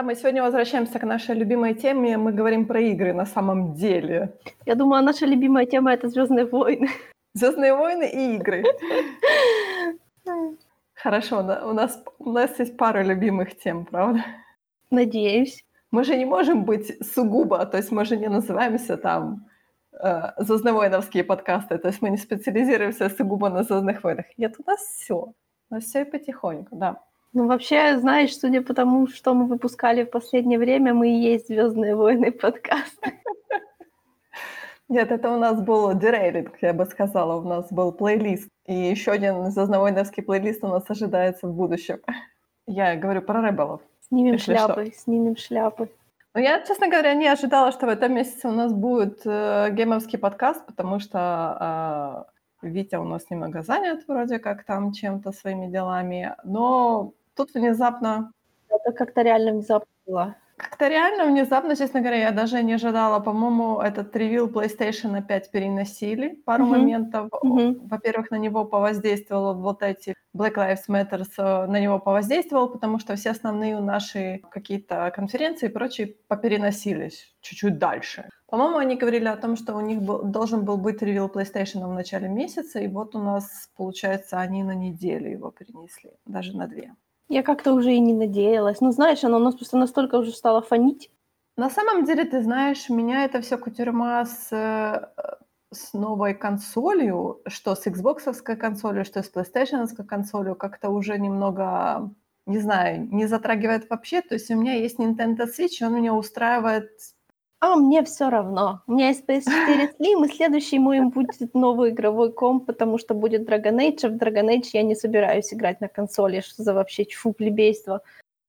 Да, мы сегодня возвращаемся к нашей любимой теме. Мы говорим про игры на самом деле. Я думаю, наша любимая тема это Звездные войны. Звездные войны и игры. Хорошо, у нас, у нас есть пара любимых тем, правда? Надеюсь. Мы же не можем быть сугубо, то есть мы же не называемся там э, звездновойновские подкасты, то есть мы не специализируемся сугубо на звездных войнах. Нет, у нас все. У нас все и потихоньку, да. Ну, вообще, знаешь, судя по тому, что мы выпускали в последнее время, мы и есть Звездные войны подкаст. Нет, это у нас был дерейлинг, я бы сказала. У нас был плейлист. И еще один звездновойновский плейлист у нас ожидается в будущем. Я говорю про ребелов. Снимем шляпы, что. снимем шляпы. Ну, я, честно говоря, не ожидала, что в этом месяце у нас будет э, геймовский подкаст, потому что э, Витя у нас немного занят вроде как там чем-то, своими делами. Но тут внезапно... Это как-то реально внезапно было. Как-то реально внезапно, честно говоря, я даже не ожидала. По-моему, этот ревил PlayStation опять переносили пару mm-hmm. моментов. Mm-hmm. Во-первых, на него повоздействовало вот эти Black Lives Matter, э, на него повоздействовал, потому что все основные наши какие-то конференции и прочие попереносились чуть-чуть дальше. По-моему, они говорили о том, что у них был, должен был быть ревил PlayStation в начале месяца, и вот у нас, получается, они на неделю его перенесли, даже на две. Я как-то уже и не надеялась. Ну, знаешь, оно у нас просто настолько уже стало фонить. На самом деле, ты знаешь, меня это все кутерьма с, э, с новой консолью, что с Xbox консолью, что с PlayStation консолью, как-то уже немного, не знаю, не затрагивает вообще. То есть у меня есть Nintendo Switch, он меня устраивает а мне все равно. У меня есть PS4 Slim, и следующий мой будет новый игровой комп, потому что будет Dragon Age, а в Dragon Age я не собираюсь играть на консоли. Что за вообще чфу плебейство?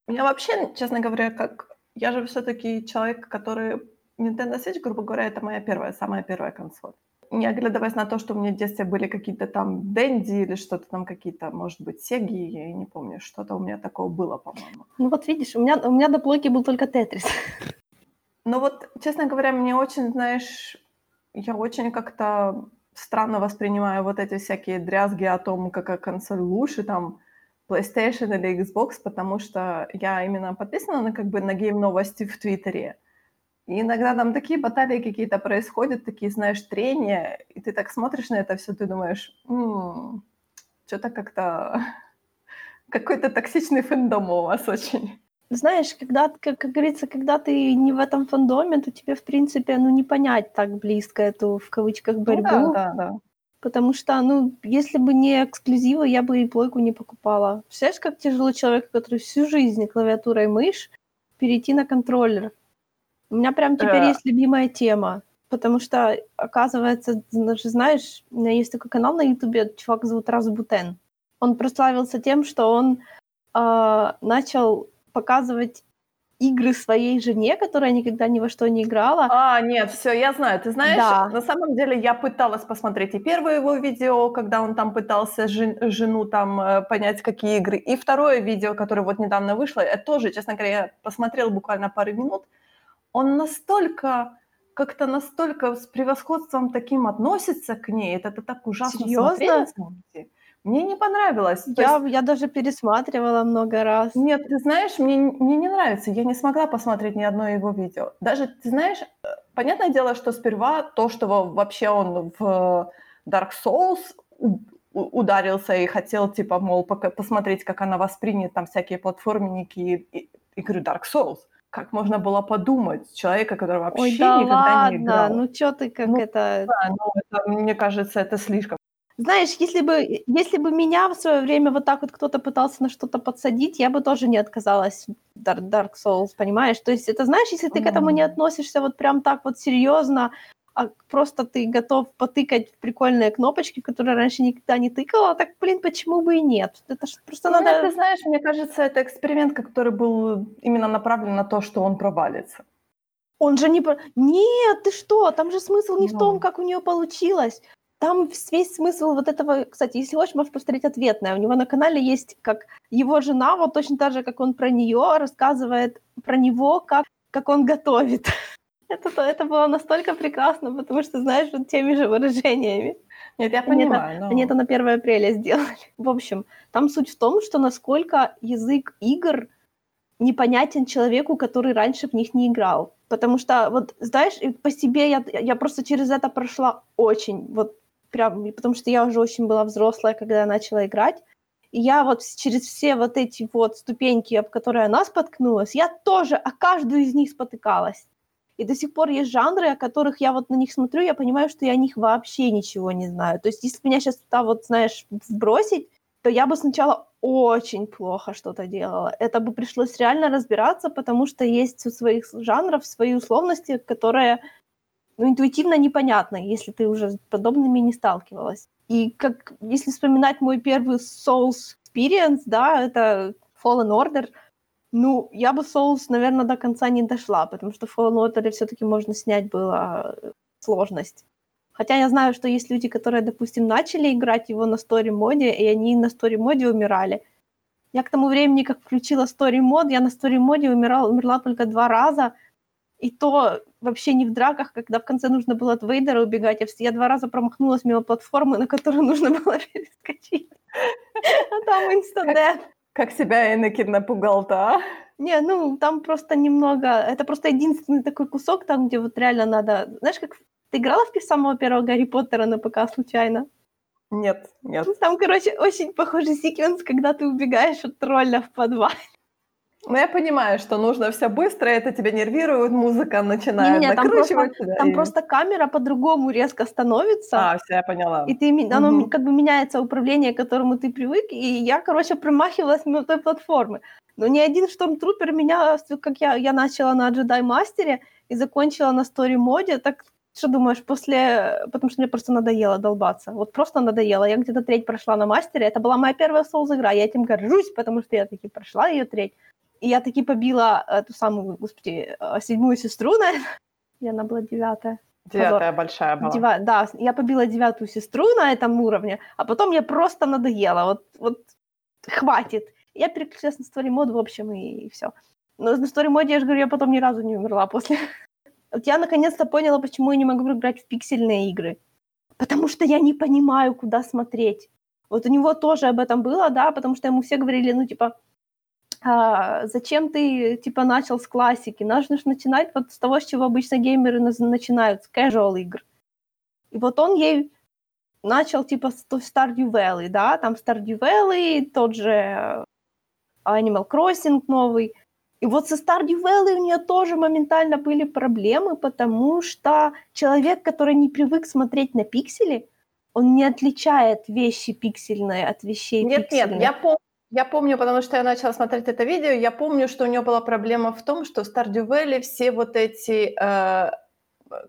У меня вообще, честно говоря, как... Я же все таки человек, который... Nintendo Switch, грубо говоря, это моя первая, самая первая консоль. Не оглядываясь на то, что у меня в детстве были какие-то там Дэнди или что-то там, какие-то, может быть, Сеги, я не помню, что-то у меня такого было, по-моему. Ну вот видишь, у меня, у меня до плойки был только Тетрис. Ну вот, честно говоря, мне очень, знаешь, я очень как-то странно воспринимаю вот эти всякие дрязги о том, какая консоль лучше, там, PlayStation или Xbox, потому что я именно подписана на как бы на гейм-новости в Твиттере. И иногда там такие баталии какие-то происходят, такие, знаешь, трения, и ты так смотришь на это все, ты думаешь, м-м, что-то как-то какой-то токсичный фэндом у вас очень знаешь, когда, как, как говорится, когда ты не в этом фандоме, то тебе, в принципе, ну, не понять так близко эту, в кавычках, борьбу. Ну, да, да, да. Потому что, ну, если бы не эксклюзивы, я бы и плойку не покупала. Представляешь, как тяжело человеку, который всю жизнь клавиатура и мышь, перейти на контроллер. У меня прям теперь yeah. есть любимая тема. Потому что, оказывается, знаешь, у меня есть такой канал на Ютубе, чувак зовут Разбутен. Он прославился тем, что он э, начал показывать игры своей жене, которая никогда ни во что не играла. А, нет, все, я знаю. Ты знаешь, да. на самом деле я пыталась посмотреть и первое его видео, когда он там пытался жен, жену там э, понять, какие игры, и второе видео, которое вот недавно вышло, это тоже, честно говоря, я посмотрела буквально пару минут. Он настолько как-то настолько с превосходством таким относится к ней, это, это так ужасно Серьезно? смотреть. Мне не понравилось. Я, есть... я даже пересматривала много раз. Нет, ты знаешь, мне, мне не нравится. Я не смогла посмотреть ни одно его видео. Даже, ты знаешь, э, понятное дело, что сперва то, что вообще он в Dark Souls ударился и хотел, типа, мол, посмотреть, как она воспринят там всякие платформенники и, игры Dark Souls. Как можно было подумать человека, который вообще Ой, да никогда ладно, не играл? ну что ты как ну, это... Да, ну, это... Мне кажется, это слишком. Знаешь, если бы, если бы меня в свое время вот так вот кто-то пытался на что-то подсадить, я бы тоже не отказалась Dark, Dark Souls, понимаешь? То есть это, знаешь, если ты к этому не относишься вот прям так вот серьезно, а просто ты готов потыкать в прикольные кнопочки, которые раньше никогда не тыкала, так, блин, почему бы и нет? Это ж просто ну, надо... Ты знаешь, мне кажется, это эксперимент, который был именно направлен на то, что он провалится. Он же не... Нет, ты что? Там же смысл не no. в том, как у нее получилось там весь смысл вот этого, кстати, если хочешь, можешь посмотреть ответное. У него на канале есть, как его жена, вот точно так же, как он про нее, рассказывает про него, как, как он готовит. Это, это было настолько прекрасно, потому что, знаешь, вот теми же выражениями. Нет, я понимаю. Они, но... они это на 1 апреля сделали. В общем, там суть в том, что насколько язык игр непонятен человеку, который раньше в них не играл. Потому что, вот, знаешь, по себе я, я просто через это прошла очень, вот, прям, потому что я уже очень была взрослая, когда начала играть. И я вот через все вот эти вот ступеньки, об которые она споткнулась, я тоже о каждую из них спотыкалась. И до сих пор есть жанры, о которых я вот на них смотрю, я понимаю, что я о них вообще ничего не знаю. То есть если меня сейчас туда вот, знаешь, вбросить, то я бы сначала очень плохо что-то делала. Это бы пришлось реально разбираться, потому что есть у своих жанров свои условности, которые ну, интуитивно непонятны, если ты уже с подобными не сталкивалась. И как, если вспоминать мой первый Souls Experience, да, это Fallen Order, ну, я бы Souls, наверное, до конца не дошла, потому что в Fallen Order все-таки можно снять было э, сложность. Хотя я знаю, что есть люди, которые, допустим, начали играть его на стори-моде, и они на стори-моде умирали. Я к тому времени, как включила стори-мод, я на стори-моде умирала, умерла только два раза, и то вообще не в драках, когда в конце нужно было от Вейдера убегать. Я два раза промахнулась мимо платформы, на которую нужно было перескочить. А там инстадет. Как себя Энакин напугал-то, а? Не, ну, там просто немного... Это просто единственный такой кусок, там, где вот реально надо... Знаешь, как... Ты играла в самого первого Гарри Поттера на ПК случайно? Нет, нет. Там, короче, очень похожий секвенс, когда ты убегаешь от тролля в подвале. Ну, я понимаю, что нужно все быстро, это тебя нервирует, музыка начинает не, не, там просто, тебя. Там и... просто камера по-другому резко становится. А, все, я поняла. И ты, оно угу. как бы меняется управление, к которому ты привык, и я, короче, промахивалась мимо той платформы. Но ни один штормтрупер меня, как я, я начала на Jedi Мастере и закончила на Story моде, так что думаешь, после... Потому что мне просто надоело долбаться. Вот просто надоело. Я где-то треть прошла на мастере. Это была моя первая Souls игра. Я этим горжусь, потому что я таки прошла ее треть. И я таки побила эту самую, господи, э, седьмую сестру, наверное. И она была девятая. Девятая большая была. Дева... Да, я побила девятую сестру на этом уровне, а потом я просто надоела. Вот, вот хватит. Я переключилась на story мод, в общем, и, и все. Но на story моде, я же говорю, я потом ни разу не умерла после. Вот я наконец-то поняла, почему я не могу играть в пиксельные игры. Потому что я не понимаю, куда смотреть. Вот у него тоже об этом было, да, потому что ему все говорили, ну, типа, а, зачем ты, типа, начал с классики? Нужно же начинать вот с того, с чего обычно геймеры начинают, с casual игр. И вот он ей начал, типа, с Stardew Valley, да, там Stardew Valley, тот же э, Animal Crossing новый. И вот со Stardew Valley у нее тоже моментально были проблемы, потому что человек, который не привык смотреть на пиксели, он не отличает вещи пиксельные от вещей нет, пиксельных. Нет, я помню, я помню, потому что я начала смотреть это видео, я помню, что у нее была проблема в том, что в Stardew Valley все вот эти, э,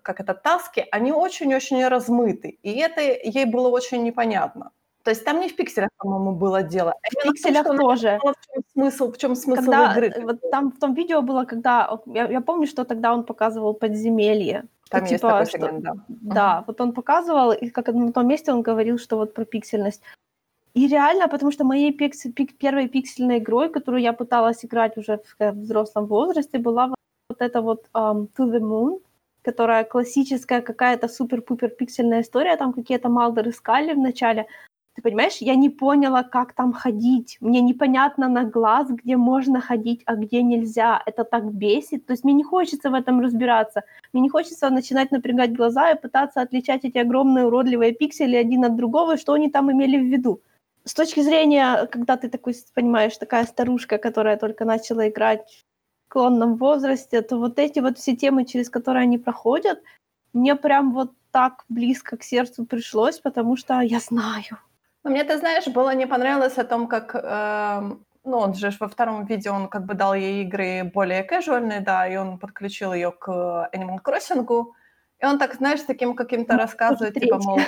как это, таски, они очень-очень размыты, и это ей было очень непонятно. То есть там не в пикселях, по-моему, было дело. А в пикселях том, тоже. В чем смысл, в чем смысл когда, игры? Вот там в том видео было, когда... Я, я помню, что тогда он показывал подземелье. Там есть типа, такой сегмент, да. Да, uh-huh. вот он показывал, и как на том месте он говорил, что вот про пиксельность. И реально, потому что моей пиксель, пик, первой пиксельной игрой, которую я пыталась играть уже в, в взрослом возрасте, была вот эта вот um, To the Moon, которая классическая какая-то супер-пупер пиксельная история, там какие-то Малдер искали в начале. Ты понимаешь, я не поняла, как там ходить. Мне непонятно на глаз, где можно ходить, а где нельзя. Это так бесит. То есть мне не хочется в этом разбираться. Мне не хочется начинать напрягать глаза и пытаться отличать эти огромные уродливые пиксели один от другого, что они там имели в виду с точки зрения, когда ты такой, понимаешь, такая старушка, которая только начала играть в клонном возрасте, то вот эти вот все темы, через которые они проходят, мне прям вот так близко к сердцу пришлось, потому что я знаю. Но мне, ты знаешь, было не понравилось о том, как... Э, ну, он же во втором видео, он как бы дал ей игры более casual, да, и он подключил ее к Animal Crossing, и он так, знаешь, таким каким-то ну, рассказывает, типа, мол...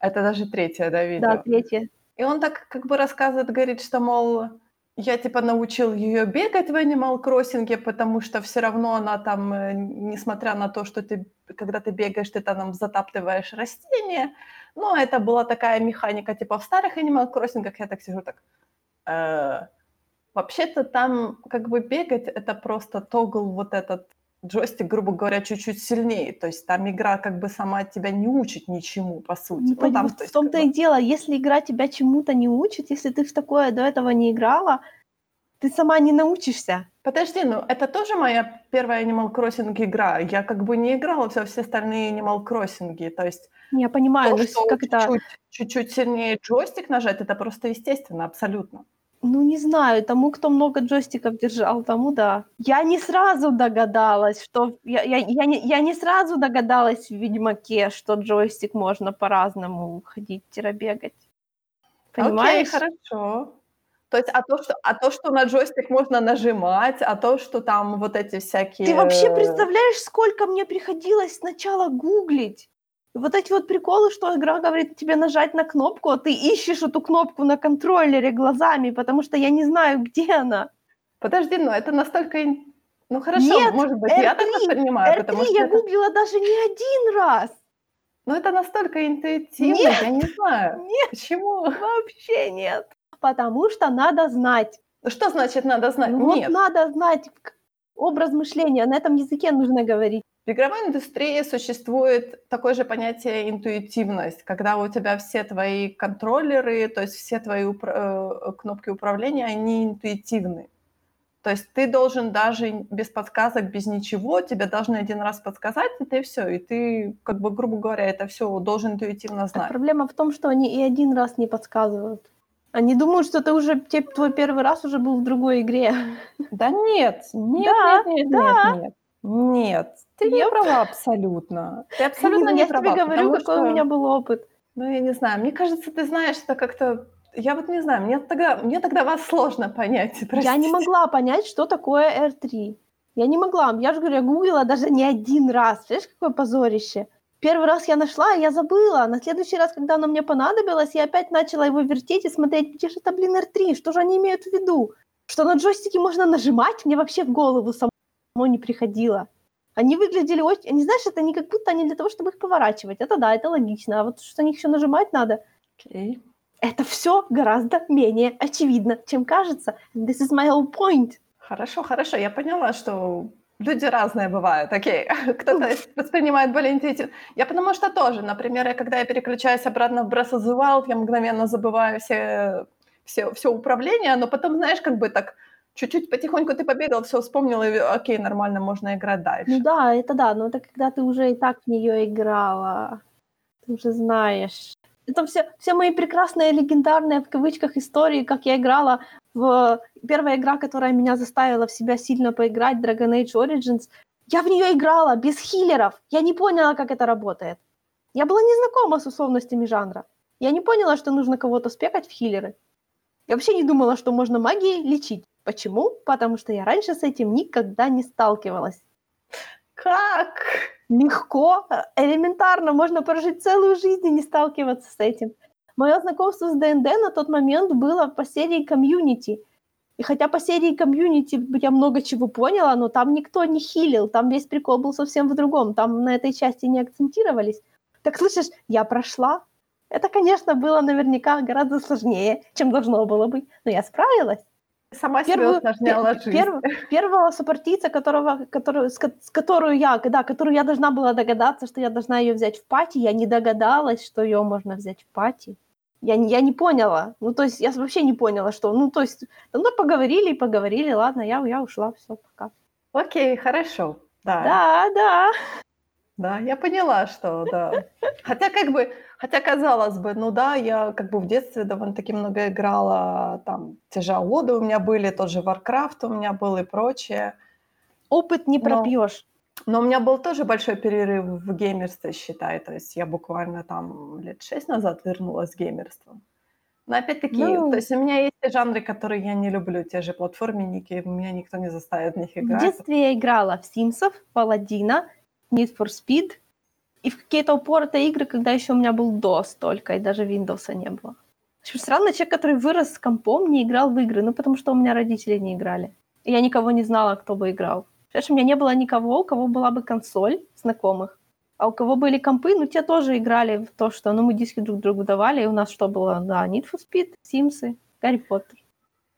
Это даже третье, да, видео? Да, третье. И он так как бы рассказывает, говорит, что, мол, я типа научил ее бегать в Animal Crossing, потому что все равно она там, э, несмотря на то, что ты, когда ты бегаешь, ты там затаптываешь растения. Но это была такая механика типа в старых Animal Crossing, я так сижу так. Э, вообще-то там как бы бегать, это просто тогл вот этот джойстик, грубо говоря, чуть-чуть сильнее. То есть там игра как бы сама тебя не учит ничему, по сути. Не ну, там, то в том-то и дело, если игра тебя чему-то не учит, если ты в такое до этого не играла, ты сама не научишься. Подожди, ну это тоже моя первая Animal Crossing игра. Я как бы не играла во все остальные Animal Crossing. То есть Я понимаю, то, но что как это... чуть-чуть, чуть-чуть сильнее джойстик нажать, это просто естественно, абсолютно. Ну, не знаю, тому, кто много джойстиков держал, тому да. Я не сразу догадалась, что... Я, я, я, не, я не сразу догадалась в Ведьмаке, что джойстик можно по-разному ходить-бегать. Окей, Понимаешь? хорошо. То есть, а то, что, а то, что на джойстик можно нажимать, а то, что там вот эти всякие... Ты вообще представляешь, сколько мне приходилось сначала гуглить? И вот эти вот приколы, что игра говорит тебе нажать на кнопку, а ты ищешь эту кнопку на контроллере глазами, потому что я не знаю, где она. Подожди, ну это настолько... Ну хорошо, Нет, может быть, я так R3, воспринимаю, потому R3 что я это, гуглила даже не один раз. ну, это настолько интуитивно, Нет, я не знаю. нет, Почему? вообще нет. Потому что надо знать. Что значит надо знать? Ну вот Нет, надо знать образ мышления. На этом языке нужно говорить. В игровой индустрии существует такое же понятие интуитивность, когда у тебя все твои контроллеры, то есть все твои упра- э, кнопки управления, они интуитивны. То есть ты должен даже без подсказок, без ничего, тебе должны один раз подсказать, и ты все, и ты, как бы, грубо говоря, это все должен интуитивно Так знать. проблема в том, что они и один раз не подсказывают. Они думают, что ты уже твой первый раз уже был в другой игре. Да нет, нет, Да, нет, нет, да. нет, нет. Нет, ты не Еп. права абсолютно. Ты абсолютно не Я права. тебе говорю, какой у что- меня был опыт. Ну, я не знаю, мне кажется, ты знаешь, это как-то... Я вот не знаю, мне тогда, мне тогда вас сложно понять, Я не простите. могла понять, что такое R3. Я не могла. Я же говорю, я гуглила даже не один раз. Знаешь, какое позорище. Первый раз я нашла, и я забыла. На следующий раз, когда оно мне понадобилось, я опять начала его вертеть и смотреть, где же это, блин, R3? Что же они имеют в виду? Что на джойстике можно нажимать? Мне вообще в голову само не приходило. Они выглядели очень... Они, знаешь, это не как будто они для того, чтобы их поворачивать. Это да, это логично. А вот что на них еще нажимать надо, Окей. это все гораздо менее очевидно, чем кажется. This is my whole point. Хорошо, хорошо, я поняла, что люди разные бывают, окей. Кто-то воспринимает более интуитивно. Я потому что тоже, например, я, когда я переключаюсь обратно в Breath of the Wild, я мгновенно забываю все, все, все управление, но потом, знаешь, как бы так чуть-чуть потихоньку ты побегал, все вспомнил, и окей, нормально, можно играть дальше. Ну да, это да, но это когда ты уже и так в нее играла. Ты уже знаешь. Это все, все мои прекрасные, легендарные, в кавычках, истории, как я играла в... Первая игра, которая меня заставила в себя сильно поиграть, Dragon Age Origins, я в нее играла без хиллеров. Я не поняла, как это работает. Я была не знакома с условностями жанра. Я не поняла, что нужно кого-то спекать в хиллеры. Я вообще не думала, что можно магией лечить. Почему? Потому что я раньше с этим никогда не сталкивалась. Как? Легко, э, элементарно, можно прожить целую жизнь и не сталкиваться с этим. Мое знакомство с ДНД на тот момент было по серии Community. И хотя по серии Community я много чего поняла, но там никто не хилил, там весь прикол был совсем в другом, там на этой части не акцентировались. Так слышишь, я прошла. Это, конечно, было наверняка гораздо сложнее, чем должно было быть, но я справилась. Сама себе Первую- усложняла пер- жизнь. перв- первого сопартийца, которого, которую, с, с которую я, да, которую я должна была догадаться, что я должна ее взять в пати, я не догадалась, что ее можно взять в пати. Я, не- я не поняла. Ну, то есть, я вообще не поняла, что... Ну, то есть, ну, поговорили и поговорили, ладно, я, я ушла, все, пока. Окей, хорошо. Да. Да, да. Да, я поняла, что да. Хотя как бы, хотя казалось бы, ну да, я как бы в детстве довольно-таки много играла, там те же Аоды у меня были, тот же Warcraft у меня был и прочее. Опыт не Но- пропьешь. Но у меня был тоже большой перерыв в геймерстве, считай. То есть я буквально там лет шесть назад вернулась в геймерство. Но опять-таки, Ну. то есть у меня есть те жанры, которые я не люблю, те же платформенники, меня никто не заставит в них В играть. детстве я играла в Симсов, Паладина, Need for Speed и в какие-то упоротые игры, когда еще у меня был DOS только, и даже Windows не было. В общем, странно, человек, который вырос с компом, не играл в игры, ну, потому что у меня родители не играли. И я никого не знала, кто бы играл. Знаешь, у меня не было никого, у кого была бы консоль знакомых, а у кого были компы, ну, те тоже играли в то, что, ну, мы диски друг другу давали, и у нас что было? Да, Need for Speed, Симсы, Гарри Поттер.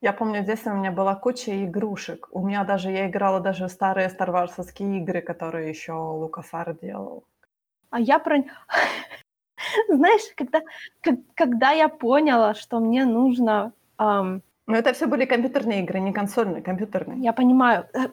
Я помню, в детстве у меня была куча игрушек. У меня даже, я играла даже в старые старварсовские игры, которые еще Лукасар делал. А я про... Знаешь, когда, когда я поняла, что мне нужно ам, Но это все были компьютерные игры, не консольные, компьютерные. Я понимаю. Э,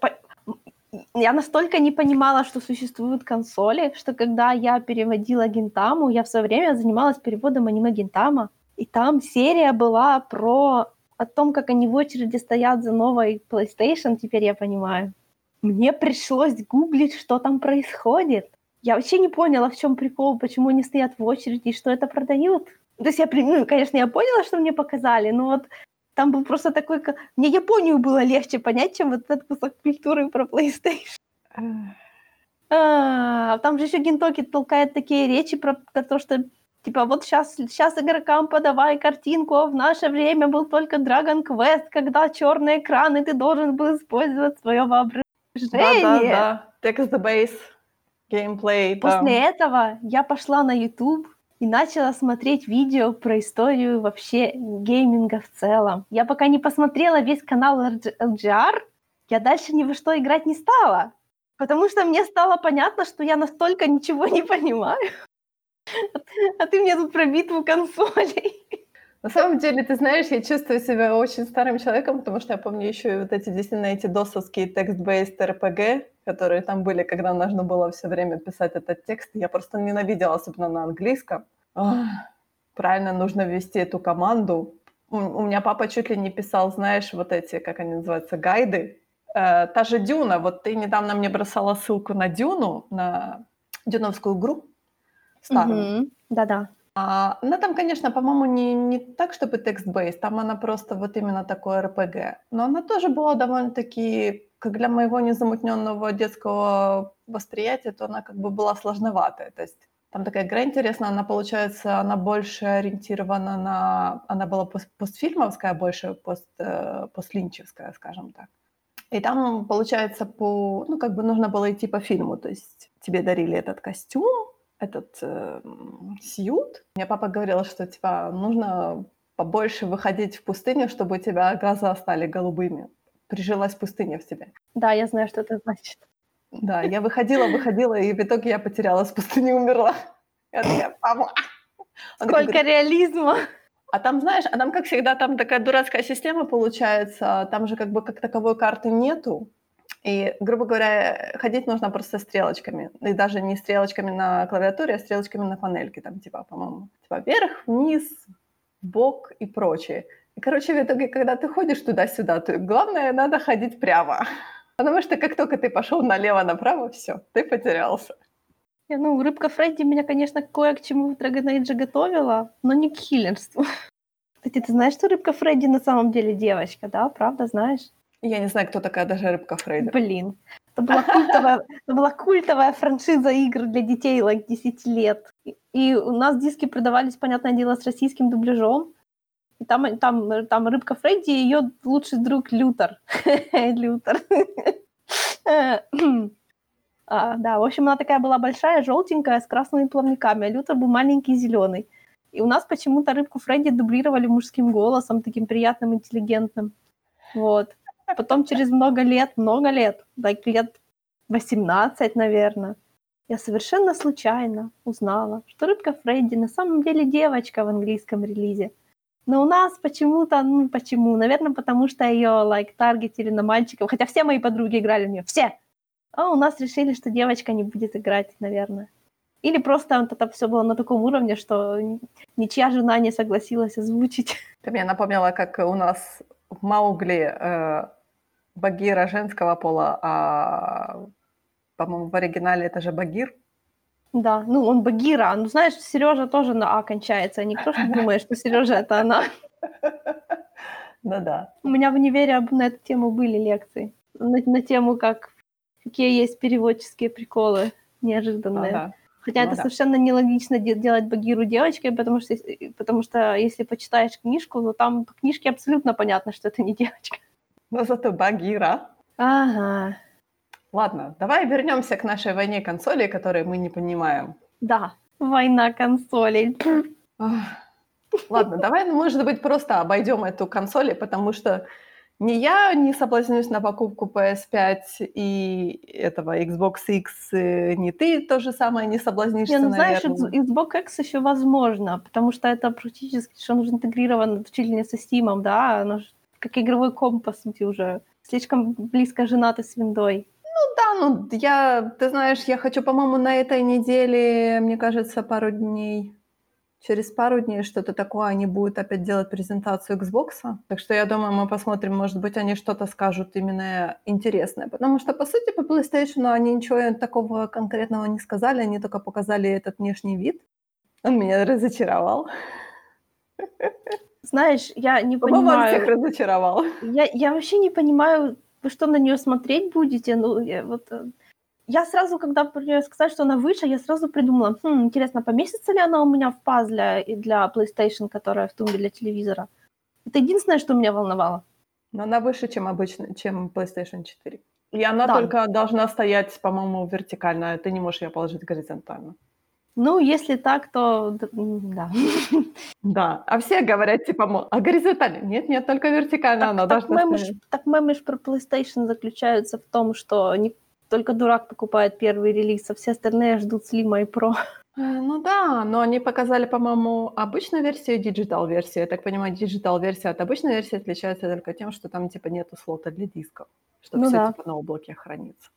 я настолько не понимала, что существуют консоли, что когда я переводила Гентаму, я в свое время занималась переводом аниме Гентама, и там серия была про о том, как они в очереди стоят за новой PlayStation, теперь я понимаю. Мне пришлось гуглить, что там происходит. Я вообще не поняла, в чем прикол, почему они стоят в очереди и что это продают. То есть я, ну, конечно, я поняла, что мне показали, но вот там был просто такой... Мне Японию было легче понять, чем вот этот кусок культуры про PlayStation. А, там же еще Гентоки толкает такие речи про, про то, что типа вот сейчас, сейчас игрокам подавай картинку, а в наше время был только Dragon Quest, когда черный экран, и ты должен был использовать свое воображение. Да, да, да. Text-based геймплей. После этого я пошла на YouTube и начала смотреть видео про историю вообще гейминга в целом. Я пока не посмотрела весь канал LGR, я дальше ни во что играть не стала, потому что мне стало понятно, что я настолько ничего не понимаю. А ты мне тут про битву консолей. На самом деле, ты знаешь, я чувствую себя очень старым человеком, потому что я помню еще и вот эти действительно эти досовские текст-based RPG, которые там были, когда нужно было все время писать этот текст. Я просто ненавидела, особенно на английском. Ох, правильно нужно ввести эту команду. У, меня папа чуть ли не писал, знаешь, вот эти, как они называются, гайды. Э, та же Дюна, вот ты недавно мне бросала ссылку на Дюну, на дюновскую игру старую. Угу. Да-да. А, она там, конечно, по-моему, не, не так, чтобы текст-бейс, там она просто вот именно такое РПГ. Но она тоже была довольно-таки, как для моего незамутненного детского восприятия, то она как бы была сложноватая. То есть там такая игра интересная, она, получается, она больше ориентирована на... Она была пост постфильмовская, больше пост, э, постлинчевская, скажем так. И там, получается, по... Ну, как бы нужно было идти по фильму, то есть тебе дарили этот костюм, этот э, сьют. Мне папа говорил, что типа нужно побольше выходить в пустыню, чтобы у тебя глаза стали голубыми. Прижилась пустыня в тебе. Да, я знаю, что это значит. Да, я выходила, выходила, и в итоге я потерялась в пустыне, умерла. Я такая, папа. Сколько говорит, реализма. А там, знаешь, а там, как всегда, там такая дурацкая система получается, там же как бы как таковой карты нету, и, грубо говоря, ходить нужно просто стрелочками. И даже не стрелочками на клавиатуре, а стрелочками на панельке. Там, типа, по-моему, типа вверх, вниз, бок и прочее. И, короче, в итоге, когда ты ходишь туда-сюда, то главное, надо ходить прямо. Потому что как только ты пошел налево-направо, все, ты потерялся. Ну, рыбка Фредди меня, конечно, кое к чему в Dragon Age готовила, но не к хиллерству. Кстати, ты знаешь, что рыбка Фредди на самом деле девочка, да? Правда, знаешь? Я не знаю, кто такая даже рыбка Фрейда. Блин. Это была культовая, это была культовая франшиза игр для детей, like 10 лет. И, и у нас диски продавались, понятное дело, с российским дубляжом. И там, там, там рыбка Фредди и ее лучший друг Лютер. Лютер. а, да, в общем, она такая была большая, желтенькая, с красными плавниками, а Лютер был маленький, зеленый. И у нас почему-то рыбку Фредди дублировали мужским голосом, таким приятным, интеллигентным. Вот. Потом через много лет, много лет, like лет 18, наверное, я совершенно случайно узнала, что рыбка Фредди на самом деле девочка в английском релизе. Но у нас почему-то, ну почему? Наверное, потому что ее like таргетили на мальчиков, хотя все мои подруги играли в нее, все. А у нас решили, что девочка не будет играть, наверное. Или просто вот это все было на таком уровне, что ничья жена не согласилась озвучить. Ты мне напомнила, как у нас в Маугли э, Багира женского пола, а, по-моему, в оригинале это же Багир. Да, ну он Багира. Ну, знаешь, Сережа тоже на А кончается. Никто же думает, что Сережа это она. Ну да. У меня в универе на эту тему были лекции. На, на тему, как какие есть переводческие приколы неожиданные. Ага. Хотя ну, это да. совершенно нелогично делать Багиру девочкой, потому что, потому что если почитаешь книжку, то там по книжке абсолютно понятно, что это не девочка. Но зато Багира. Ага. Ладно, давай вернемся к нашей войне консолей, которую мы не понимаем. Да, война консолей. Ладно, давай, ну, может быть, просто обойдем эту консоль, потому что ни я не соблазнюсь на покупку PS5 и этого Xbox X, ни ты то же самое не соблазнишься, не, ну, знаешь, Xbox X еще возможно, потому что это практически, что он уже интегрирован чуть ли не со Steam, да, оно как игровой комп, по сути, уже. Слишком близко женаты с виндой. Ну да, ну я, ты знаешь, я хочу, по-моему, на этой неделе, мне кажется, пару дней, через пару дней что-то такое, они будут опять делать презентацию Xbox. Так что я думаю, мы посмотрим, может быть, они что-то скажут именно интересное. Потому что, по сути, по PlayStation они ничего такого конкретного не сказали, они только показали этот внешний вид. Он меня разочаровал. Знаешь, я не По-моему, он понимаю... всех разочаровал. Я, я вообще не понимаю, вы что, на нее смотреть будете? Ну, я, вот, э, я сразу, когда сказать, что она выше, я сразу придумала, хм, интересно, поместится ли она у меня в пазле и для PlayStation, которая в тумбе для телевизора? Это единственное, что меня волновало. Но она выше, чем обычно, чем PlayStation 4. И она Да. только должна стоять, по-моему, вертикально. Ты не можешь ее положить горизонтально. Ну, если так, то да. Да, а все говорят, типа, мол, а горизонтально? Нет, нет, только вертикально она Так, так, должна мемы ж, так мемы ж про PlayStation заключаются в том, что не только дурак покупает первый релиз, а все остальные ждут Slim и Pro. Э, Ну да, но они показали, по-моему, обычную версию и digital -версию. Я так понимаю, digital -версия от обычной версии отличается только тем, что там, типа, нету слота для дисков, что Ну все, да. типа, на облаке хранится.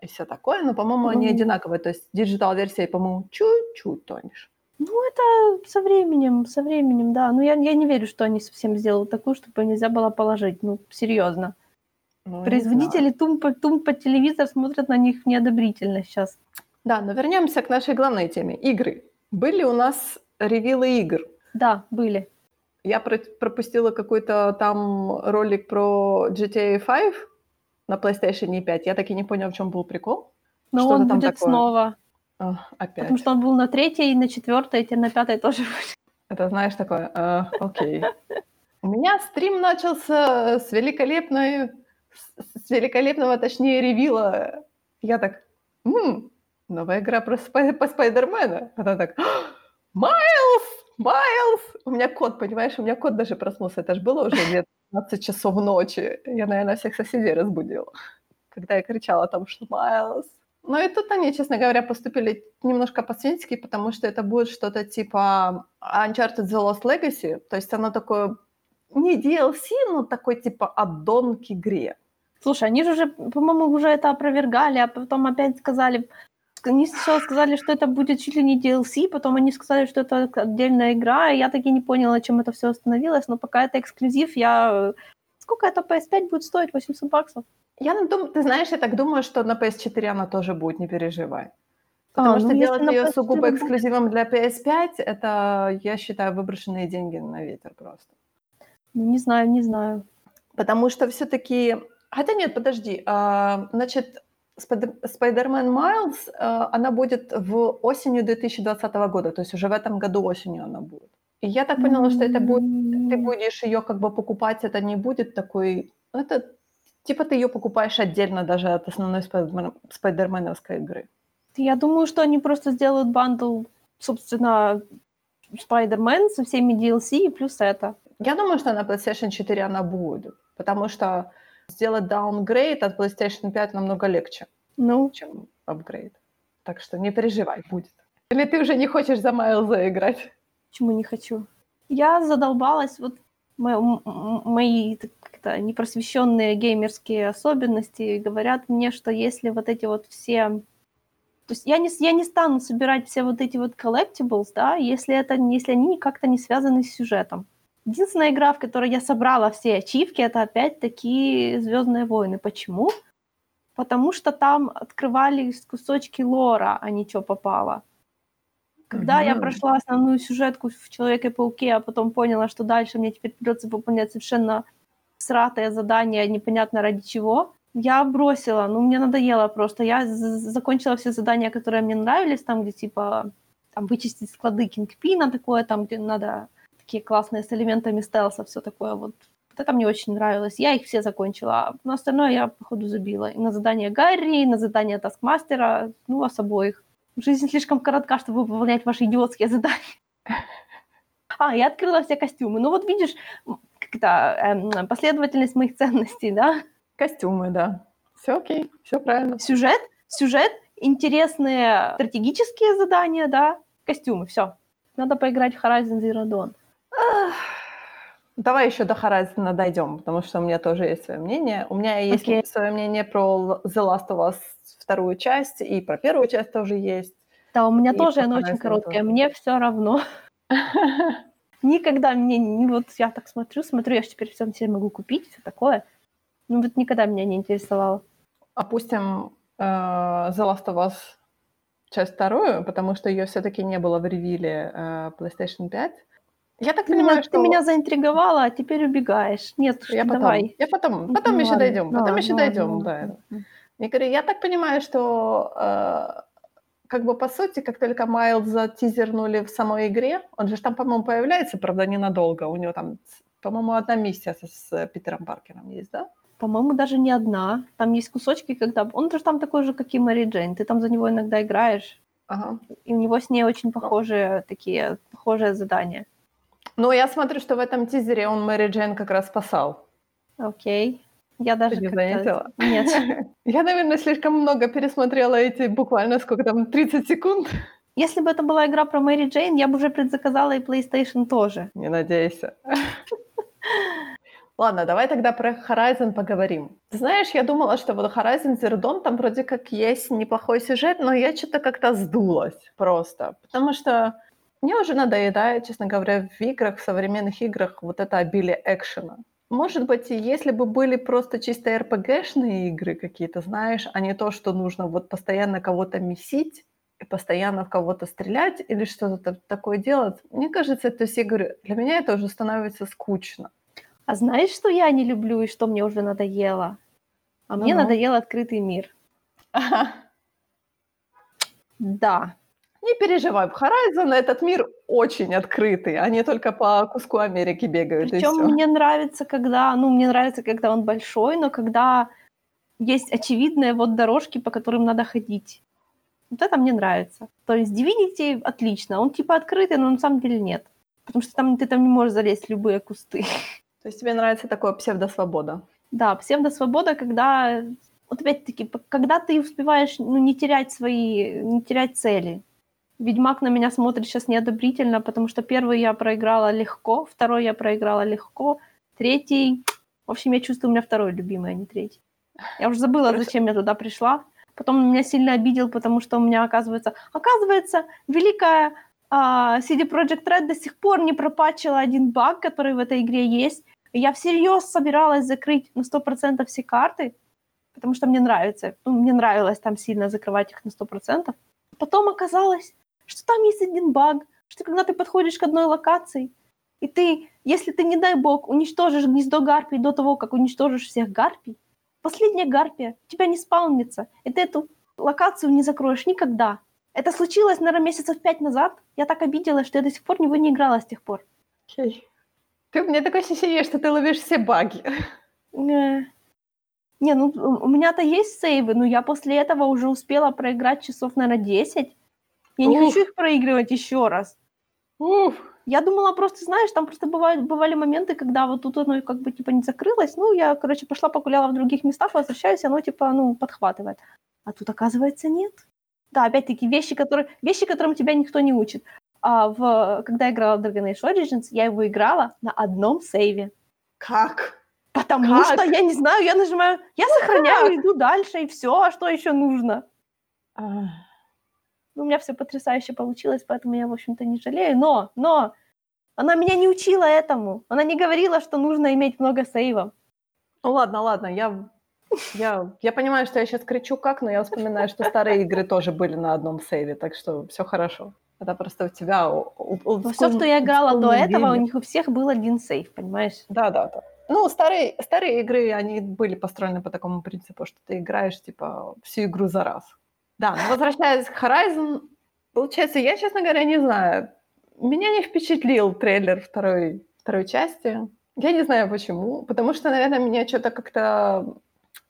И все такое, но, по-моему, они одинаковые. То есть digital -версия, по-моему, чуть-чуть тоньше. Ну, это со временем, со временем, да. Ну, я, я не верю, что они совсем сделают такую, чтобы нельзя было положить. Ну, серьезно. Ну. Производители тумб под, тумб под телевизор смотрят на них неодобрительно сейчас. Да, но вернемся к нашей главной теме. Игры. Были у нас reveal ы игр. Да, были. Я про- пропустила какой-то там ролик про GTA 5 на PlayStation 5. Я так и не понял, в чем был прикол. Но Что-то он там будет такое. снова. А, опять. Потому что он был на третьей, на четвертой, теперь на пятой тоже будет. Это знаешь такое, э, окей. У меня стрим начался с великолепной, с- великолепного, точнее, ревила. Я так, «М, новая игра про, спай- по Спайдермена. Она так, «А, Майлз, Майлз. У меня кот, понимаешь, у меня кот даже проснулся. Это же было уже где 15 часов ночи. Я, наверное, всех соседей разбудила, когда я кричала там, что Майлз. Ну и тут они, честно говоря, поступили немножко по-свински, потому что это будет что-то типа Uncharted The Lost Legacy, то есть оно такое не DLC, но такой типа аддон к игре. Слушай, они же уже, по-моему, уже это опровергали, а потом опять сказали... Они сначала сказали, что это будет чуть ли не DLC, потом они сказали, что это отдельная игра, и я таки не поняла, чем это все остановилось, но пока это эксклюзив, я... Сколько это PS5 будет стоить? 800 баксов? Я ну, дум- ты знаешь, я так думаю, что на PS4 она тоже будет, не переживай. Потому А, что ну, делать ее PS4 сугубо будет- эксклюзивом для PS5, это, я считаю, выброшенные деньги на ветер просто. Ну, не знаю, не знаю. Потому что все-таки... Хотя нет, подожди. а, Значит, Spider-Man Miles, а, она будет в осенью 2020 года, то есть уже в этом году осенью она будет. И я так поняла, что это будет, ты будешь ее как бы покупать, это не будет такой... ну, Это типа ты ее покупаешь отдельно даже от основной спайдермен- спайдерменовской игры. Я думаю, что они просто сделают bundle, собственно, Spider-Man со всеми DLC и плюс это. Я думаю, что на PlayStation 4 она будет, потому что сделать даунгрейд от PlayStation 5 намного легче. Ну, чем апгрейд. Так что не переживай, будет. Или ты уже не хочешь за Майлза играть? почему не хочу? Я задолбалась, вот мои так как-то непросвещенные геймерские особенности говорят мне, что если вот эти вот все... То есть я не, я не стану собирать все вот эти вот collectibles, да, если, это, если они как-то не связаны с сюжетом. Единственная игра, в которой я собрала все ачивки, это опять-таки Звездные войны. Почему? Потому что там открывались кусочки лора, а ничего попало. Когда я Мгм. прошла основную сюжетку в Человеке-пауке, а потом поняла, что дальше мне теперь придется выполнять совершенно сратое задание, непонятно ради чего, я бросила. Ну, мне надоело просто. Я закончила все задания, которые мне нравились, там, где типа там, вычистить склады Кингпина, такое, там, где надо такие классные с элементами стелса, все такое вот. Вот это мне очень нравилось. Я их все закончила. А на остальное я, походу, забила. И на задание Гарри, и на задание Таскмастера, ну, вас обоих. Жизнь слишком коротка, чтобы выполнять ваши идиотские задания. А, я открыла все костюмы. Ну вот видишь, м, как это, эм, последовательность моих ценностей, да? Костюмы, да. Все окей, все правильно. Сюжет, сюжет, интересные стратегические задания, да, костюмы, все. Надо поиграть в Horizon Zero Dawn. Давай еще до Horizon дойдем, потому что у меня тоже есть свое мнение. У меня есть Окей. свое мнение про The Last of Us вторую часть, и про первую часть тоже есть. Да, у меня И тоже оно очень короткое. тоже. Мне все равно. Никогда мне не вот я так смотрю, смотрю, я же теперь всем себе могу купить, все такое. Ну вот никогда меня не интересовало. Опустим э, The Last of Us часть вторую, потому что ее все-таки не было в ревиле э, PlayStation 5. Я так Ты понимаю, меня, что... ты меня заинтриговала, а теперь убегаешь. Нет, Я потом, давай. я потом, Ну, потом еще ладно, дойдем, потом ладно, еще ладно, дойдем, ладно. да. Я говорю, я так понимаю, что э, как бы по сути, как только Майлз затизернули в самой игре, он же там, по-моему, появляется, правда, ненадолго. У него там, по-моему, одна миссия с, с Питером Паркером есть, да? По-моему, даже не одна. Там есть кусочки, когда... Он же там такой же, как и Мэри Джейн. Ты там за него иногда играешь, Ага. и у него с ней очень похожие такие, похожие задания. Ну, я смотрю, что в этом тизере он Мэри Джейн как раз спасал. Окей. Я даже Ты не заметила? Нет. Я, наверное, слишком много пересмотрела эти буквально, сколько там, 30 секунд. Если бы это была игра про Мэри Джейн, я бы уже предзаказала и PlayStation тоже. Не надейся. Ладно, давай тогда про Horizon поговорим. Знаешь, я думала, что вот Horizon Zero Dawn там вроде как есть неплохой сюжет, но я что-то как-то сдулась просто. Потому что мне уже надоедает, честно говоря, в играх, в современных играх вот это обилие экшена. Может быть, если бы были просто чисто RPG-шные игры какие-то, знаешь, а не то, что нужно вот постоянно кого-то месить и постоянно в кого-то стрелять или что-то та- такое делать, мне кажется, то есть я говорю, для меня это уже становится скучно. А знаешь, что я не люблю и что мне уже надоело? А мне Ну-ну. надоел открытый мир. Да. Не переживай, Horizon этот мир очень открытый, они только по куску Америки бегают Причем мне нравится, когда, ну, мне нравится, когда он большой, но когда есть очевидные вот дорожки, по которым надо ходить. Вот это мне нравится. То есть Divinity отлично, он типа открытый, но на самом деле нет. Потому что там ты там не можешь залезть в любые кусты. То есть тебе нравится такое псевдосвобода? Да, псевдосвобода, когда, вот опять-таки, когда ты успеваешь ну, не терять свои, не терять цели. Ведьмак на меня смотрит сейчас неодобрительно, потому что первый я проиграла легко, второй я проиграла легко, третий... В общем, я чувствую, у меня второй любимый, а не третий. Я уже забыла, зачем я туда пришла. Потом меня сильно обидел, потому что у меня, оказывается... Оказывается, великая а, CD Projekt Red до сих пор не пропатчила один баг, который в этой игре есть. Я всерьез собиралась закрыть на 100% все карты, потому что мне нравится. Ну, мне нравилось там сильно закрывать их на 100%. Потом оказалось, что там есть один баг, что когда ты подходишь к одной локации, и ты, если ты, не дай бог, уничтожишь гнездо гарпий до того, как уничтожишь всех гарпий, последняя гарпия у тебя не спаунится, и ты эту локацию не закроешь никогда. Это случилось, наверное, месяцев пять назад. Я так обиделась, что я до сих пор в него не играла с тех пор. Окей. Ты у меня такое ощущение, что ты ловишь все баги. Не, не, ну у у меня-то есть сейвы, но я после этого уже успела проиграть часов, наверное, 10. Я не Ух. хочу их проигрывать еще раз. Уф. Я думала просто, знаешь, там просто бывают, бывали моменты, когда вот тут оно как бы типа не закрылось. Ну, я, короче, пошла погуляла в других местах, возвращаюсь, оно типа, ну, подхватывает. А тут, оказывается, нет. Да, опять-таки, вещи, которые, вещи, которым тебя никто не учит. А в, когда я играла в Dragon Age Origins, я его играла на одном сейве. Как? Потому Как? что, я не знаю, я нажимаю, я сохраняю, иду дальше, и все, а что еще нужно? А, Ну, у меня все потрясающе получилось, поэтому я, в общем-то, не жалею. Но, но, она меня не учила этому. Она не говорила, что нужно иметь много сейвов. Ну ладно, ладно, я, я, я понимаю, что я сейчас кричу как, но я вспоминаю, что старые игры тоже были на одном сейве, так что все хорошо. Это просто у тебя... у- у- у- все, что я играла до олдскульное этого, у них у всех был один сейв, понимаешь? Да, да, да. Ну, старые, старые игры, они были построены по такому принципу, что ты играешь, типа, всю игру за раз. Да, но возвращаясь к Horizon, получается, я, честно говоря, не знаю, меня не впечатлил трейлер второй, второй части. Я не знаю почему, потому что, наверное, меня что-то как-то...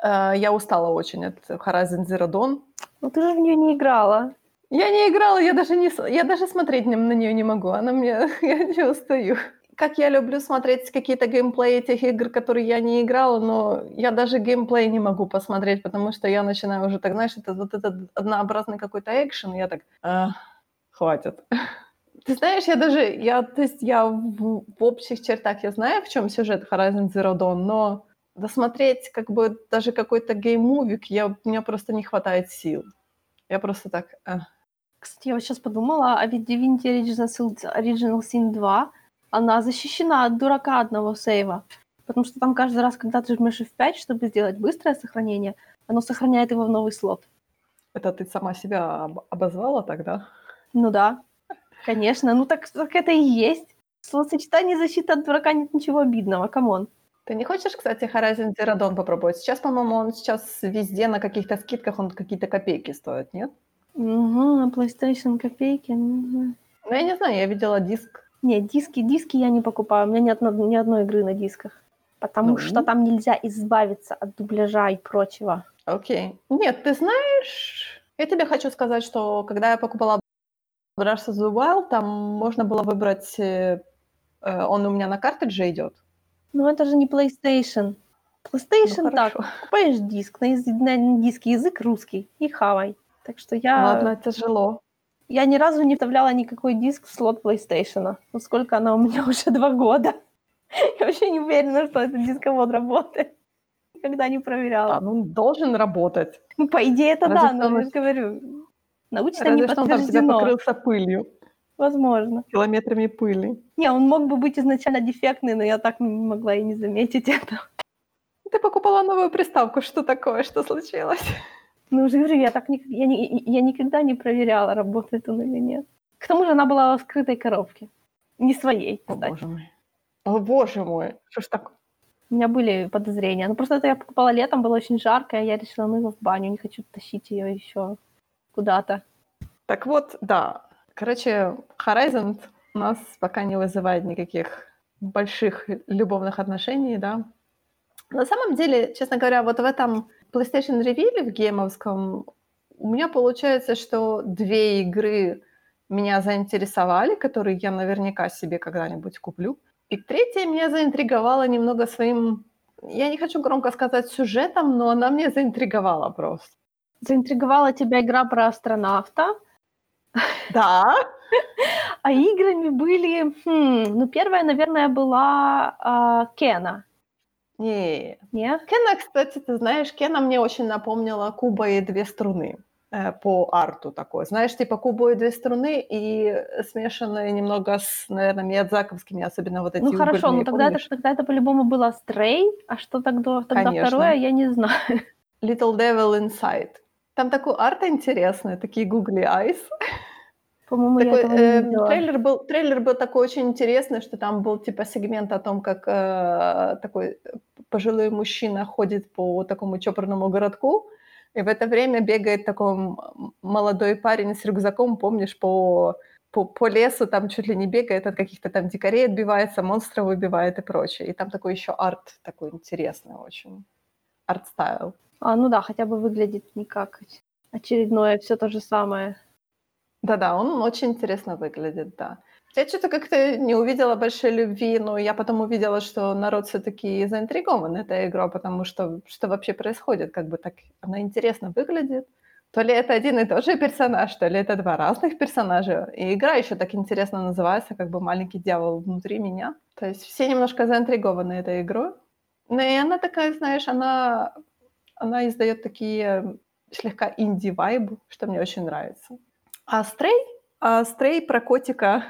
э, я устала очень от Horizon Zero Dawn. Ну, ты же в нее не играла. Я не играла, я даже, не, я даже смотреть на нее не могу. Она мне... Я не устаю. Как я люблю смотреть какие-то геймплеи этих игр, которые я не играла, но я даже геймплей не могу посмотреть, потому что я начинаю уже так, знаешь, это вот этот однообразный какой-то экшен, я так, «А, хватит. Ты знаешь, я даже, я, то есть я в, в общих чертах, я знаю, в чем сюжет Horizon Zero Dawn, но досмотреть как бы даже какой-то гейм-мувик, я, у меня просто не хватает сил. Я просто так... Э. Кстати, я вот сейчас подумала, а ведь Divinity Original Sin, Original Sin 2, она защищена от дурака одного сейва. Потому что там каждый раз, когда ты жмешь F5, чтобы сделать быстрое сохранение, оно сохраняет его в новый слот. Это ты сама себя об- обозвала тогда? Ну да, конечно. Ну так, так это и есть. В словосочетании защиты от дурака нет ничего обидного, come on. Ты не хочешь, кстати, Horizon Zero Dawn попробовать? Сейчас, по-моему, он сейчас везде на каких-то скидках, он какие-то копейки стоит, нет? Угу, PlayStation копейки. Ну, я не знаю, я видела диск. Нет, диски, диски я не покупаю. У меня нет ни одной игры на дисках. Потому ну. что там нельзя избавиться от дубляжа и прочего. Окей. Нет, ты знаешь, я тебе хочу сказать, что когда я покупала Breath of the Wild, там можно было выбрать, э, э он у меня на картридже идет. Ну это же не PlayStation. PlayStation ну, так, покупаешь диск, на, на диске язык русский и хавай. Так что я... Ладно, тяжело. Я ни разу не вставляла никакой диск в слот PlayStation. Ну сколько она у меня уже два года. Я вообще не уверена, что этот дисковод работает. Никогда не проверяла. А, ну, должен работать. Ну, по идее, это Разве да, но я же говорю, научно Разве не подтверждено. он там покрылся пылью. Возможно. Километрами пыли. Не, он мог бы быть изначально дефектный, но я так не могла и не заметить это. Ты покупала новую приставку, что такое, что случилось? Ну, уже говорю, я, так, я, не, я никогда не проверяла, работает он или нет. К тому же она была в скрытой коробке. Не своей, кстати. О, боже мой. О, боже мой, что ж так? У меня были подозрения. Ну, просто это я покупала летом, было очень жарко, и я решила, ну его в баню, не хочу тащить ее еще куда-то. Так вот, да. Короче, Horizon у нас пока не вызывает никаких больших любовных отношений, да. На самом деле, честно говоря, вот в этом PlayStation Reveal в геймовском у меня получается, что две игры меня заинтересовали, которые я наверняка себе когда-нибудь куплю. И третья меня заинтриговала немного своим, я не хочу громко сказать сюжетом, но она меня заинтриговала просто. Заинтриговала тебя игра про астронавта? Да. А играми были... Хм, ну, первая, наверное, была э, Кена. Не. Не? Кена, кстати, ты знаешь, Кена мне очень напомнила Куба и две струны. Э, по арту такой. Знаешь, типа кубу и две струны и смешанные немного с, наверное, миядзаковскими, особенно вот эти Ну хорошо, ну тогда это, тогда это по-любому было Stray, а что тогда, тогда Конечно. второе, я не знаю. Little Devil Inside. Там такой арт интересный, такие googly eyes. По-моему, такой, я этого не э, трейлер был трейлер был такой очень интересный, что там был типа сегмент о том, как э, такой пожилой мужчина ходит по такому чопорному городку, и в это время бегает такой молодой парень с рюкзаком, помнишь, по, по, по лесу, там чуть ли не бегает, от каких-то там дикарей отбивается, монстров выбивает и прочее. И там такой еще арт такой интересный очень. Art style. А, ну да, хотя бы выглядит не как очередное все то же самое. Да-да, он очень интересно выглядит, да. Я что-то как-то не увидела большой любви, но я потом увидела, что народ все-таки заинтригован этой игрой, потому что что вообще происходит, как бы так она интересно выглядит. То ли это один и тот же персонаж, то ли это два разных персонажа. И игра еще так интересно называется, как бы «Маленький дьявол внутри меня». То есть все немножко заинтригованы этой игрой. Ну и она такая, знаешь, она, она издает такие слегка инди-вайбы, что мне очень нравится. А Стрей? А Стрей про котика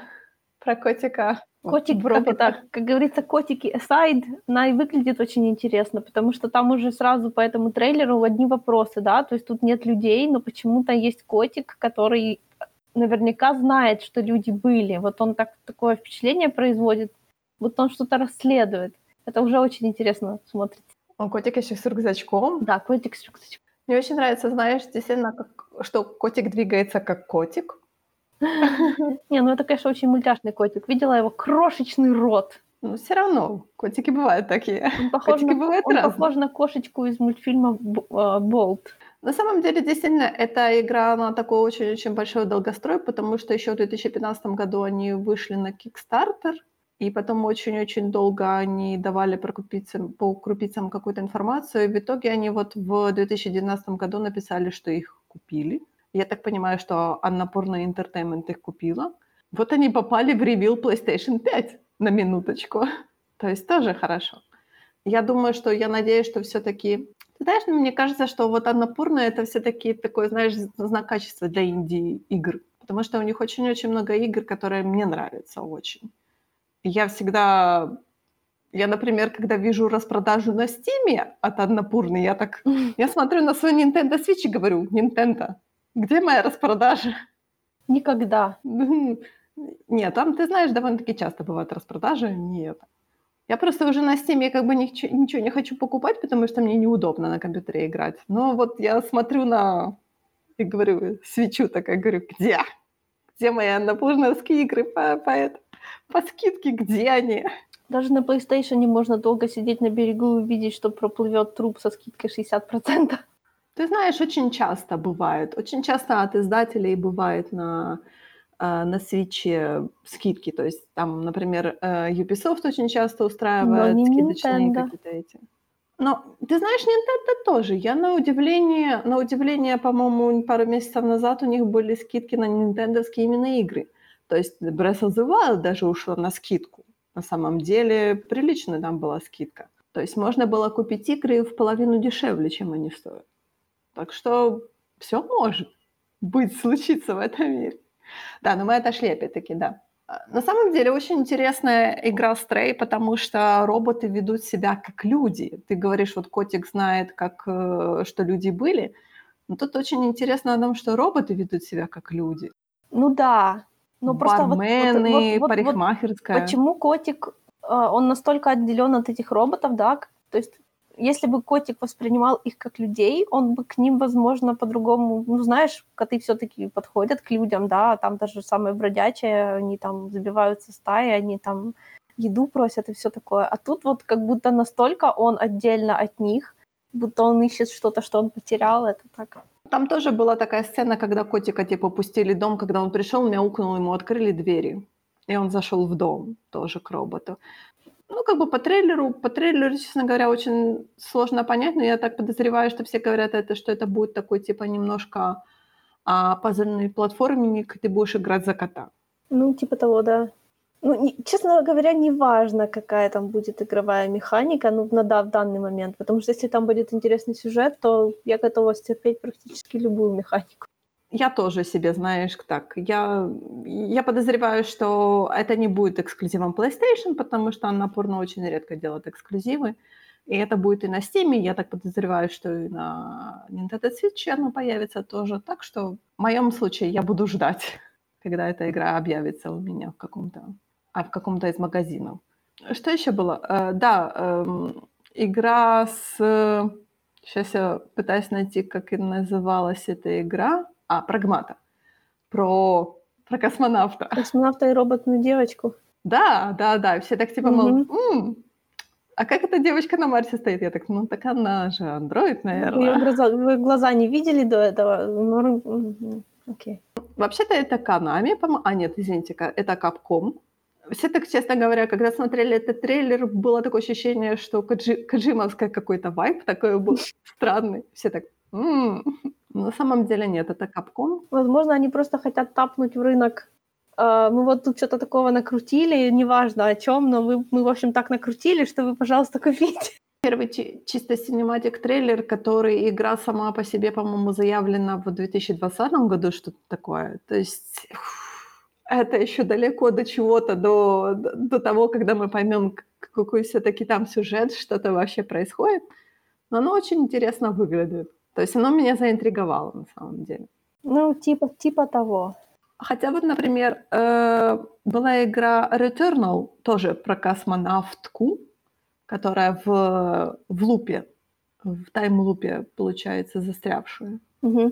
про котика. Котик, как, это, как говорится, котики aside, она и выглядит очень интересно, потому что там уже сразу по этому трейлеру одни вопросы, да, то есть тут нет людей, но почему-то есть котик, который наверняка знает, что люди были. Вот он так, такое впечатление производит, вот он что-то расследует. Это уже очень интересно смотрится. Он котик еще с рюкзачком. Да, котик с рюкзачком. Мне очень нравится, знаешь, действительно, как, что котик двигается как котик, Не, ну это, конечно, очень мультяшный котик. Видела его крошечный рот. Но все равно, котики бывают такие. Он похож, котики на, бывают он похож на кошечку из мультфильма а, «Болт». На самом деле, действительно, эта игра, она такой очень-очень большой долгострой, потому что еще в 2015 году они вышли на Kickstarter, и потом очень-очень долго они давали по крупицам, по крупицам какую-то информацию, и в итоге они вот в 2019 году написали, что их купили. Я так понимаю, что Порно Entertainment их купила. Вот они попали в ревил PlayStation 5 на минуточку. То есть тоже хорошо. Я думаю, что я надеюсь, что все-таки... Знаешь, мне кажется, что вот Аннапурна это все-таки такой, знаешь, знак качества для инди-игр. Потому что у них очень-очень много игр, которые мне нравятся очень. Я всегда... Я, например, когда вижу распродажу на Стиме от Аннапурны, я так... Я смотрю на свой Nintendo Switch и говорю, Nintendo, где моя распродажа? Никогда. Нет, там, ты знаешь, довольно-таки часто бывают распродажи. Нет. Я просто уже на Steam как бы ничего, ничего не хочу покупать, потому что мне неудобно на компьютере играть. Но вот я смотрю на... и говорю, свечу такая, говорю, где? Где мои аннапурновские игры по, по, по скидке? Где они? Даже на PlayStation можно долго сидеть на берегу и увидеть, что проплывет труп со скидкой 60%. Ты знаешь, очень часто бывает. Очень часто от издателей бывает на а, на свече скидки. То есть там, например, э, Ubisoft очень часто устраивает Но скидочные какие-то эти. Но ты знаешь, Nintendo тоже. Я на удивление, на удивление, по-моему, пару месяцев назад у них были скидки на нинтендовские именно игры. То есть Breath of the Wild даже ушла на скидку. На самом деле приличная там была скидка. То есть можно было купить игры в половину дешевле, чем они стоят. Так что все может быть, случиться в этом мире. Да, но мы отошли опять-таки, да. А, на самом деле очень интересная игра Stray, потому что роботы ведут себя как люди. Ты говоришь, вот котик знает, как, э, что люди были, но тут очень интересно о том, что роботы ведут себя как люди. Ну да, ну просто Бармены, вот, вот, вот, парикмахерская. Вот почему котик, э, он настолько отделен от этих роботов, да? То есть если бы котик воспринимал их как людей, он бы к ним, возможно, по-другому... Ну, знаешь, коты все таки подходят к людям, да, там даже самые бродячие, они там забиваются стаи, они там еду просят и все такое. А тут вот как будто настолько он отдельно от них, будто он ищет что-то, что он потерял, это так. Там тоже была такая сцена, когда котика типа пустили дом, когда он пришел, мяукнул, ему открыли двери. И он зашел в дом тоже к роботу. Ну, как бы по трейлеру, по трейлеру, честно говоря, очень сложно понять, но я так подозреваю, что все говорят это, что это будет такой, типа, немножко а, пазльный платформенник, ты будешь играть за кота. Ну, типа того, да. Ну, не, честно говоря, не важно, какая там будет игровая механика, ну, на, да, в данный момент, потому что если там будет интересный сюжет, то я готова стерпеть практически любую механику. Я тоже себе, знаешь, так. Я, я подозреваю, что это не будет эксклюзивом PlayStation, потому что порно очень редко делает эксклюзивы. И это будет и на Steam, я так подозреваю, что и на Nintendo Switch оно появится тоже. Так что в моем случае я буду ждать, когда эта игра объявится у меня в каком-то, а в каком-то из магазинов. Что еще было? Э, да, эм, игра с... Сейчас я пытаюсь найти, как и называлась эта игра а, Прагмата, про, про космонавта. Космонавта и роботную девочку. Да, да, да. Все так типа, мол, м-м, а как эта девочка на Марсе стоит? Я так, ну так она же андроид, наверное. Вы, глаза, вы глаза не видели до этого? Ну, окей. Вообще-то это Канами, А, нет, извините, это Капком. Все так, честно говоря, когда смотрели этот трейлер, было такое ощущение, что Каджи, Каджимовский какой-то вайп такой был странный. Все так, м-м. На самом деле нет, это капком. Возможно, они просто хотят тапнуть в рынок. Uh, мы вот тут что-то такого накрутили, неважно о чем, но мы, мы, в общем, так накрутили, что вы, пожалуйста, купите. Первый чисто синематик трейлер, который игра сама по себе, по-моему, заявлена в 2020 году, что-то такое. То есть это еще далеко до чего-то, до, до того, когда мы поймем, какой все-таки там сюжет, что-то вообще происходит. Но оно очень интересно выглядит. То есть оно меня заинтриговало на самом деле. Ну, типа, типа того. Хотя вот, например, э, была игра Returnal, тоже про космонавтку, которая в, в лупе, в тайм-лупе, получается, застрявшую. Угу.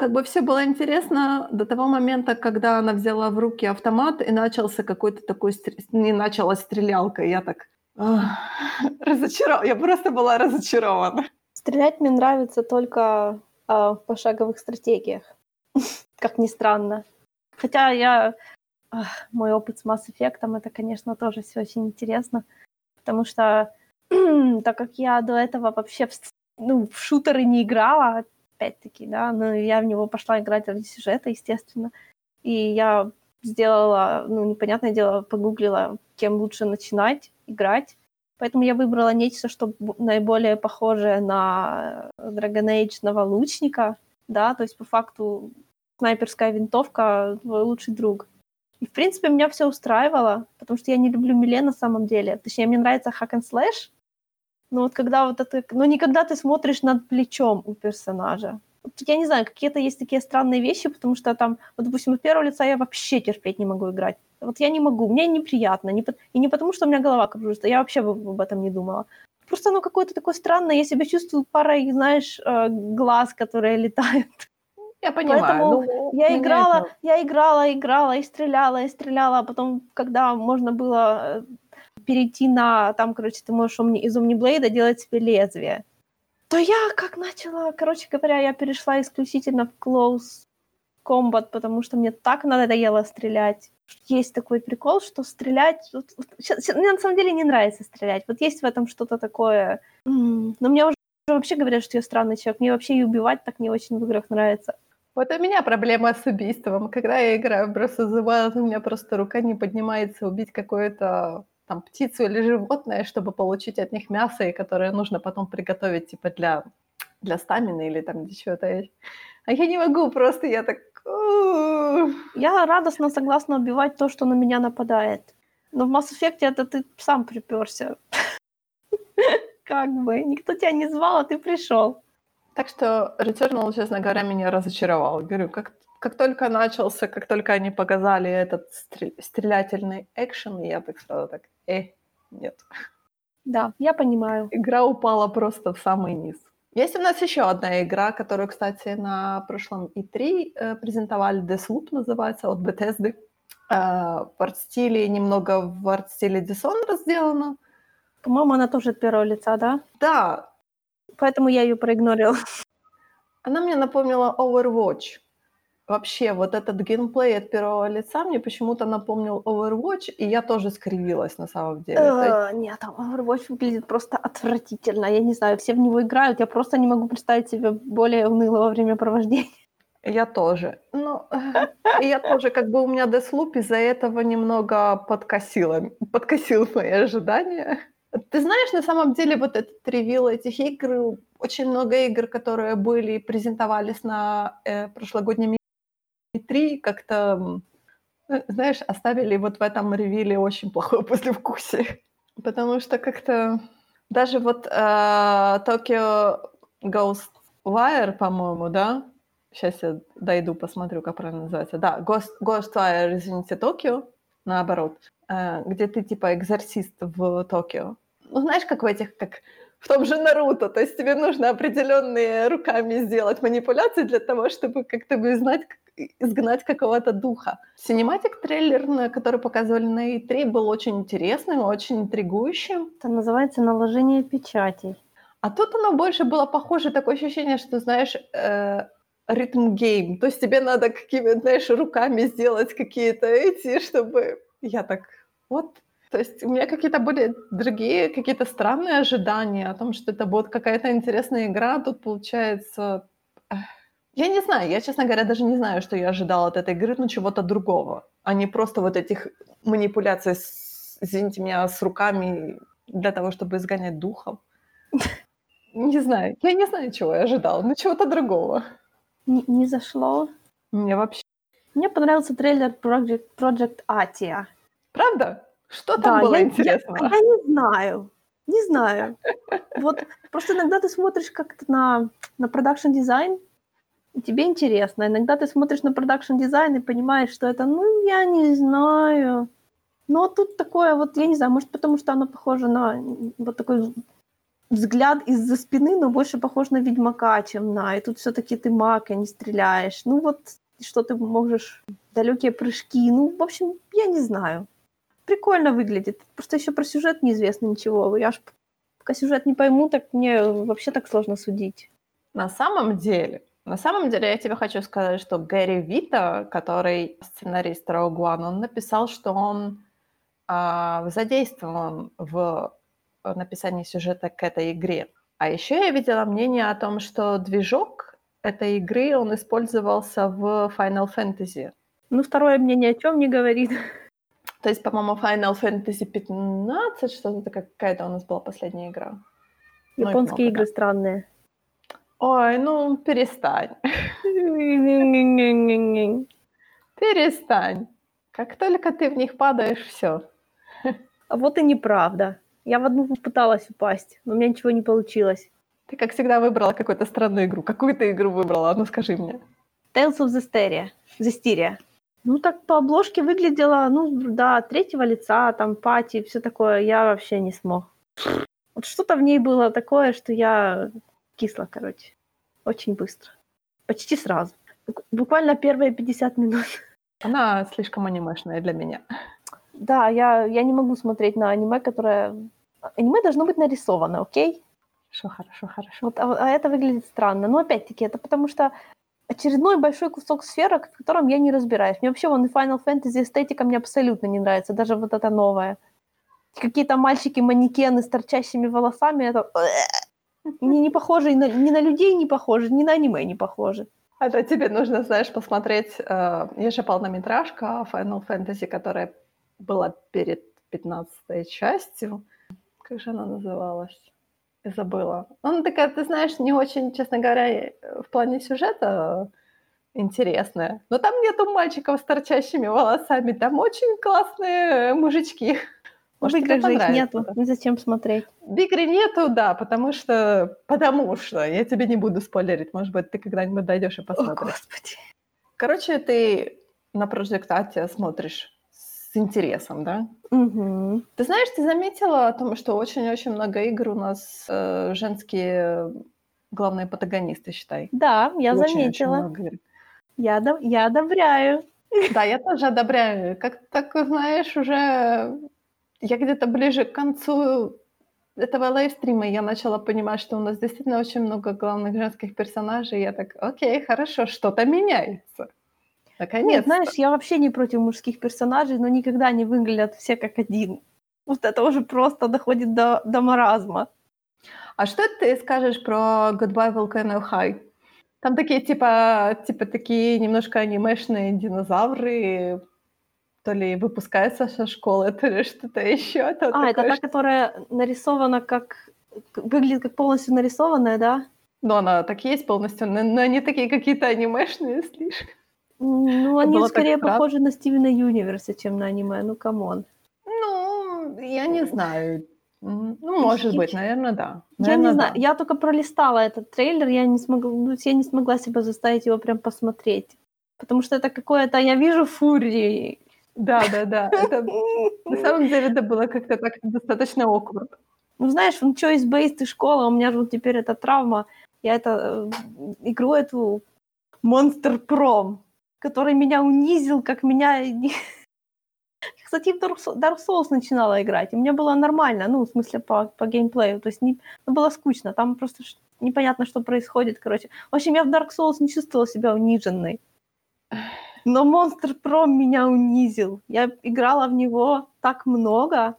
Как бы все было интересно до того момента, когда она взяла в руки автомат и начался какой-то такой, не началась стрелялка. Я так разочарована, я просто была разочарована. Стрелять мне нравится только э, в пошаговых стратегиях, как ни странно. Хотя я... Мой опыт с Mass Effect, это, конечно, тоже все очень интересно, потому что так как я до этого вообще в, ну, в шутеры не играла, опять-таки, да, но я в него пошла играть ради сюжета, естественно, и я сделала, ну, непонятное дело, погуглила, кем лучше начинать играть. Поэтому я выбрала нечто, что наиболее похожее на Dragon Age лучника, да, то есть по факту снайперская винтовка — твой лучший друг. И, в принципе, меня все устраивало, потому что я не люблю миле на самом деле. Точнее, мне нравится hack and slash, но вот когда вот это... Но не когда ты смотришь над плечом у персонажа. Я не знаю, какие-то есть такие странные вещи, потому что там, вот, допустим, от первого лица я вообще терпеть не могу играть. Вот я не могу, мне неприятно. Не, и не потому, что у меня голова кружится, я вообще об этом не думала. Просто оно какое-то такое странное, я себя чувствую парой, знаешь, э, глаз, которые летают. Я понимаю. Поэтому ну, я играла, я играла, играла и стреляла, и стреляла, а потом, когда можно было э, перейти на, там, короче, ты можешь из Omniblade делать себе лезвие, то я как начала, короче говоря, я перешла исключительно в close combat, потому что мне так надоело стрелять. Есть такой прикол, что стрелять... Вот, вот, мне на самом деле не нравится стрелять. Вот есть в этом что-то такое... Но мне уже вообще говорят, что я странный человек. Мне вообще и убивать так не очень в играх нравится. Вот у меня проблема с убийством. Когда я играю в Breath of the Wild, у меня просто рука не поднимается убить какое-то там птицу или животное, чтобы получить от них мясо, и которое нужно потом приготовить типа для, для стамины или там для чего-то. А я не могу просто, я так... Я радостно согласна убивать то, что на меня нападает. Но в Mass Effect это ты сам приперся. Как бы. Никто тебя не звал, а ты пришел. Так что Returnal, честно говоря, меня разочаровал. Говорю, как, как только начался, как только они показали этот стрелятельный экшен, я так сразу так, э, нет. Да, я понимаю. Игра упала просто в самый низ. Есть у нас еще одна игра, которую, кстати, на прошлом E3 э, презентовали, Deathloop называется, от Bethesda. Э, в арт-стиле, немного в арт-стиле Dishonored сделано. По-моему, она тоже от первого лица, да? Да, Поэтому я ее проигнорила. Она мне напомнила Overwatch. Вообще, вот этот геймплей от первого лица мне почему-то напомнил Overwatch, и я тоже скривилась на самом деле. Uh, нет, Overwatch выглядит просто отвратительно. Я не знаю, все в него играют, я просто не могу представить себе более унылого времяпровождения. Я тоже. Ну, я тоже, как бы у меня Deathloop из-за этого немного подкосило, подкосил мои ожидания. Ты знаешь, на самом деле вот этот ревил этих игр, очень много игр, которые были, презентовались на э, прошлогоднем E3, как-то, э, знаешь, оставили вот в этом ревиле очень плохое послевкусие. Потому что как-то даже вот э, Tokyo Ghost Wire, по-моему, да? Сейчас я дойду, посмотрю, как правильно называется. Да, Ghost, Ghostwire, извините, Токио, наоборот. Э, где ты типа экзорцист в Токио. Ну, знаешь, как в этих, как в том же Наруто, то есть тебе нужно определенные руками сделать манипуляции для того, чтобы как-то бы знать, изгнать какого-то духа. Cinematic трейлер, который показывали на E3, был очень интересным, очень интригующим. Это называется наложение печатей. А тут оно больше было похоже, такое ощущение, что, знаешь, э, rhythm game. То есть тебе надо какими-то, знаешь, руками сделать какие-то эти, чтобы... Я так, вот, то есть у меня какие-то были другие, какие-то странные ожидания о том, что это будет какая-то интересная игра. Тут получается... Я не знаю, я, честно говоря, даже не знаю, что я ожидала от этой игры, но чего-то другого, а не просто вот этих манипуляций, с, извините меня, с руками для того, чтобы изгонять духов. Не знаю, я не знаю, чего я ожидала, но чего-то другого. Не, не зашло? Мне вообще... Мне понравился трейлер Project, Project Atia. Правда? Что там да, было я, интересного? Я, я не знаю. Не знаю. Вот просто иногда ты смотришь как-то на, на production design, и тебе интересно. Иногда ты смотришь на production design и понимаешь, что это, ну, я не знаю. Но тут такое вот, я не знаю, может, потому что оно похоже на вот такой взгляд из-за спины, но больше похож на Ведьмака, чем на... И тут все таки ты маг, а не стреляешь. Ну вот, что ты можешь... Далекие прыжки. Ну, в общем, я не знаю прикольно выглядит. Просто еще про сюжет неизвестно ничего. Я ж пока сюжет не пойму, так мне вообще так сложно судить. На самом деле, на самом деле я тебе хочу сказать, что Гэри Вита, который сценарист One, он написал, что он э, задействован в написании сюжета к этой игре. А еще я видела мнение о том, что движок этой игры, он использовался в Final Fantasy. Ну, второе мне ни о чем не говорит. То есть, по-моему, Final Fantasy 15, что-то какая-то у нас была последняя игра. Ну, Японские игры странные. Ой, ну перестань. Перестань. Как только ты в них падаешь, все. А вот и неправда. Я в одну пыталась упасть, но у меня ничего не получилось. Ты, как всегда, выбрала какую-то странную игру. Какую ты игру выбрала? Ну, скажи мне. Tales of Zestiria. Zestiria. Ну, так по обложке выглядела, ну, да, третьего лица, там, пати, все такое. Я вообще не смог. Вот что-то в ней было такое, что я кисла, короче. Очень быстро. Почти сразу. Буквально первые 50 минут. Она слишком анимешная для меня. Да, я, я не могу смотреть на аниме, которое... Аниме должно быть нарисовано, окей? Хорошо, хорошо, хорошо. Вот, а, а это выглядит странно. Но опять-таки, это потому что очередной большой кусок сферок, в котором я не разбираюсь. Мне вообще вон Final Fantasy эстетика мне абсолютно не нравится, даже вот это новое. Какие-то мальчики-манекены с торчащими волосами, это... Не, не похожи, на, ни на людей не похожи, ни на аниме не похожи. Это тебе нужно, знаешь, посмотреть... Э, есть же полнометражка Final Fantasy, которая была перед 15 частью. Как же она называлась? Забыла. Она такая, ты знаешь, не очень, честно говоря, в плане сюжета интересная. Но там нету мальчиков с торчащими волосами. Там очень классные мужички. Может, в играх же их нету, зачем смотреть? В игре нету, да, потому что, потому что, я тебе не буду спойлерить, может быть, ты когда-нибудь дойдешь и посмотришь. О, Господи. Короче, ты на Project смотришь с интересом, да? Угу. Ты знаешь, ты заметила о том, что очень-очень много игр у нас э, женские главные протагонисты, считай. Да, я очень, заметила. Очень я, до... я одобряю. Да, я тоже одобряю. Как так, знаешь, уже я где-то ближе к концу этого лайвстрима я начала понимать, что у нас действительно очень много главных женских персонажей. Я так, окей, хорошо, что-то меняется. Наконец. Нет, знаешь, я вообще не против мужских персонажей, но никогда не выглядят все как один. Вот это уже просто доходит до, до маразма. А что ты скажешь про Goodbye Volcano High? Там такие типа, типа такие немножко анимешные динозавры, то ли выпускается со школы, то ли что-то еще. А, это та, что... которая нарисована как... Выглядит как полностью нарисованная, да? Ну, она так есть полностью, но, но они такие какие-то анимешные слишком. Ну, они Было скорее похожи на Стивена Юниверса, чем на аниме, ну, come on. Ну, я не знаю. Ну, может быть, наверное, да. Наверное, я не знаю, да. я только пролистала этот трейлер, я не смогла, ну, я не смогла себя заставить его прям посмотреть. Потому что это какое-то, я вижу фурри, да, да, да. Это, на самом деле это было как-то так достаточно awkward. Ну, знаешь, ну что из бейст и школа, у меня же вот теперь эта травма. Я это, э, игру эту Monster Prom, который меня унизил, как меня... Кстати, в Dark Souls начинала играть, и мне было нормально, ну, в смысле, по, по геймплею, то есть не, ну, было скучно, там просто непонятно, что происходит, короче. В общем, я в Dark Souls не чувствовала себя униженной. Но Monster Pro меня унизил. Я играла в него так много.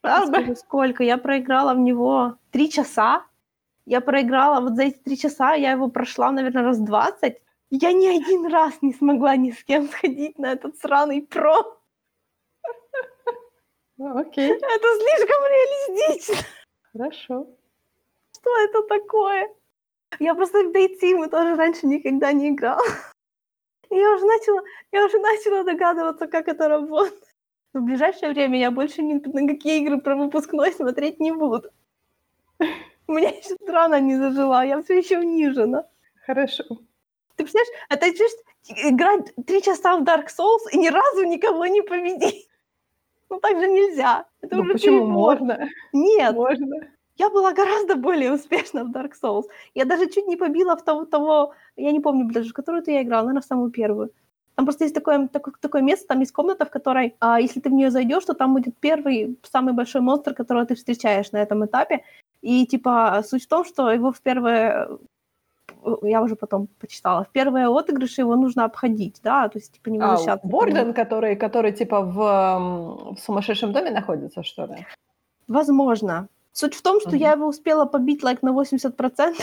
Правда? Сколько? Я проиграла в него три часа. Я проиграла вот за эти три часа, я его прошла, наверное, раз двадцать. Я ни один раз не смогла ни с кем сходить на этот сраный про. Ну, окей. Okay. Это слишком реалистично. Хорошо. Что это такое? Я просто в Дейтсиму тоже раньше никогда не играла. Я уже начала, я уже начала догадываться, как это работает. В ближайшее время я больше ни на какие игры про выпускной смотреть не буду. У меня еще страна не зажила, я все еще унижена. Хорошо. Ты представляешь, это чувство играть три часа в Dark Souls и ни разу никого не победить. Ну так же нельзя. Это ну, уже почему перебор. можно? Нет. Можно. Я была гораздо более успешна в Dark Souls. Я даже чуть не побила в того, того я не помню даже, которую ты я играла, наверное, в самую первую. Там просто есть такое, такое, такое место, там есть комната, в которой, а, если ты в нее зайдешь, то там будет первый, самый большой монстр, которого ты встречаешь на этом этапе. И, типа, суть в том, что его в первое... Я уже потом почитала. В первые отыгрыши его нужно обходить, да, то есть, типа, не возвращаться. А, Борден, который, который, типа, в, в сумасшедшем доме находится, что ли? Возможно. Суть в том, что uh-huh. я его успела побить лайк like, на 80%,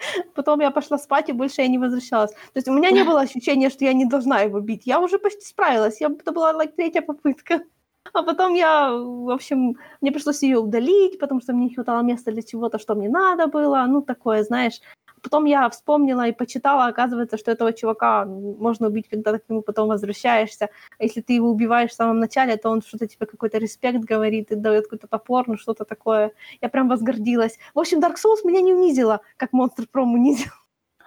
Потом я пошла спать, и больше я не возвращалась. То есть у меня не было ощущения, что я не должна его бить. Я уже почти справилась. Я, это была like, третья попытка. А потом я, в общем, мне пришлось ее удалить, потому что мне не хватало места для чего-то, что мне надо было. Ну, такое, знаешь. Потом я вспомнила и почитала, оказывается, что этого чувака можно убить, когда ты к нему потом возвращаешься. А если ты его убиваешь в самом начале, то он что-то тебе какой-то респект говорит и дает какой-то топор, ну что-то такое. Я прям возгордилась. В общем, Dark Souls меня не унизила, как Monster Prom унизил.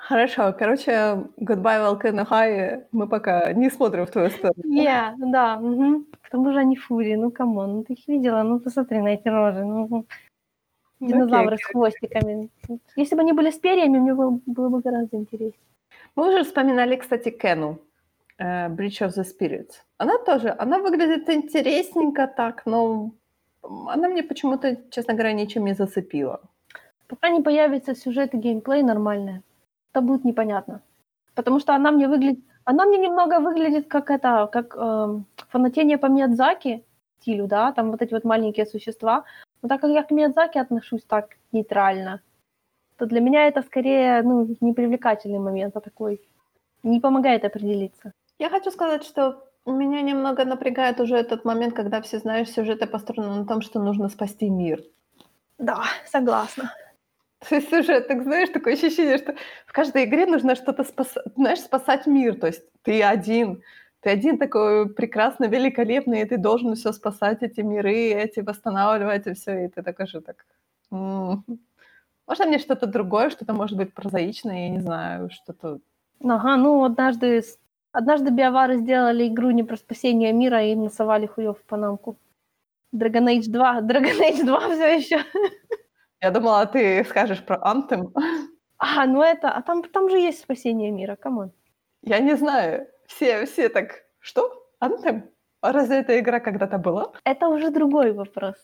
Хорошо, короче, Goodbye Volcano High мы пока не смотрим в твою сторону. Yeah, да, угу. к тому же они фурри, ну come on, ну ты их видела, ну посмотри на эти рожи, ну динозавры okay. с хвостиками. Если бы они были с перьями, мне было, было бы гораздо интереснее. Мы уже вспоминали, кстати, Кену, uh, Bridge of the Spirits. Она тоже, она выглядит интересненько так, но она мне почему-то, честно говоря, ничем не зацепила. Пока не появится сюжет и геймплей нормальный, то будет непонятно. Потому что она мне выглядит... Она мне немного выглядит как это, как э, фанатение по Миядзаки стилю, да, там вот эти вот маленькие существа, но так как я к Миядзаки отношусь так нейтрально, то для меня это скорее ну, непривлекательный момент, а такой не помогает определиться. Я хочу сказать, что меня немного напрягает уже этот момент, когда все, знаешь, сюжеты построены на том, что нужно спасти мир. Да, согласна. То есть сюжет, так знаешь, такое ощущение, что в каждой игре нужно что-то спасать, знаешь, спасать мир. То есть ты один, ты один такой прекрасно, великолепный, и ты должен все спасать, эти миры, эти восстанавливать, и все, и ты такой же так... М-м. Можно мне что-то другое, что-то может быть прозаичное, я не знаю, что-то... Ага, ну однажды, однажды биовары сделали игру не про спасение мира, и им насовали хуёв в панамку. Dragon Age 2, Dragon Age 2 все еще. Я думала, ты скажешь про Anthem. А, ну это, а там, там же есть спасение мира, come on. Я не знаю все, все так, что? Anthem? А разве эта игра когда-то была? Это уже другой вопрос.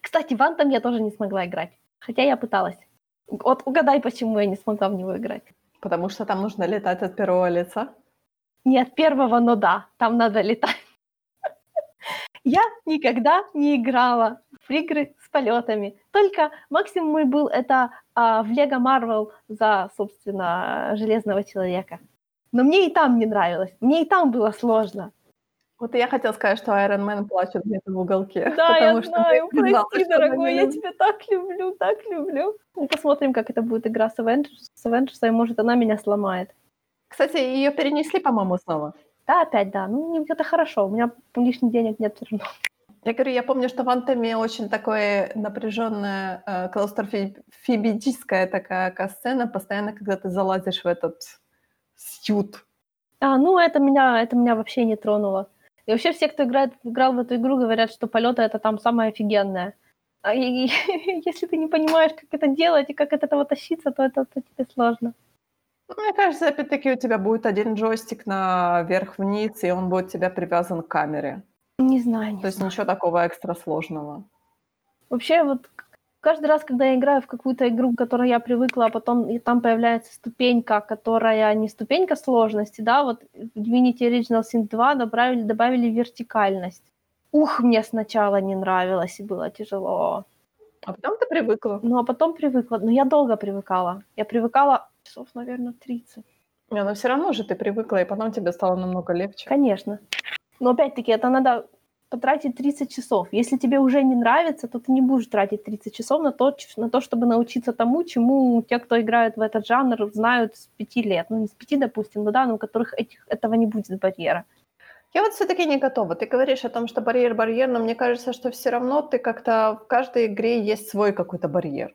Кстати, в Anthem я тоже не смогла играть. Хотя я пыталась. Вот угадай, почему я не смогла в него играть. Потому что там нужно летать от первого лица? Не от первого, но да, там надо летать. Я никогда не играла в игры с полетами. Только максимум мой был это а, в Лего Марвел за, собственно, Железного Человека. Но мне и там не нравилось. Мне и там было сложно. Вот я хотела сказать, что Iron Man плачет где-то в уголке. Да, я что знаю, прости, дорогой, я тебя так люблю, так люблю. Ну, посмотрим, как это будет игра с Avengers, с Avengers, и может она меня сломает. Кстати, ее перенесли, по-моему, снова. Да, опять, да. Ну, это хорошо, у меня лишних денег нет все равно. Я говорю, я помню, что в Антоме очень такое напряженная, э, клаустрофобическая такая сцена, постоянно, когда ты залазишь в этот Стют. А, ну это меня, это меня вообще не тронуло. И вообще все, кто играет, играл в эту игру, говорят, что полеты это там самое офигенное. А и, и, если ты не понимаешь, как это делать и как от этого тащиться, то это то тебе сложно. Ну, мне кажется, опять-таки у тебя будет один джойстик на вверх-вниз, и он будет тебя привязан к камере. Не знаю. Не то есть знаю. ничего такого экстра сложного. Вообще, вот каждый раз, когда я играю в какую-то игру, к которой я привыкла, а потом и там появляется ступенька, которая не ступенька сложности, да, вот в Divinity Original Sin 2 добавили, добавили вертикальность. Ух, мне сначала не нравилось и было тяжело. А потом ты привыкла? Ну, а потом привыкла. Но я долго привыкала. Я привыкала часов, наверное, 30. Не, но все равно же ты привыкла, и потом тебе стало намного легче. Конечно. Но опять-таки это надо потратить 30 часов. Если тебе уже не нравится, то ты не будешь тратить 30 часов на то, на то чтобы научиться тому, чему те, кто играют в этот жанр, знают с 5 лет. Ну, не с 5, допустим, но да, но у которых этих, этого не будет барьера. Я вот все-таки не готова. Ты говоришь о том, что барьер барьер, но мне кажется, что все равно ты как-то в каждой игре есть свой какой-то барьер.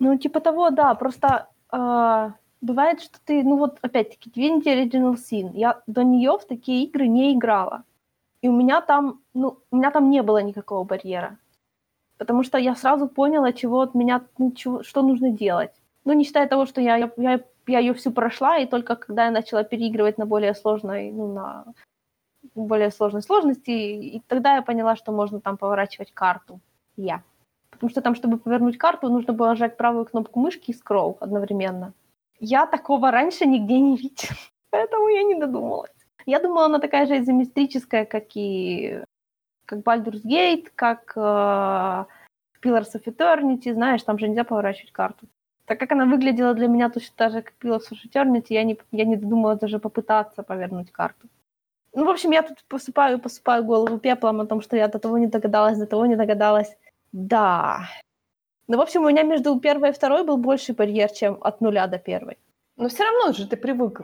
Ну, типа того, да. Просто э, бывает, что ты, ну вот опять-таки, Divinity Original Sin. Я до нее в такие игры не играла. И у меня там, ну, у меня там не было никакого барьера. Потому что я сразу поняла, чего от меня, ну, чего, что нужно делать. Ну, не считая того, что я, я, я ее всю прошла, и только когда я начала переигрывать на более сложной, ну, на более сложной сложности, и тогда я поняла, что можно там поворачивать карту. Я. Потому что там, чтобы повернуть карту, нужно было нажать правую кнопку мышки и скролл одновременно. Я такого раньше нигде не видела, поэтому я не додумалась. Я думала, она такая же изометрическая, как и как Baldur's Gate, как э, Pillars of Eternity, знаешь, там же нельзя поворачивать карту. Так как она выглядела для меня точно так же, как Pillars of Eternity, я не, я не додумала даже попытаться повернуть карту. Ну, в общем, я тут посыпаю, посыпаю голову пеплом о том, что я до того не догадалась, до того не догадалась. Да. Ну, в общем, у меня между первой и второй был больший барьер, чем от нуля до первой. Но все равно же ты привык.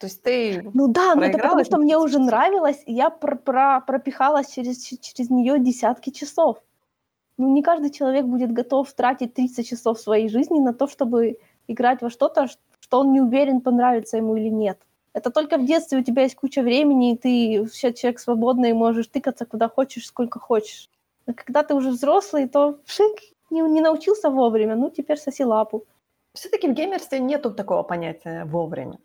То есть ты Ну да, но это потому, что мне уже нравилось, и я про- про- пропихалась через, через нее десятки часов. Ну, не каждый человек будет готов тратить 30 часов своей жизни на то, чтобы играть во что-то, что он не уверен, понравится ему или нет. Это только в детстве у тебя есть куча времени, и ты вообще человек свободный, можешь тыкаться куда хочешь, сколько хочешь. А когда ты уже взрослый, то шик, не, не научился вовремя, ну теперь соси лапу. Все-таки в геймерстве нету такого понятия вовремя.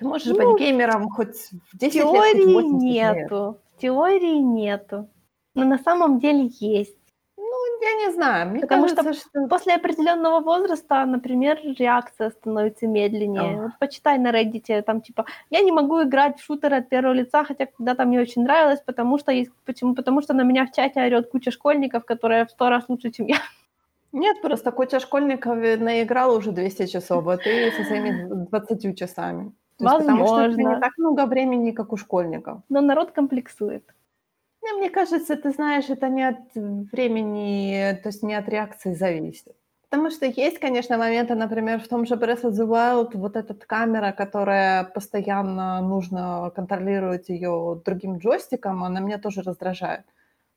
Ты можешь Ну, быть геймером хоть в В 10 лет, хоть в теории 80 лет. нету. В теории нету. Но на самом деле есть. Ну, я не знаю. Мне Потому что кажется, что... После определенного возраста, например, реакция становится медленнее. Ага. Вот почитай на Reddit, там типа, я не могу играть в шутеры от первого лица, хотя когда-то мне очень нравилось, потому что есть, почему? Потому что на меня в чате орет куча школьников, которые в сто раз лучше, чем я. Нет, просто куча школьников наиграла уже 200 часов, а ты со своими 20 часами. То есть потому что Возможно. не так много времени, как у школьников. Но народ комплексует. Ну, мне кажется, ты знаешь, это не от времени, то есть не от реакции зависит. Потому что есть, конечно, моменты, например, в том же Breath of the Wild, вот эта камера, которая постоянно нужно контролировать ее другим джойстиком, она меня тоже раздражает.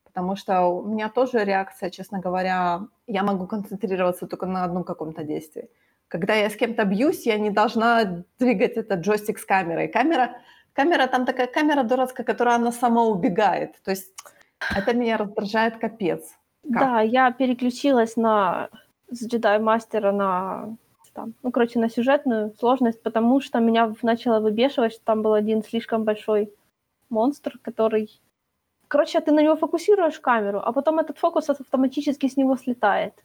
Потому что у меня тоже реакция, честно говоря, я могу концентрироваться только на одном каком-то действии. Когда я с кем-то бьюсь, я не должна двигать этот джойстик с камерой. Камера, камера там такая камера дурацкая, которая она сама убегает. То есть это меня раздражает капец. Как? Да, я переключилась на с джедай мастера на там, ну, короче, на сюжетную сложность, потому что меня начало выбешивать, что там был один слишком большой монстр, который... Короче, ты на него фокусируешь камеру, а потом этот фокус автоматически с него слетает.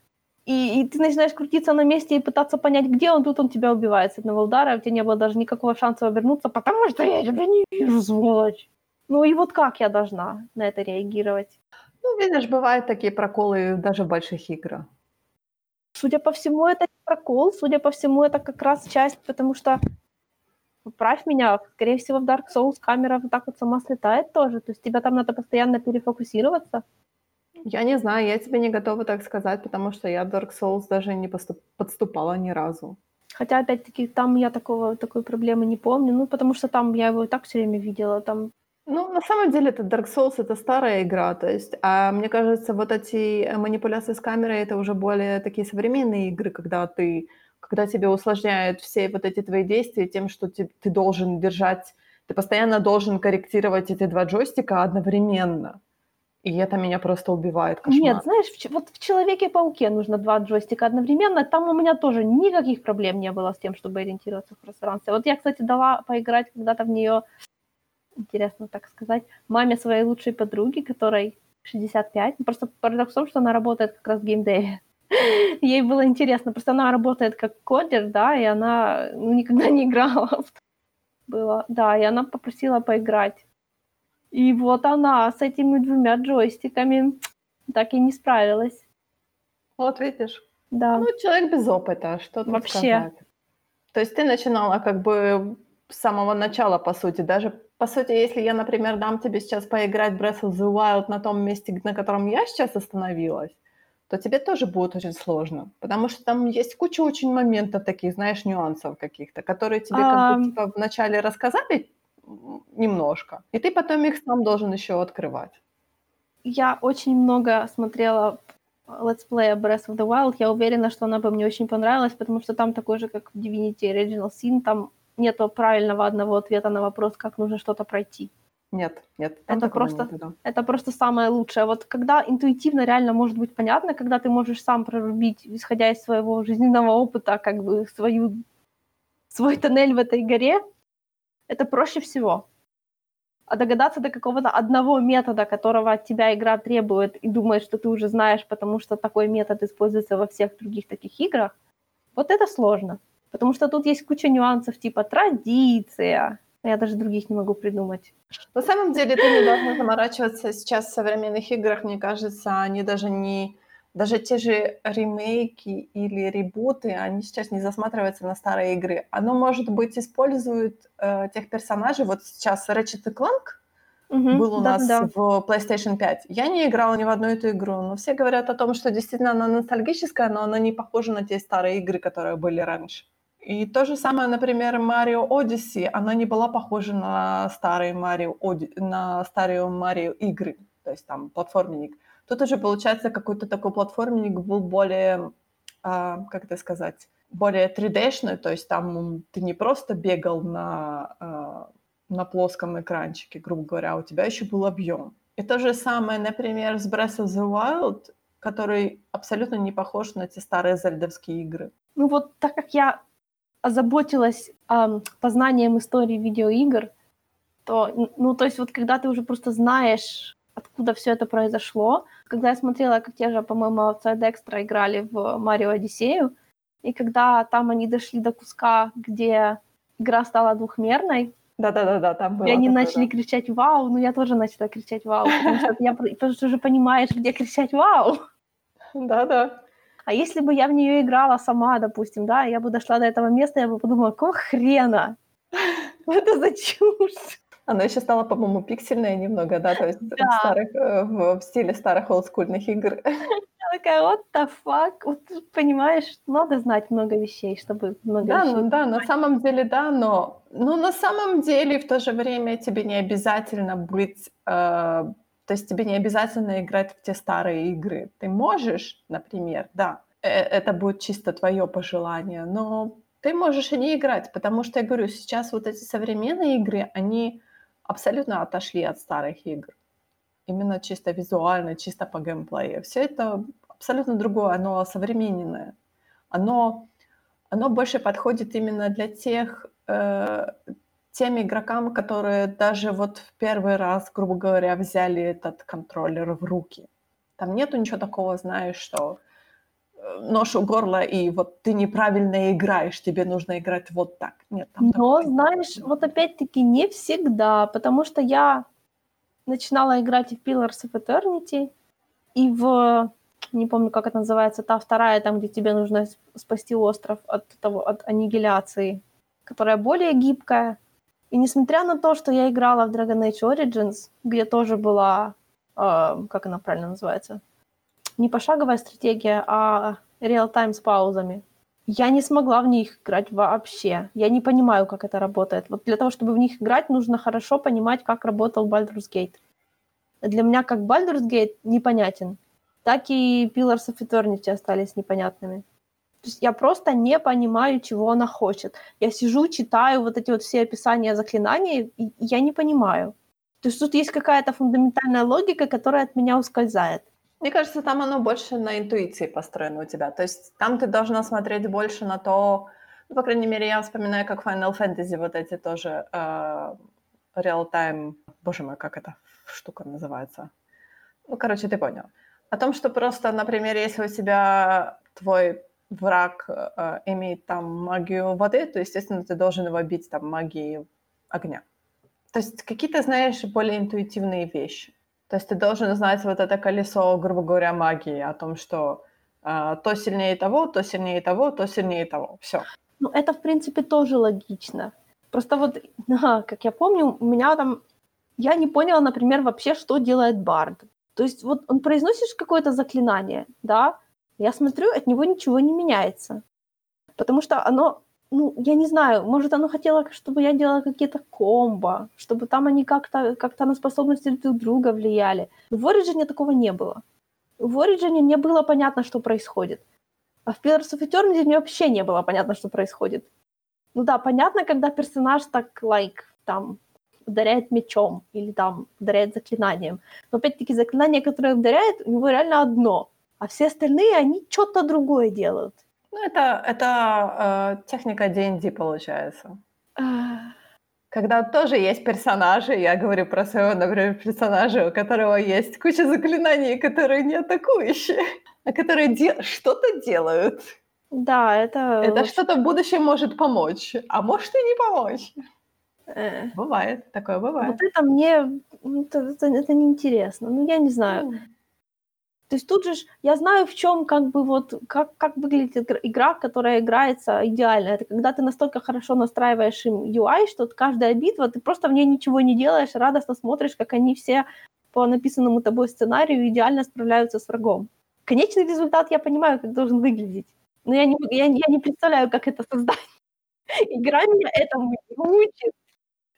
И, и ты начинаешь крутиться на месте и пытаться понять, где он, тут он тебя убивает с одного удара, у тебя не было даже никакого шанса обернуться, потому что я тебя не вижу, сволочь. Ну и вот как я должна на это реагировать? Ну, видишь, бывают такие проколы даже в больших играх. Судя по всему, это не прокол, судя по всему, это как раз часть, потому что, поправь меня, скорее всего, в Dark Souls камера вот так вот сама слетает тоже, то есть тебе там надо постоянно перефокусироваться. Я не знаю, я тебе не готова так сказать, потому что я в Dark Souls даже не поступ- подступала ни разу. Хотя, опять-таки, там я такого, такой проблемы не помню, ну, потому что там я его и так все время видела, там Ну, на самом деле, это Dark Souls это старая игра, то есть, а мне кажется, вот эти э, манипуляции с камерой это уже более такие современные игры, когда ты, когда тебе усложняют все вот эти твои действия тем, что ты, ты должен держать, ты постоянно должен корректировать эти два джойстика одновременно. И это меня просто убивает, кошмар. Нет, знаешь, в, вот в Человеке-пауке нужно два джойстика одновременно. Там у меня тоже никаких проблем не было с тем, чтобы ориентироваться в пространстве. Вот я, кстати, дала поиграть когда-то в нее, интересно так сказать, маме своей лучшей подруги, которой 65. Ну, Просто парадокс в том, что она работает как раз в геймдеве. Ей было интересно, просто она работает как кодер, да, и она ну, никогда не играла. Было, да, и она попросила поиграть. И вот она с этими двумя джойстиками так и не справилась. Вот видишь. Да. Ну, человек без опыта, что тут Вообще. сказать. То есть ты начинала как бы с самого начала, по сути. Даже, по сути, если я, например, дам тебе сейчас поиграть Breath of the Wild на том месте, на котором я сейчас остановилась, то тебе тоже будет очень сложно. Потому что там есть куча очень моментов таких, знаешь, нюансов каких-то, которые тебе как Ам. бы типа, вначале рассказали немножко, и ты потом их сам должен еще открывать. Я очень много смотрела летсплея Breath of the Wild. Я уверена, что она бы мне очень понравилась, потому что там такой же, как в Divinity Original Sin, там нету правильного одного ответа на вопрос, как нужно что-то пройти. Нет, нет. Это просто- нету, да. Это просто самое лучшее. Вот когда интуитивно реально может быть понятно, когда ты можешь сам прорубить, исходя из своего жизненного опыта, как бы свою, свой тоннель в этой горе, это проще всего. А догадаться до какого-то одного метода, которого от тебя игра требует, и думает, что ты уже знаешь, потому что такой метод используется во всех других таких играх, вот это сложно. Потому что тут есть куча нюансов типа традиция. Я даже других не могу придумать. На самом деле ты не должна заморачиваться сейчас в современных играх, мне кажется, они даже не даже те же ремейки или ребуты, они сейчас не засматриваются на старые игры. Оно, может быть, использует э, тех персонажей. Вот сейчас Ratchet Clank угу, был у да, нас да. в PlayStation 5. Я не играла ни в одну эту игру, но все говорят о том, что действительно она ностальгическая, но она не похожа на те старые игры, которые были раньше. И то же самое, например, Mario Odyssey, она не была похожа на старые Mario, на старые Mario игры, то есть там платформенник. Тут уже получается какой-то такой платформенник был более, а, как это сказать, более 3D-шный, то есть там ты не просто бегал на, а, на плоском экранчике, грубо говоря, у тебя еще был объем. И то же самое, например, с Breath of the Wild, который абсолютно не похож на те старые зельдовские игры. Ну вот так как я озаботилась э, познанием истории видеоигр, то, ну, то есть вот когда ты уже просто знаешь, откуда все это произошло, когда я смотрела, как те же, по-моему, Outside Extra играли в Марио Одиссею, и когда там они дошли до куска, где игра стала двухмерной, да-да-да, там было. И они такое, начали да. кричать «Вау!», ну я тоже начала кричать «Вау!», потому что я потому что уже понимаешь, где кричать «Вау!». Да-да. А если бы я в нее играла сама, допустим, да, я бы дошла до этого места, я бы подумала, какого хрена? Это за чушь? Она еще стала, по-моему, пиксельная немного, да, то есть да. В, старых, э, в стиле старых олдскульных игр. Я такая, what the fuck? Вот, понимаешь, надо знать много вещей, чтобы много Да, вещей ну да, на самом деле да, но, но на самом деле в то же время тебе не обязательно быть, э, то есть тебе не обязательно играть в те старые игры. Ты можешь, например, да, э, это будет чисто твое пожелание, но ты можешь и не играть, потому что, я говорю, сейчас вот эти современные игры, они абсолютно отошли от старых игр. Именно чисто визуально, чисто по геймплею. Все это абсолютно другое, оно современное. Оно, оно больше подходит именно для тех, э, тем игрокам, которые даже вот в первый раз, грубо говоря, взяли этот контроллер в руки. Там нету ничего такого, знаешь, что э, нож у горла, и вот ты неправильно играешь, тебе нужно играть вот так. Нет, там Но, знаешь, нет. вот опять-таки не всегда, потому что я начинала играть в Pillars of Eternity, и в, не помню, как это называется, та вторая, там, где тебе нужно спасти остров от, того, от аннигиляции, которая более гибкая. И несмотря на то, что я играла в Dragon Age Origins, где тоже была, э, как она правильно называется, не пошаговая стратегия, а реал-тайм с паузами. Я не смогла в них играть вообще. Я не понимаю, как это работает. Вот для того, чтобы в них играть, нужно хорошо понимать, как работал Baldur's Gate. Для меня как Baldur's Gate непонятен, так и Pillars of Eternity остались непонятными. То есть я просто не понимаю, чего она хочет. Я сижу, читаю вот эти вот все описания заклинаний, и я не понимаю. То есть тут есть какая-то фундаментальная логика, которая от меня ускользает. Мне кажется, там оно больше на интуиции построено у тебя. То есть там ты должна смотреть больше на то, ну, по крайней мере, я вспоминаю, как Final Fantasy вот эти тоже э, real-time, боже мой, как эта штука называется? Ну, короче, ты понял. О том, что просто, например, если у тебя твой враг э, имеет там магию воды, то, естественно, ты должен его бить там магией огня. То есть какие-то, знаешь, более интуитивные вещи. То есть ты должен знать вот это колесо, грубо говоря, магии, о том, что э, то сильнее того, то сильнее того, то сильнее того. Все. Ну, это, в принципе, тоже логично. Просто вот, ага, как я помню, у меня там... Я не поняла, например, вообще, что делает Бард. То есть вот он произносит какое-то заклинание, да, я смотрю, от него ничего не меняется. Потому что оно ну, я не знаю, может, оно хотело, чтобы я делала какие-то комбо, чтобы там они как-то как на способности друг друга влияли. В Origin такого не было. В Origin не было понятно, что происходит. А в Pillars of Eternity мне вообще не было понятно, что происходит. Ну да, понятно, когда персонаж так, like, там, ударяет мечом или там ударяет заклинанием. Но опять-таки заклинание, которое ударяет, у него реально одно. А все остальные, они что-то другое делают. Ну, это, это э, техника D&D получается. Когда тоже есть персонажи, я говорю про своего, например, персонажа, у которого есть куча заклинаний, которые не атакующие, а которые де- что-то делают. Да, это... Это что-то в будущем может помочь, а может и не помочь. Э. Бывает, такое бывает. Вот это мне, ну, это, это, это неинтересно. Ну, я не знаю. То есть тут же я знаю, в чем как бы вот, как, как выглядит игра, которая играется идеально. Это когда ты настолько хорошо настраиваешь им UI, что каждая битва, ты просто в ней ничего не делаешь, радостно смотришь, как они все по написанному тобой сценарию идеально справляются с врагом. Конечный результат я понимаю, как должен выглядеть. Но я не, я, я не представляю, как это создать. Игра меня этому не учит.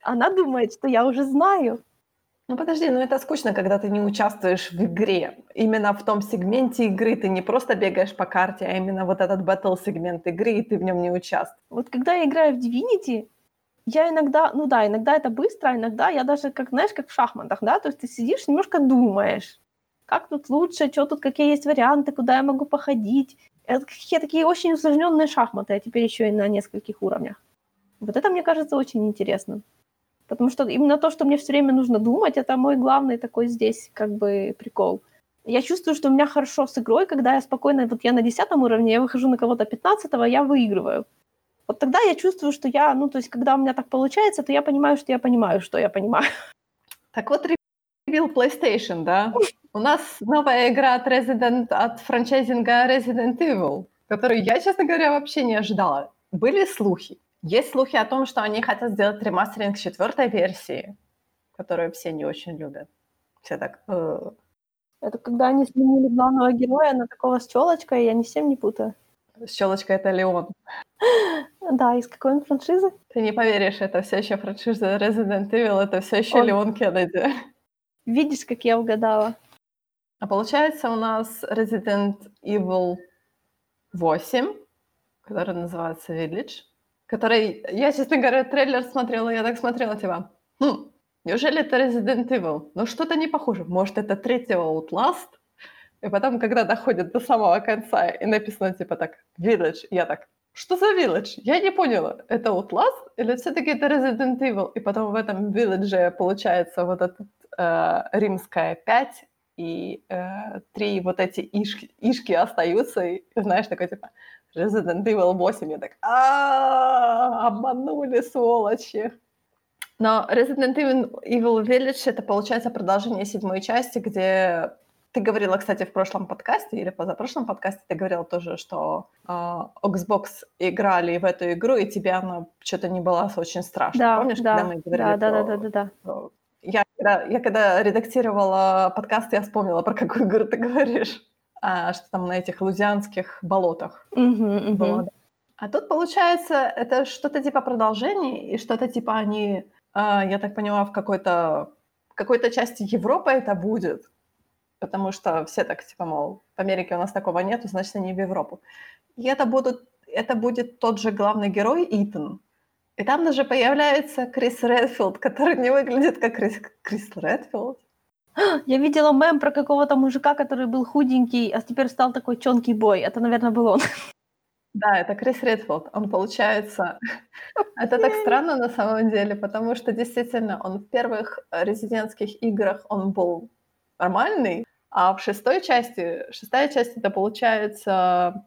Она думает, что я уже знаю. Ну подожди, ну это скучно, когда ты не участвуешь в игре. Именно в том сегменте игры ты не просто бегаешь по карте, а именно вот этот батл-сегмент игры, и ты в нем не участвуешь. Вот когда я играю в Divinity, я иногда, ну да, иногда это быстро, а иногда я даже, как знаешь, как в шахматах, да, то есть ты сидишь, немножко думаешь, как тут лучше, что тут, какие есть варианты, куда я могу походить. Это какие такие очень усложненные шахматы, а теперь еще и на нескольких уровнях. Вот это, мне кажется, очень интересно. Потому что именно то, что мне все время нужно думать, это мой главный такой здесь как бы прикол. Я чувствую, что у меня хорошо с игрой, когда я спокойно, вот я на десятом уровне, я выхожу на кого-то пятнадцатого, я выигрываю. Вот тогда я чувствую, что я, ну, то есть, когда у меня так получается, то я понимаю, что я понимаю, что я понимаю. Так вот, ревил PlayStation, да? У нас новая игра от Resident, от франчайзинга Resident Evil, которую я, честно говоря, вообще не ожидала. Были слухи. Есть слухи о том, что они хотят сделать ремастеринг четвертой версии, которую все не очень любят. Все так... Э... Это когда они сменили главного героя на такого с челочкой, я ни с тем не путаю. С челочкой это Леон. Да, из какой он франшизы? Ты не поверишь, это все еще франшиза Resident Evil, это все еще он... Леон Кеннеди. Видишь, как я угадала. А получается у нас Resident Evil 8, который называется Village, который, я, честно говоря, трейлер смотрела, я так смотрела, типа, хм, неужели это Resident Evil? Ну, что-то не похоже. Может, это третий Outlast? И потом, когда доходит до самого конца и написано, типа, так, Village, я так, что за Village? Я не поняла, это Outlast или все-таки это Resident Evil? И потом в этом Village получается вот этот э, римская 5, и э, три вот эти ишки, ишки остаются, и знаешь, такой типа Resident Evil 8, я так, а обманули, сволочи. Но Resident Evil Village это получается продолжение седьмой части, где ты говорила, кстати, в прошлом подкасте или позапрошлом подкасте, ты говорила тоже, что э, Xbox играли в эту игру, и тебе она что-то не была очень страшно. Да, Помнишь, да, когда мы говорили да, про, да, да, да, да. Я, когда, я когда редактировала подкаст, я вспомнила, про какую игру ты говоришь. А, что там на этих лузианских болотах uh-huh, было. А тут, получается, это что-то типа продолжение, и что-то типа они, а, я так поняла, в какой-то, какой-то части Европы это будет. Потому что все так, типа, мол, в Америке у нас такого нету, значит, они в Европу. И это, будут, это будет тот же главный герой Итан, и там даже появляется Крис Редфилд, который не выглядит как Крис, Крис Редфилд. Я видела мем про какого-то мужика, который был худенький, а теперь стал такой чонкий бой. Это, наверное, был он. Да, это Крис Редфилд. Он, получается... Это так странно на самом деле, потому что действительно он в первых резидентских играх он был нормальный, а в шестой части... Шестая часть это получается...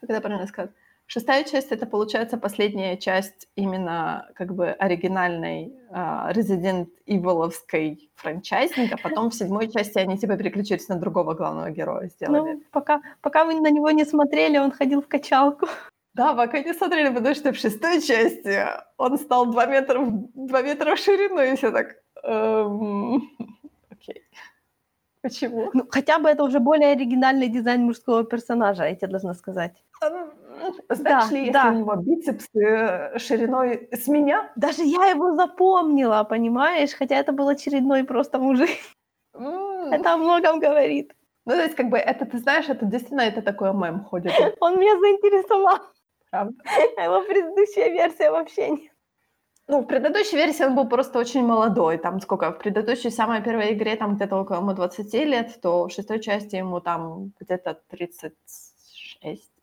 Как это правильно сказать? Шестая часть это получается последняя часть именно как бы оригинальной uh, Resident Evil'овской франчайзинга. Потом в седьмой части они типа переключились на другого главного героя сделали. Ну, пока, пока вы на него не смотрели, он ходил в качалку. Да, пока не смотрели, потому что в шестой части он стал 2 метра, 2 метра в ширину, и все так... Эм, окей. Почему? Ну, хотя бы это уже более оригинальный дизайн мужского персонажа, я тебе должна сказать. Знаешь да, ли, если да. у него бицепсы э, шириной с меня? Даже я его запомнила, понимаешь? Хотя это был очередной просто мужик. Mm. Это о многом говорит. Ну, то есть, как бы, это, ты знаешь, это действительно это такой мем ходит. Он меня заинтересовал. Правда? А его предыдущая версия вообще нет. Ну, в предыдущей версии он был просто очень молодой. Там сколько? В предыдущей, самой первой игре, там где-то около ему 20 лет, то в шестой части ему там где-то 36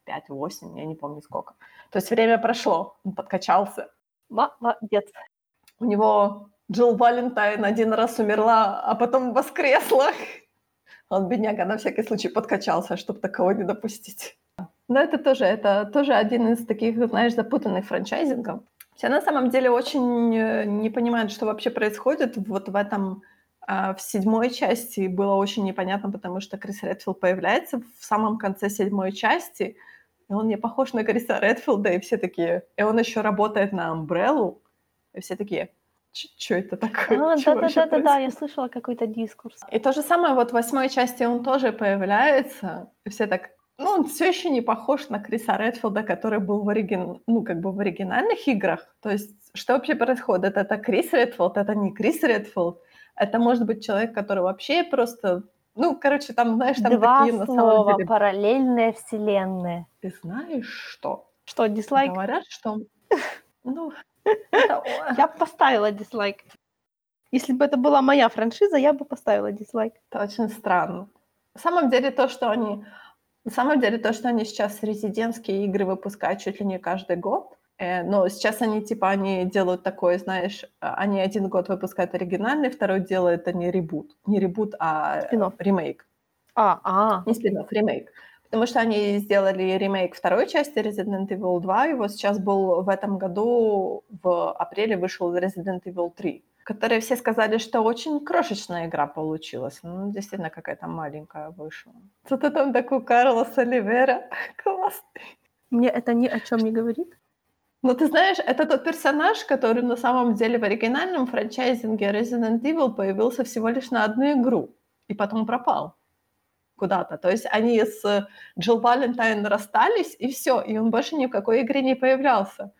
5-8, я не помню сколько. То есть время прошло, он подкачался. Молодец. У него Джилл Валентайн один раз умерла, а потом воскресла. Он, бедняга, на всякий случай подкачался, чтобы такого не допустить. Но это тоже, это тоже один из таких, знаешь, запутанных франчайзингов. Все на самом деле очень э, не понимают, что вообще происходит вот в этом А в седьмой части было очень непонятно, потому что Крис Редфилд появляется в самом конце седьмой части, и он не похож на Криса Редфилда, и все такие... И он еще работает на Амбреллу, и все такие, что это такое? А, да-да-да-да, я происходит?» слышала какой-то дискурс. И то же самое вот в восьмой части он тоже появляется, и все так, ну, он все еще не похож на Криса Редфилда, который был в, оригин... ну, как бы в оригинальных играх. То есть, что вообще происходит? Это Крис Редфилд, это не Крис Редфилд. Это может быть человек, который вообще просто... Ну, короче, там, знаешь, там Два такие на самом слова, деле... параллельные вселенные. Ты знаешь что? Что, дизлайк? Говорят, что... Ну, Я бы поставила дизлайк. Если бы это была моя франшиза, я бы поставила дизлайк. Это очень странно. На самом деле то, что они... На самом деле то, что они сейчас резидентские игры выпускают чуть ли не каждый год, но сейчас они типа они делают такое, знаешь, а, они один год выпускают оригинальный, второй делают они ребут. Не ребут, а Спин-офф. ремейк. А, а, Не спин ремейк. Потому что они сделали ремейк второй части Resident Evil 2, и вот сейчас был в этом году, в апреле вышел Resident Evil 3, которые все сказали, что очень крошечная игра получилась. Ну, действительно, какая-то маленькая вышла. Что-то там такой Карлос Оливера. Классный. мне это ни о чем не говорит. Но ты знаешь, это тот персонаж, который на самом деле в оригинальном франчайзинге Resident Evil появился всего лишь на одну игру, и потом пропал куда-то. То есть они с Джилл Валентайн расстались, и все, и он больше ни в какой игре не появлялся.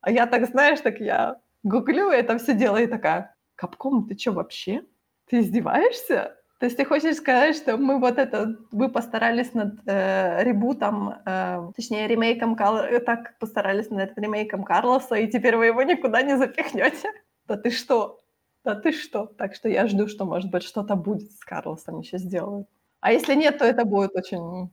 А я так, знаешь, так я гуглю это все дело и такая, Капком, ты что вообще? Ты издеваешься? То есть ты хочешь сказать, что мы вот это, вы постарались над э, ребутом, э, точнее ремейком, Кал- э, так постарались над ремейком Карлоса, и теперь вы его никуда не запихнете? Да ты что? Да ты что? Так что я жду, что, может быть, что-то будет с Карлосом еще сделают. А если нет, то это будет очень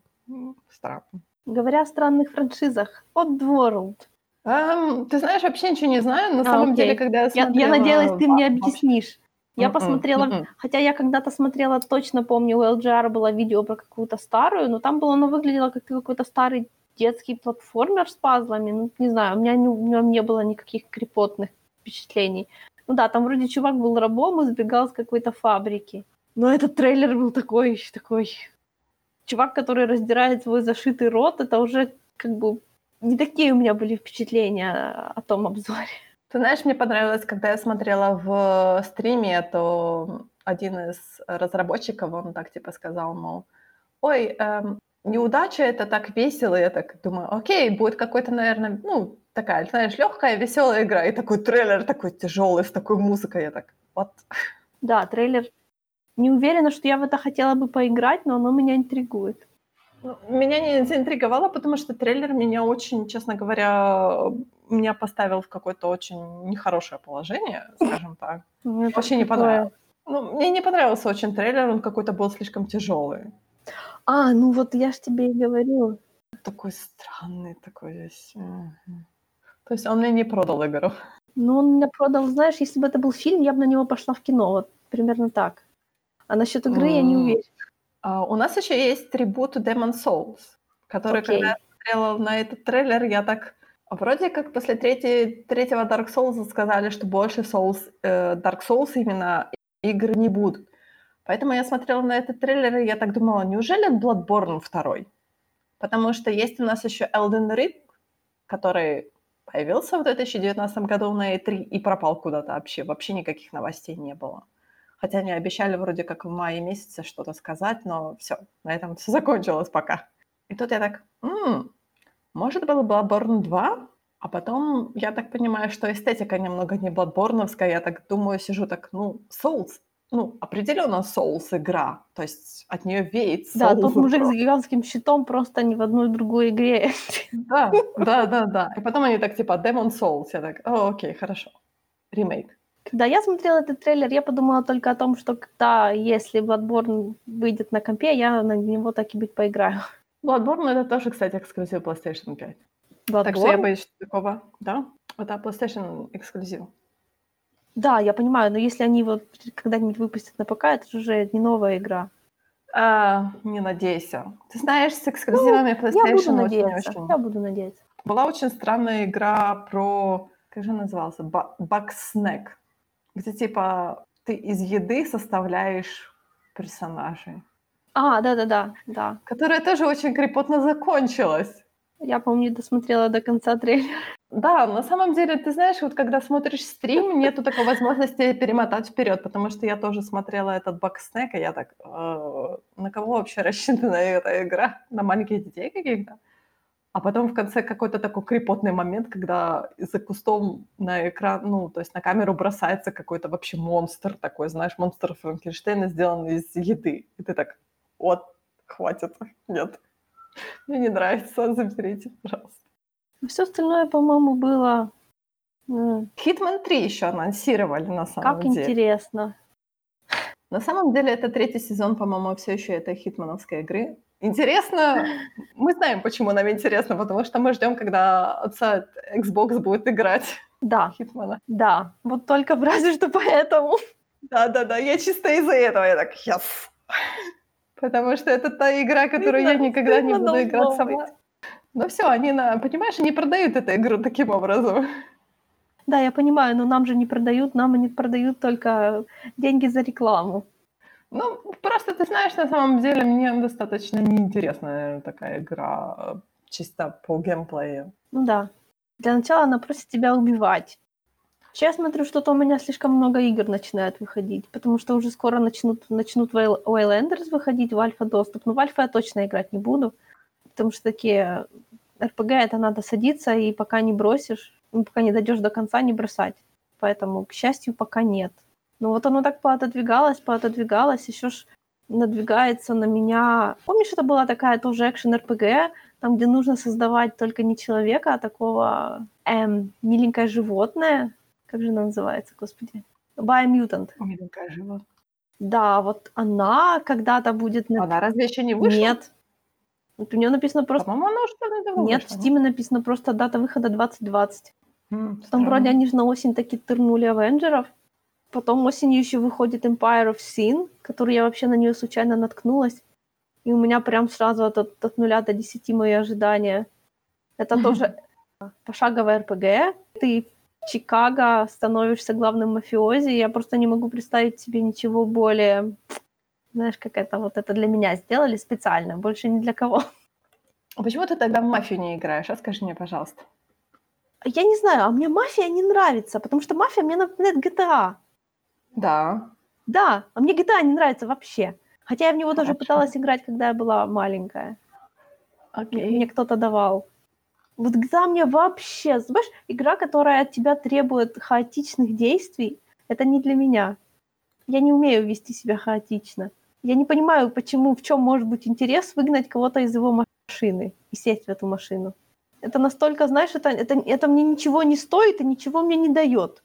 странно. Говоря о странных франшизах, Oddworld. Эм, ты знаешь, вообще ничего не знаю. На А, самом деле, окей. когда я смотрела... я надеялась, ты мне объяснишь. Я посмотрела, хотя я когда-то смотрела, точно помню, у LGR было видео про какую-то старую, но там было, оно выглядело как какой-то старый детский платформер с пазлами. Ну, не знаю, у меня не, у меня не было никаких крепотных впечатлений. Ну да, там вроде чувак был рабом и сбегал с какой-то фабрики. Но этот трейлер был такой, такой... Чувак, который раздирает свой зашитый рот, это уже как бы не такие у меня были впечатления о том обзоре. Ты знаешь, мне понравилось, когда я смотрела в стриме, то один из разработчиков, он так типа сказал, мол, ой, эм, неудача это так весело, я так думаю, окей, будет какой-то, наверное, ну, такая, знаешь, легкая, веселая игра, и такой трейлер такой тяжелый, с такой музыкой, я так, вот. Да, трейлер. Не уверена, что я в это хотела бы поиграть, но оно меня интригует. Ну, Меня не заинтриговало, потому что трейлер меня очень, честно говоря, меня поставил в какое-то очень нехорошее положение, скажем так. Мне Вообще не понравилось. Ну, мне не понравился очень трейлер, он какой-то был слишком тяжелый. А, ну вот я ж тебе и говорила. Такой странный, такой весь. То есть он мне не продал игру. Ну, он меня продал, знаешь, если бы это был фильм, я бы на него пошла в кино. Вот примерно так. А насчет игры я не уверена. А, у нас еще есть трибут Demon Souls, который, Окей. когда я смотрела на этот трейлер, я так... Вроде как после третьей, третьего Dark Souls сказали, что больше Souls, э, Dark Souls именно игр не будут. Поэтому я смотрела на этот трейлер, и я так думала, неужели Bloodborne второй? Потому что есть у нас еще Elden Ring, который появился в 2019 году на E3 и пропал куда-то вообще. Вообще никаких новостей не было. Хотя они обещали вроде как в мае месяце что-то сказать, но все, на этом все закончилось пока. И тут я так, «М, может был Bloodborne 2? А потом я так понимаю, что эстетика немного не бладборновская. Я так думаю, сижу так, ну, Souls, ну, определенно Souls игра. То есть от нее веет Да, Souls тот мужик с гигантским щитом просто ни в одной другой игре. Да, да, да, да. И потом они так типа Demon Souls. Я так, о, окей, хорошо. Ремейк. Когда я смотрела этот трейлер, я подумала только о том, что когда, если Bloodborne выйдет на компе, я на него так и быть поиграю. Bloodborne это тоже, кстати, эксклюзив PlayStation 5. Так что я Bloodborne? боюсь, что такого, да? Это PlayStation эксклюзив. Да, я понимаю, но если они его когда-нибудь выпустят на ПК, это же уже не новая игра. А, не надейся. Ты знаешь, с эксклюзивами Ну, Я буду PlayStation надеяться. очень-очень... Я буду надеяться. Была очень странная игра про... Как же назывался? Ба- Bugsnack. Где типа ты из еды составляешь персонажей. А, да-да-да, да. Которая тоже очень крепотно закончилась. Я, не досмотрела до конца трейлера. Да, на самом деле, ты знаешь, вот когда смотришь стрим, нету такой возможности перемотать вперед, потому что я тоже смотрела этот бакснек, и я так, «Э, на кого вообще рассчитана эта игра? На маленьких детей каких-то? А потом в конце какой-то такой крепотный момент, когда за кустом на экран, ну, то есть на камеру бросается какой-то вообще монстр такой, знаешь, монстр Франкенштейна, сделанный из еды. И ты так, вот, хватит, нет, мне не нравится, заберите, пожалуйста. Все остальное, по-моему, было... м, Hitman 3 еще анонсировали на самом Как деле. интересно. На самом деле это третий сезон, по-моему, все еще этой хитмановской игры. Интересно, мы знаем, почему нам интересно, потому что мы ждем, когда отца Xbox будет играть Да, Хитмана. да. Вот только разве что поэтому. Да-да-да, я чисто из-за этого, я так, yes. Потому что это та игра, которую я никогда не буду играть сама. быть. Ну все, они, на, понимаешь, они продают эту игру таким образом. Да, я понимаю, но нам же не продают, нам они продают только деньги за рекламу. Ну, просто ты знаешь, на самом деле мне достаточно неинтересная такая игра, чисто по геймплею. Ну да. Для начала она просит тебя убивать. Сейчас смотрю, что-то у меня слишком много игр начинает выходить, потому что уже скоро начнут, начнут Waylanders выходить в альфа-доступ. Но в альфа я точно играть не буду, потому что такие РПГ это надо садиться, и пока не бросишь, ну, пока не дойдешь до конца, не бросать. Поэтому, к счастью, пока нет. Ну вот оно так поотодвигалось, поотодвигалось, еще ж надвигается на меня. Помнишь, это была такая тоже экшен-РПГ, там, где нужно создавать только не человека, а такого эм, миленькое животное. Как же она называется, господи? Biomutant. Миленькая жива. Да, вот она когда-то будет... на- Она разве еще не вышла? Нет. Вот у нее написано просто... По-моему, она уже давно Нет, в вышла, Steam написано просто дата выхода 2020. М, Там странно. вроде они же на осень таки тырнули Авенджеров. Потом осенью еще выходит Empire of Sin, который я вообще на нее случайно наткнулась. И у меня прям сразу от, от, от нуля до десяти мои ожидания. Это тоже пошаговая РПГ. Ты в Чикаго становишься главным мафиози. Я просто не могу представить себе ничего более... Знаешь, как это вот это для меня сделали специально, больше ни для кого. А почему ты тогда в мафию не играешь? А скажи мне, пожалуйста. Я не знаю, а мне мафия не нравится, потому что мафия мне напоминает GTA. Да. Да, а мне GTA не нравится вообще. Хотя я в него тоже Хорошо. пыталась играть, когда я была маленькая. Окей. мне кто-то давал. Вот GTA мне вообще... Знаешь, игра, которая от тебя требует хаотичных действий, это не для меня. Я не умею вести себя хаотично. Я не понимаю, почему, в чем может быть интерес выгнать кого-то из его машины и сесть в эту машину. Это настолько, знаешь, это, это, это мне ничего не стоит и ничего мне не дает.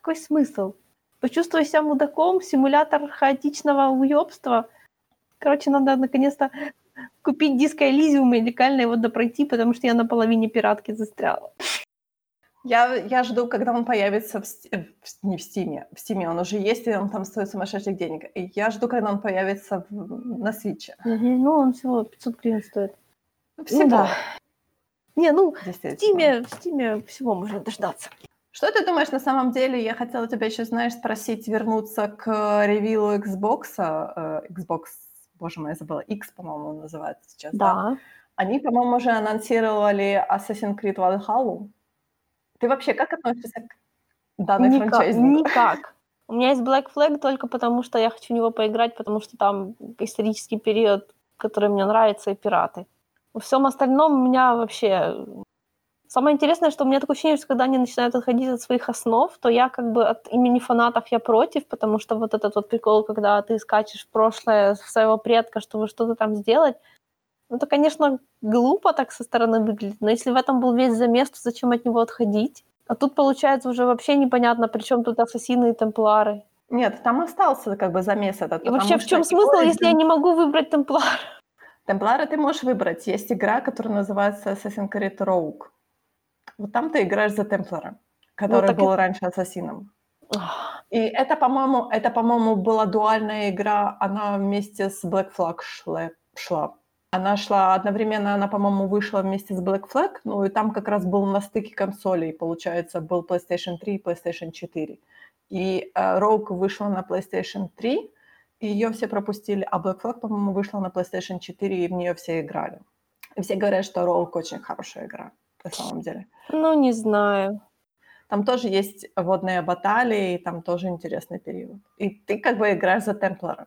Какой смысл? Почувствуй себя мудаком, симулятор хаотичного уебства. Короче, надо наконец-то купить диско Элизиум и легально его допройти, потому что я на половине пиратки застряла. Я, я жду, когда он появится в, э, в- не в Стиме. В Стиме он уже есть, и он там стоит сумасшедших денег. И я жду, когда он появится в- на Свиче. Ну, он всего 500 гривен стоит. Всего, да. Не, ну, в. Стиме, в Стиме всего можно дождаться. Что ты думаешь на самом деле? Я хотела тебя еще, знаешь, спросить, вернуться к ревилу Xbox. э, Xbox, боже мой, я забыла, X, по-моему, называется сейчас. Да. Они, по-моему, уже анонсировали Assassin's Creed Valhalla. Ты вообще как относишься к данной Никак, франчайзе? никак. У меня есть Black Flag только потому, что я хочу в него поиграть, потому что там исторический период, который мне нравится, и пираты. Во всем остальном у меня вообще... Самое интересное, что у меня такое ощущение, что когда они начинают отходить от своих основ, то я как бы от имени фанатов я против, потому что вот этот вот прикол, когда ты скачешь в прошлое своего предка, чтобы что-то там сделать, ну, это, конечно, глупо так со стороны выглядит, но если в этом был весь замес, то зачем от него отходить? А тут, получается, уже вообще непонятно, при чем тут ассасины и темплары. Нет, там остался как бы замес этот. И вообще, в чем смысл, его если я не могу выбрать темплар? Темплара ты можешь выбрать. Есть игра, которая называется Assassin's Creed Rogue. Вот там ты играешь за Темплара, который так был это- раньше ассасином. И это, по-моему, это, по-моему, была дуальная игра. Она вместе с Black Flag шла. шла. Она шла одновременно, она, по-моему, вышла вместе с Black Flag, ну и там как раз был на стыке консолей, получается, был PlayStation 3 и PlayStation 4. И э, Rogue вышла на PlayStation 3, и ее все пропустили, а Black Flag, по-моему, вышла на PlayStation 4, и в нее все играли. И все говорят, что Rogue очень хорошая игра, на самом деле. Ну, не знаю. Там тоже есть водные баталии, и там тоже интересный период. И ты как бы играешь за Темплера.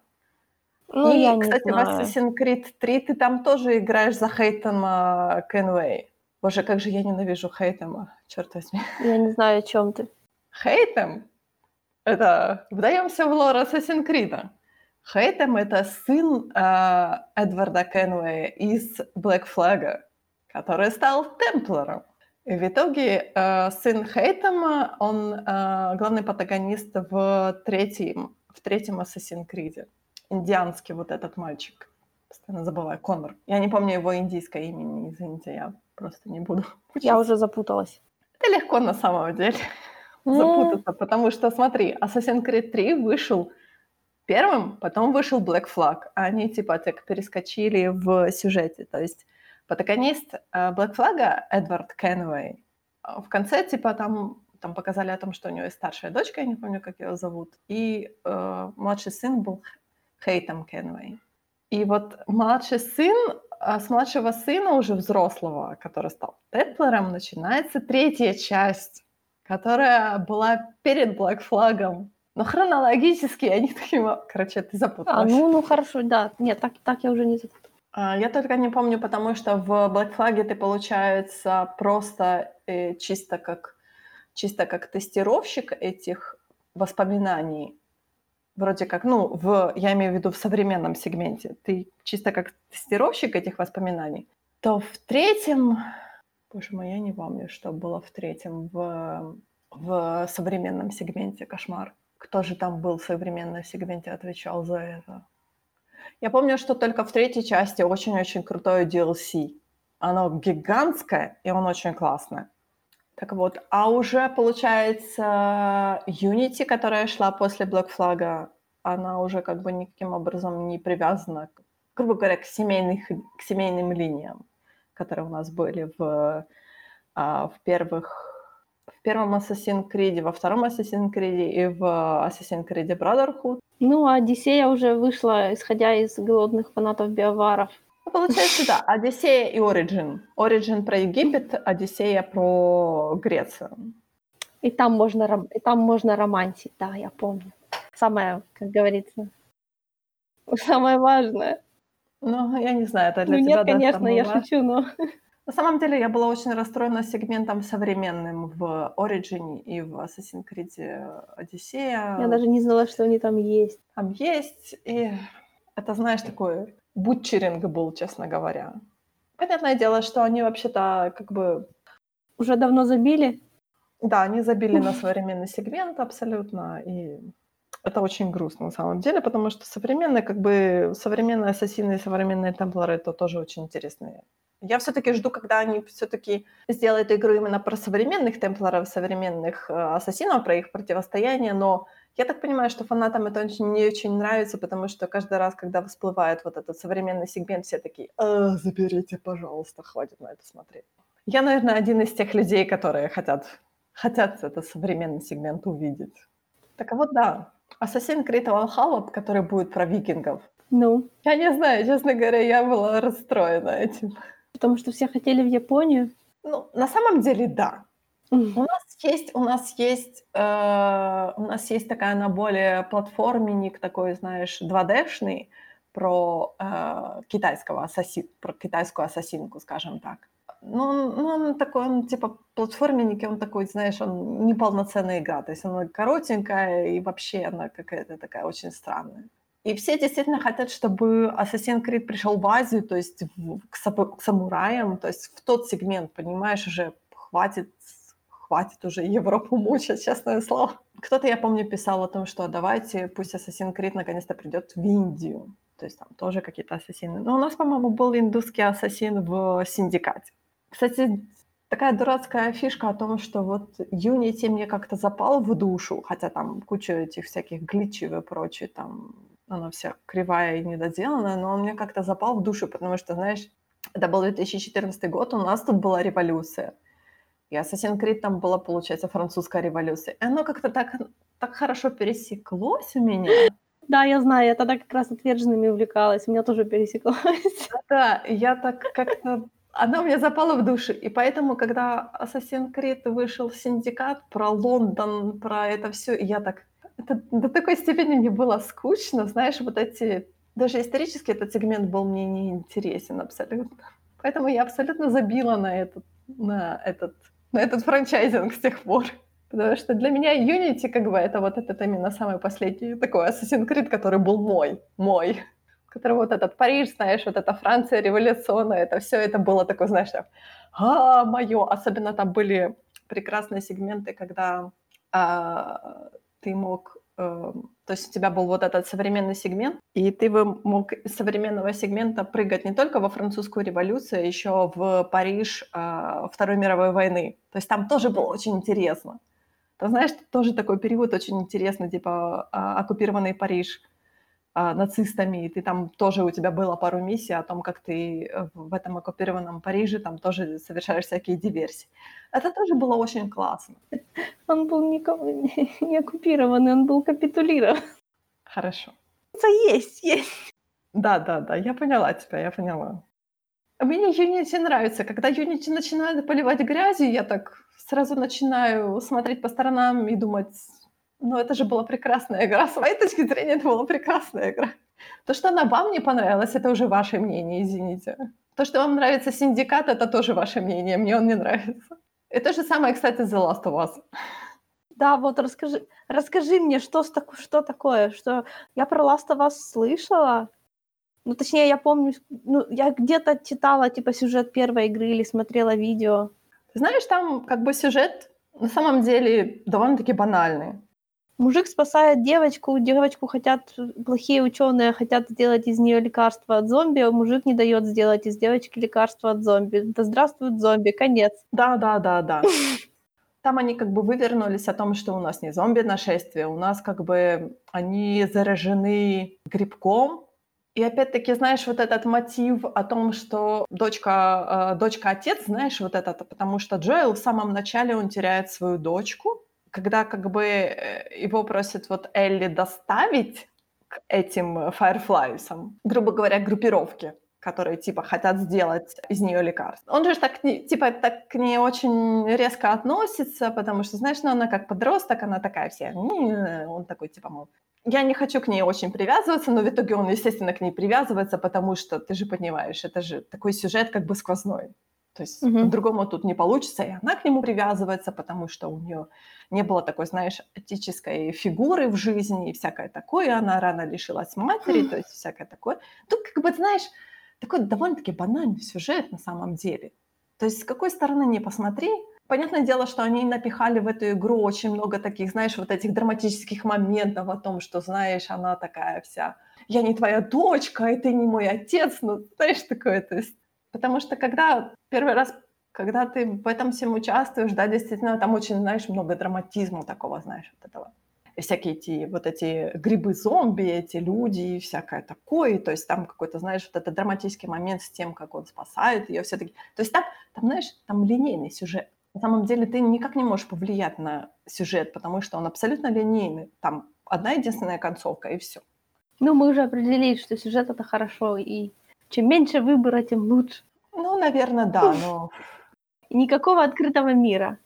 Ну, и, я не кстати, в знаю. Assassin's Creed 3 ты там тоже играешь за Хейтема Кенвей. Боже, как же я ненавижу Хейтема, черт возьми. Я не знаю, о чем ты. Хейтем — это... Вдаемся в лор Assassin's Creed. Хейтем — это сын э, Эдварда Кенвея из Black Flag, который стал Темплером. И в итоге э, сын Хейтема, он э, главный протагонист в третьем, в третьем Assassin's Creed. Индианский вот этот мальчик. Постоянно забываю. Конор. Я не помню его индийское имя, извините, я просто не буду. Я уже запуталась. Это легко на самом деле М, запутаться, потому что, смотри, Assassin's Creed 3 вышел первым, потом вышел Black Flag. а Они типа так перескочили в сюжете. То есть протагонист э, Black Flag Эдвард Кенвей а в конце типа там там показали о том, что у него есть старшая дочка, я не помню, как ее зовут, и э, младший сын был Хейтом Кенвей. И вот младший сын, а с младшего сына уже взрослого, который стал Теплером, начинается третья часть, которая была перед Black Flag. Но хронологически они такие... Короче, ты А, запуталась. ну, ну хорошо, да. Нет, так, так я уже не запуталась. А, Я только не помню, потому что в Black Flag ты, получается, просто э, чисто как чисто как тестировщик этих воспоминаний, вроде как, ну, в, я имею в виду в современном сегменте, ты чисто как тестировщик этих воспоминаний, то в третьем, боже мой, я не помню, что было в третьем, в, в современном сегменте «Кошмар». Кто же там был в современном сегменте, отвечал за это? Я помню, что только в третьей части очень-очень крутое DLC. Оно гигантское, и оно очень классное. Так вот, а уже, получается, Unity, которая шла после Black Flag, она уже как бы никаким образом не привязана, грубо говоря, к, семейных, к семейным линиям, которые у нас были в, а, в первых в первом Assassin's Creed, во втором Assassin's Creed и в Assassin's Creed Brotherhood. Ну, а Одиссея уже вышла, исходя из голодных фанатов биоваров. Ну, получается, да, Одиссея и Origin. Origin про Египет, Одиссея про Грецию. И там можно, и там можно романтить, да, я помню. Самое, как говорится, самое важное. Ну, я не знаю, это для ну тебя, нет, да, конечно, я важное. шучу, но... На самом деле я была очень расстроена сегментом современным в Origin и в Assassin's Creed Одиссея. Я даже не знала, что они там есть. Там есть, и это, знаешь, такой бутчеринг был, честно говоря. Понятное дело, что они вообще-то как бы Уже давно забили. Да, они забили на современный сегмент абсолютно, и это очень грустно на самом деле, потому что современные, как бы, современные ассасины и современные темплары это тоже очень интересные. Я все-таки жду, когда они все-таки сделают игру именно про современных темпларов, современных э, ассасинов, про их противостояние, но я так понимаю, что фанатам это очень, не очень нравится, потому что каждый раз, когда всплывает вот этот современный сегмент, все такие, «А, заберите, пожалуйста, хватит на это смотреть. Я, наверное, один из тех людей, которые хотят хотят этот современный сегмент увидеть. Так а вот да, Assassin's Creed Valhalla, который будет про викингов. Ну, Я не знаю, честно говоря, я была расстроена этим. Потому что все хотели в Японию. Ну, на самом деле, да. М. У нас есть, у нас есть, э, у нас есть такая на более платформенник такой, знаешь, 2D-шный про э, китайского ассасин, про китайскую ассасинку, скажем так. Ну, он- ну, он такой, он типа платформенник, он такой, знаешь, он неполноценная игра, то есть она коротенькая, и вообще она какая-то такая очень странная. И все действительно хотят, чтобы Assassin's Creed пришел в Азию, то есть в- к, сапу- к самураям, то есть в тот сегмент, понимаешь, уже хватит, хватит уже Европу мучать, честное слово. Кто-то, я помню, писал о том, что давайте, пусть Assassin's Creed наконец-то придет в Индию. То есть там тоже какие-то ассасины. Но у нас, по-моему, был индусский ассасин в Синдикате. Кстати, такая дурацкая фишка о том, что вот Unity мне как-то запал в душу, хотя там куча этих всяких гличев и прочее, там она вся кривая и недоделанная, но он мне как-то запал в душу, потому что, знаешь, это был 2014 год, у нас тут была революция. И Assassin's Creed там была, получается, французская революция. И оно как-то так так хорошо пересеклось у меня. Да, я знаю, я тогда как раз отверженными увлекалась, у меня тоже пересеклось. Да, я так как-то... Она у меня запала в душу, и поэтому, когда Assassin's Creed вышел Синдикат про Лондон, про это все, я так... Это до такой степени мне было скучно, знаешь, вот эти... Даже исторически этот сегмент был мне не интересен абсолютно. Поэтому я абсолютно забила на этот, на этот, на этот франчайзинг с тех пор. Потому что для меня Unity, как бы, это вот этот именно самый последний такой Assassin's Creed, который был мой, мой. Который вот этот Париж, знаешь, вот эта Франция революционная, это все это было такое, знаешь, а, мое. Особенно там были прекрасные сегменты, когда а, ты мог э, то есть у тебя был вот этот современный сегмент, и ты бы мог из современного сегмента прыгать не только во французскую революцию, а еще в Париж э, Второй мировой войны. То есть там тоже было очень интересно. Ты знаешь, тоже такой период очень интересный, типа а, оккупированный Париж нацистами, и ты там тоже, у тебя было пару миссий о том, как ты э, в этом оккупированном Париже там тоже совершаешь всякие диверсии. Это тоже было очень классно. Он был никого не, не оккупированный, он был капитулирован. Хорошо. Это есть, есть. Да, да, да, я поняла тебя, я поняла. Мне Unity нравится. Когда Unity начинает поливать грязью, я так сразу начинаю смотреть по сторонам и думать, ну это же была прекрасная игра. С моей точки зрения, это была прекрасная игра. То, что она вам не понравилась, это уже ваше мнение, извините. То, что вам нравится Синдикат, это тоже ваше мнение. Мне он не нравится. И то же самое, кстати, The Last of Us. Да, вот расскажи, расскажи мне, что, что такое, что я про Last of Us слышала, ну, точнее, я помню, ну, я где-то читала, типа, сюжет первой игры или смотрела видео. знаешь, там как бы сюжет на самом деле довольно-таки банальный. Мужик спасает девочку, девочку хотят, плохие ученые хотят сделать из нее лекарство от зомби, а мужик не дает сделать из девочки лекарство от зомби. Да здравствует зомби, конец. Да, да, да, да. Там они как бы вывернулись о том, что у нас не зомби-нашествие, у нас как бы они заражены грибком, и опять-таки, знаешь, вот этот мотив о том, что дочка, э, дочка-отец, знаешь, вот это, потому что Джоэл в самом начале, он теряет свою дочку, когда как бы э, его просят вот Элли доставить к этим Fireflies, грубо говоря, группировке, которые типа хотят сделать из нее лекарство. Он же так типа так к ней очень резко относится, потому что, знаешь, ну она как подросток, она такая вся, он такой типа, мол, я не хочу к ней очень привязываться, но в итоге он, естественно, к ней привязывается, потому что, ты же понимаешь, это же такой сюжет как бы сквозной. То есть угу. по-другому тут не получится, и она к нему привязывается, потому что у нее не было такой, знаешь, этической фигуры в жизни и всякое такое. Она рано лишилась матери, то есть всякое такое. Тут, как бы, знаешь, такой довольно-таки банальный сюжет на самом деле. То есть с какой стороны не посмотри, Понятное дело, что они напихали в эту игру очень много таких, знаешь, вот этих драматических моментов о том, что, знаешь, она такая вся, я не твоя дочка, и ты не мой отец, ну, знаешь, такое, то есть, потому что когда первый раз, когда ты в этом всем участвуешь, да, действительно, там очень, знаешь, много драматизма такого, знаешь, вот этого и всякие эти вот эти грибы-зомби, эти люди и всякое такое. То есть там какой-то, знаешь, вот этот драматический момент с тем, как он спасает ее все-таки. То есть там, там, знаешь, там линейный сюжет. На самом деле ты никак не можешь повлиять на сюжет, потому что он абсолютно линейный. Там одна единственная концовка, и все. Ну, мы уже определили, что сюжет это хорошо, и чем меньше выбора, тем лучше. Ну, наверное, да, но... Никакого открытого мира.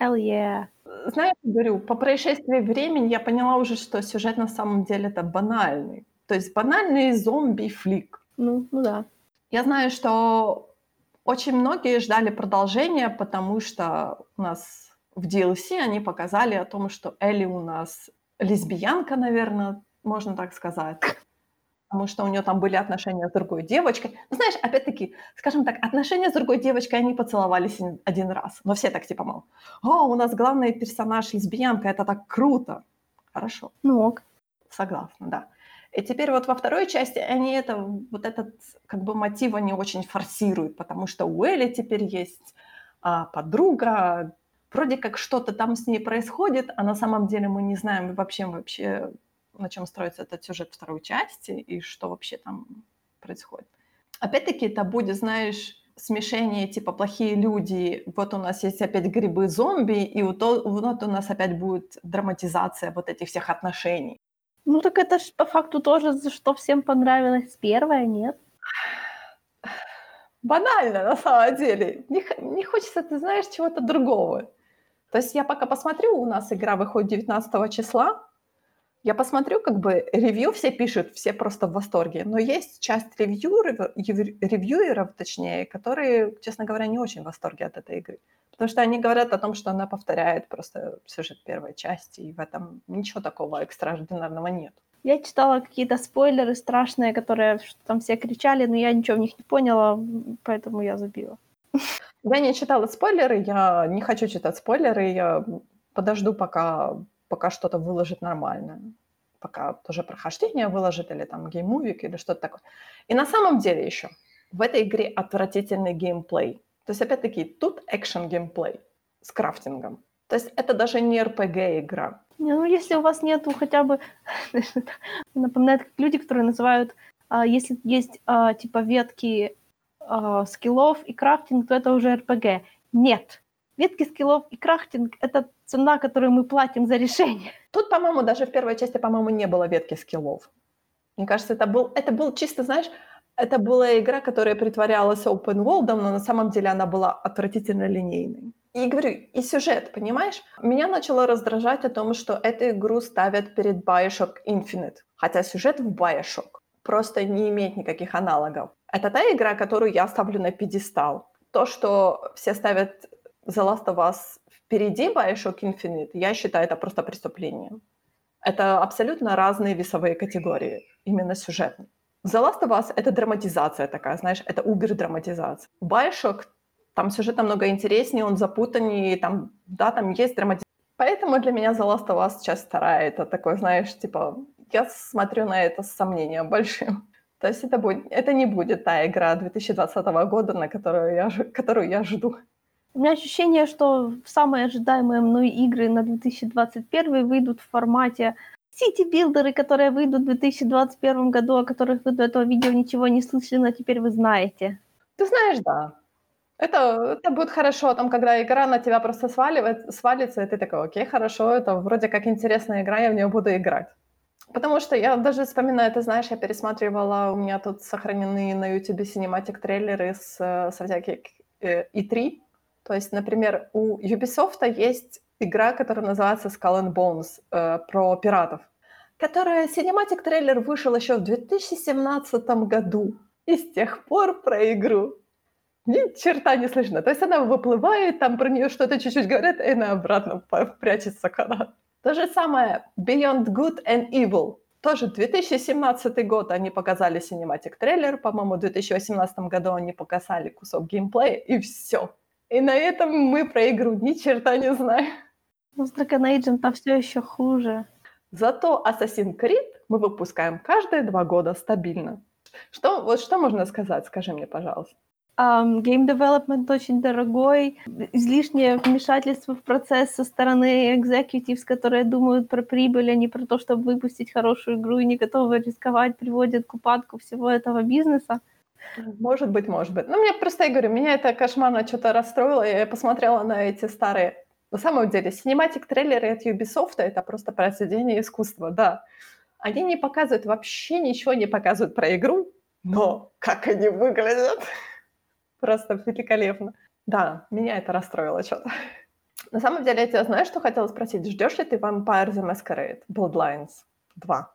Hell yeah. Знаешь, говорю, по происшествии времени я поняла уже, что сюжет на самом деле это банальный. То есть банальный зомби-флик. Ну, ну да. Я знаю, что очень многие ждали продолжения, потому что у нас в DLC они показали о том, что Элли у нас лесбиянка, наверное, можно так сказать. Потому что у нее там были отношения с другой девочкой. Ну, знаешь, опять-таки, скажем так, отношения с другой девочкой, они поцеловались один раз. Но все так типа, мол, о, у нас главный персонаж лесбиянка, это так круто. Хорошо. Ну ок. Согласна, да. И теперь вот во второй части они это, вот этот как бы мотив они очень форсируют, потому что у Элли теперь есть а, подруга, вроде как что-то там с ней происходит, а на самом деле мы не знаем вообще, вообще на чем строится этот сюжет второй части и что вообще там происходит. Опять-таки это будет, знаешь, смешение типа плохие люди, вот у нас есть опять грибы-зомби, и вот, вот у нас опять будет драматизация вот этих всех отношений. Ну так это ж по факту тоже, за что всем понравилось первое, нет? Банально, на самом деле. Не, не хочется, ты знаешь, чего-то другого. То есть я пока посмотрю, у нас игра выходит 19 числа, я посмотрю, как бы ревью все пишут, все просто в восторге. Но есть часть ревьюеров, ревьюеров, точнее, которые, честно говоря, не очень в восторге от этой игры. Потому что они говорят о том, что она повторяет просто сюжет первой части, и в этом ничего такого экстраординарного нет. Я читала какие-то спойлеры страшные, которые там все кричали, но я ничего в них не поняла, поэтому я забила. Я не читала спойлеры, я не хочу читать спойлеры, я подожду, пока пока что-то выложит нормально, пока тоже прохождение выложит или там гейммувик или что-то такое. И на самом деле еще в этой игре отвратительный геймплей. То есть, опять-таки, тут экшен геймплей с крафтингом. То есть это даже не RPG игра. Не, ну если у вас нету хотя бы... Напоминает как люди, которые называют, а, если есть а, типа ветки а, скиллов и крафтинг, то это уже RPG. Нет. Ветки скиллов и крафтинг — это цена, которую мы платим за решение. Тут, по-моему, даже в первой части, по-моему, не было ветки скиллов. Мне кажется, это был, это был чисто, знаешь, это была игра, которая притворялась open world, но на самом деле она была отвратительно линейной. И говорю, и сюжет, понимаешь? Меня начало раздражать о том, что эту игру ставят перед Bioshock Infinite, хотя сюжет в Bioshock просто не имеет никаких аналогов. Это та игра, которую я ставлю на пьедестал. То, что все ставят The Last of Us впереди Bioshock Infinite, я считаю, это просто преступление. Это абсолютно разные весовые категории, именно сюжетные. The Last of Us — это драматизация такая, знаешь, это убер-драматизация. Bioshock, там сюжет намного интереснее, он запутаннее, там, да, там есть драматизация. Поэтому для меня The Last of Us часть вторая, это такой, знаешь, типа, я смотрю на это с сомнением большим. То есть это, будет, это не будет та игра 2020 года, на которую я, которую я жду. У меня ощущение, что самые ожидаемые мной игры на 2021 выйдут в формате сити-билдеры, которые выйдут в 2021 году, о которых вы до этого видео ничего не слышали, но теперь вы знаете. Ты знаешь, да. Это, это будет хорошо, там, когда игра на тебя просто сваливает, свалится, и ты такой, окей, хорошо, это вроде как интересная игра, я в нее буду играть. Потому что я даже вспоминаю, ты знаешь, я пересматривала, у меня тут сохранены на YouTube cinematic трейлеры с, со всяких э, E3, то есть, например, у Ubisoft есть игра, которая называется Skull and Bones, э, про пиратов, которая cinematic трейлер вышел еще в 2017 году. И с тех пор про игру ни черта не слышно. То есть она выплывает, там про нее что-то чуть-чуть говорят, и она обратно прячется когда. То же самое Beyond Good and Evil. Тоже 2017 год они показали синематик трейлер, по-моему, в 2018 году они показали кусок геймплея, и все. И на этом мы про игру ни черта не знаем. Ну, с Dragon Age там все еще хуже. Зато Assassin's Creed мы выпускаем каждые два года стабильно. Что, вот что можно сказать, скажи мне, пожалуйста. Um, game development очень дорогой, излишнее вмешательство в процесс со стороны executives, которые думают про прибыль, а не про то, чтобы выпустить хорошую игру и не готовы рисковать, приводит к упадку всего этого бизнеса. Может быть, может быть. Ну, мне просто, я говорю, меня это кошмарно что-то расстроило. Я посмотрела на эти старые... На самом деле, синематик трейлеры от Ubisoft — это просто произведение искусства, да. Они не показывают, вообще ничего не показывают про игру, но как они выглядят, просто великолепно. Да, меня это расстроило что-то. На самом деле, я тебя знаю, что хотела спросить? Ждешь ли ты Vampire the Masquerade Bloodlines 2?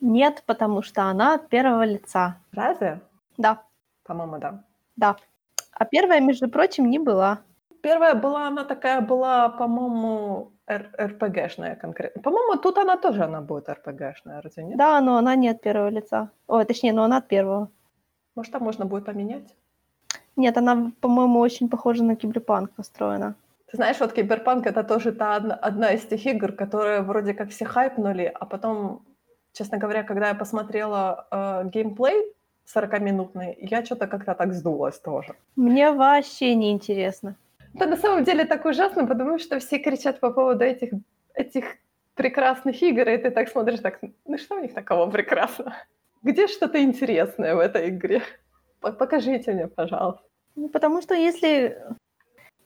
Нет, потому что она от первого лица. Разве? Да. По-моему, да. Да. А первая, между прочим, не была. Первая была, она такая была, по-моему, РПГшная конкретно. По-моему, тут она тоже она будет РПГшная, разве нет? Да, но она не от первого лица. Ой, точнее, но она от первого. Может, там можно будет поменять? Нет, она, по-моему, очень похожа на киберпанк построена. Ты знаешь, вот киберпанк это тоже та одна, одна из тех игр, которые вроде как все хайпнули, а потом, честно говоря, когда я посмотрела э, геймплей, 40-минутный, я что-то как-то так сдулась тоже. Мне вообще не интересно. Это на самом деле так ужасно, потому что все кричат по поводу этих, этих прекрасных игр, и ты так смотришь, так, ну что у них такого прекрасного? Где что-то интересное в этой игре? Покажите мне, пожалуйста. Ну, потому что если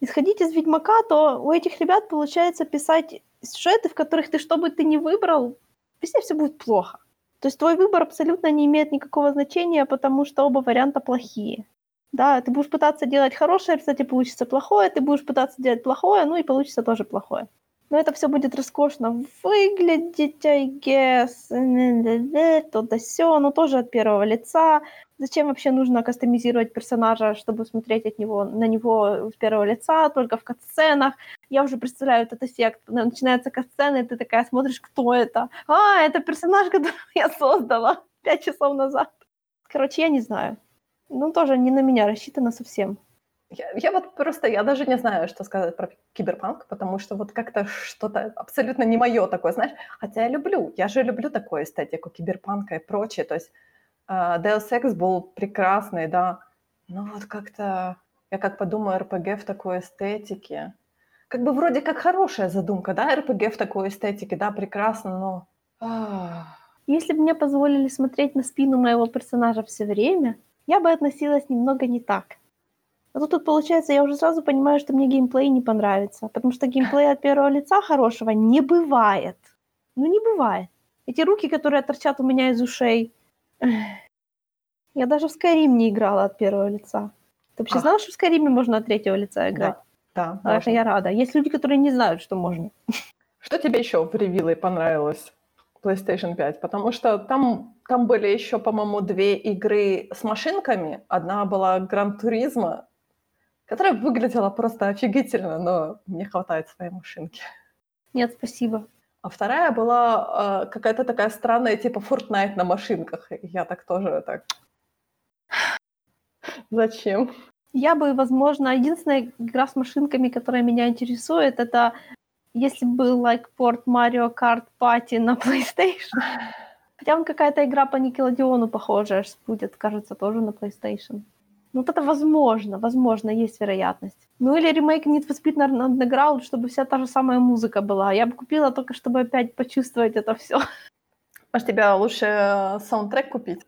исходить из Ведьмака, то у этих ребят получается писать сюжеты, в которых ты, что бы ты ни выбрал, везде все будет плохо. То есть твой выбор абсолютно не имеет никакого значения, потому что оба варианта плохие. Да, ты будешь пытаться делать хорошее, кстати, получится плохое, ты будешь пытаться делать плохое, ну и получится тоже плохое. Но это все будет роскошно выглядеть, I guess, то да сё, но тоже от первого лица. Зачем вообще нужно кастомизировать персонажа, чтобы смотреть от него, на него с первого лица, только в катсценах? Я уже представляю этот эффект. Начинается катсцена, и ты такая смотришь, кто это? А, это персонаж, которого я создала пять часов назад. Короче, я не знаю. Ну, тоже не на меня рассчитано совсем. Я, я вот просто, я даже не знаю, что сказать про киберпанк, потому что вот как-то что-то абсолютно не мое такое, знаешь. Хотя я люблю, я же люблю такую эстетику киберпанка и прочее. То есть uh, Deus Ex был прекрасный, да, но вот как-то, я как подумаю, РПГ в такой эстетике. Как бы вроде как хорошая задумка, да, РПГ в такой эстетике, да, прекрасно, но... Если бы мне позволили смотреть на спину моего персонажа все время, я бы относилась немного не так. А тут, тут получается, я уже сразу понимаю, что мне геймплей не понравится, потому что геймплея от первого лица хорошего не бывает. Ну, не бывает. Эти руки, которые торчат у меня из ушей. Я даже в Skyrim не играла от первого лица. Ты вообще а. знала, что в Skyrim можно от третьего лица играть? Да, да. Конечно, я рада. Есть люди, которые не знают, что можно. Что тебе еще в ревиле понравилось? PlayStation 5, потому что там, там были еще, по-моему, две игры с машинками. Одна была Гран Туризма, которая выглядела просто офигительно, но мне хватает своей машинки. Нет, спасибо. А вторая была э, какая-то такая странная, типа Fortnite на машинках. Я так тоже так... Зачем? Я бы, возможно, единственная игра с машинками, которая меня интересует, это если был лайкпорт Mario Kart Party на PlayStation. Хотя он какая-то игра по Никелодеону похожая будет, кажется, тоже на PlayStation. Ну, вот это возможно, возможно, есть вероятность. Ну, или ремейк Need for Speed Underground, чтобы вся та же самая музыка была. Я бы купила только, чтобы опять почувствовать это все. Может, тебе лучше э, саундтрек купить?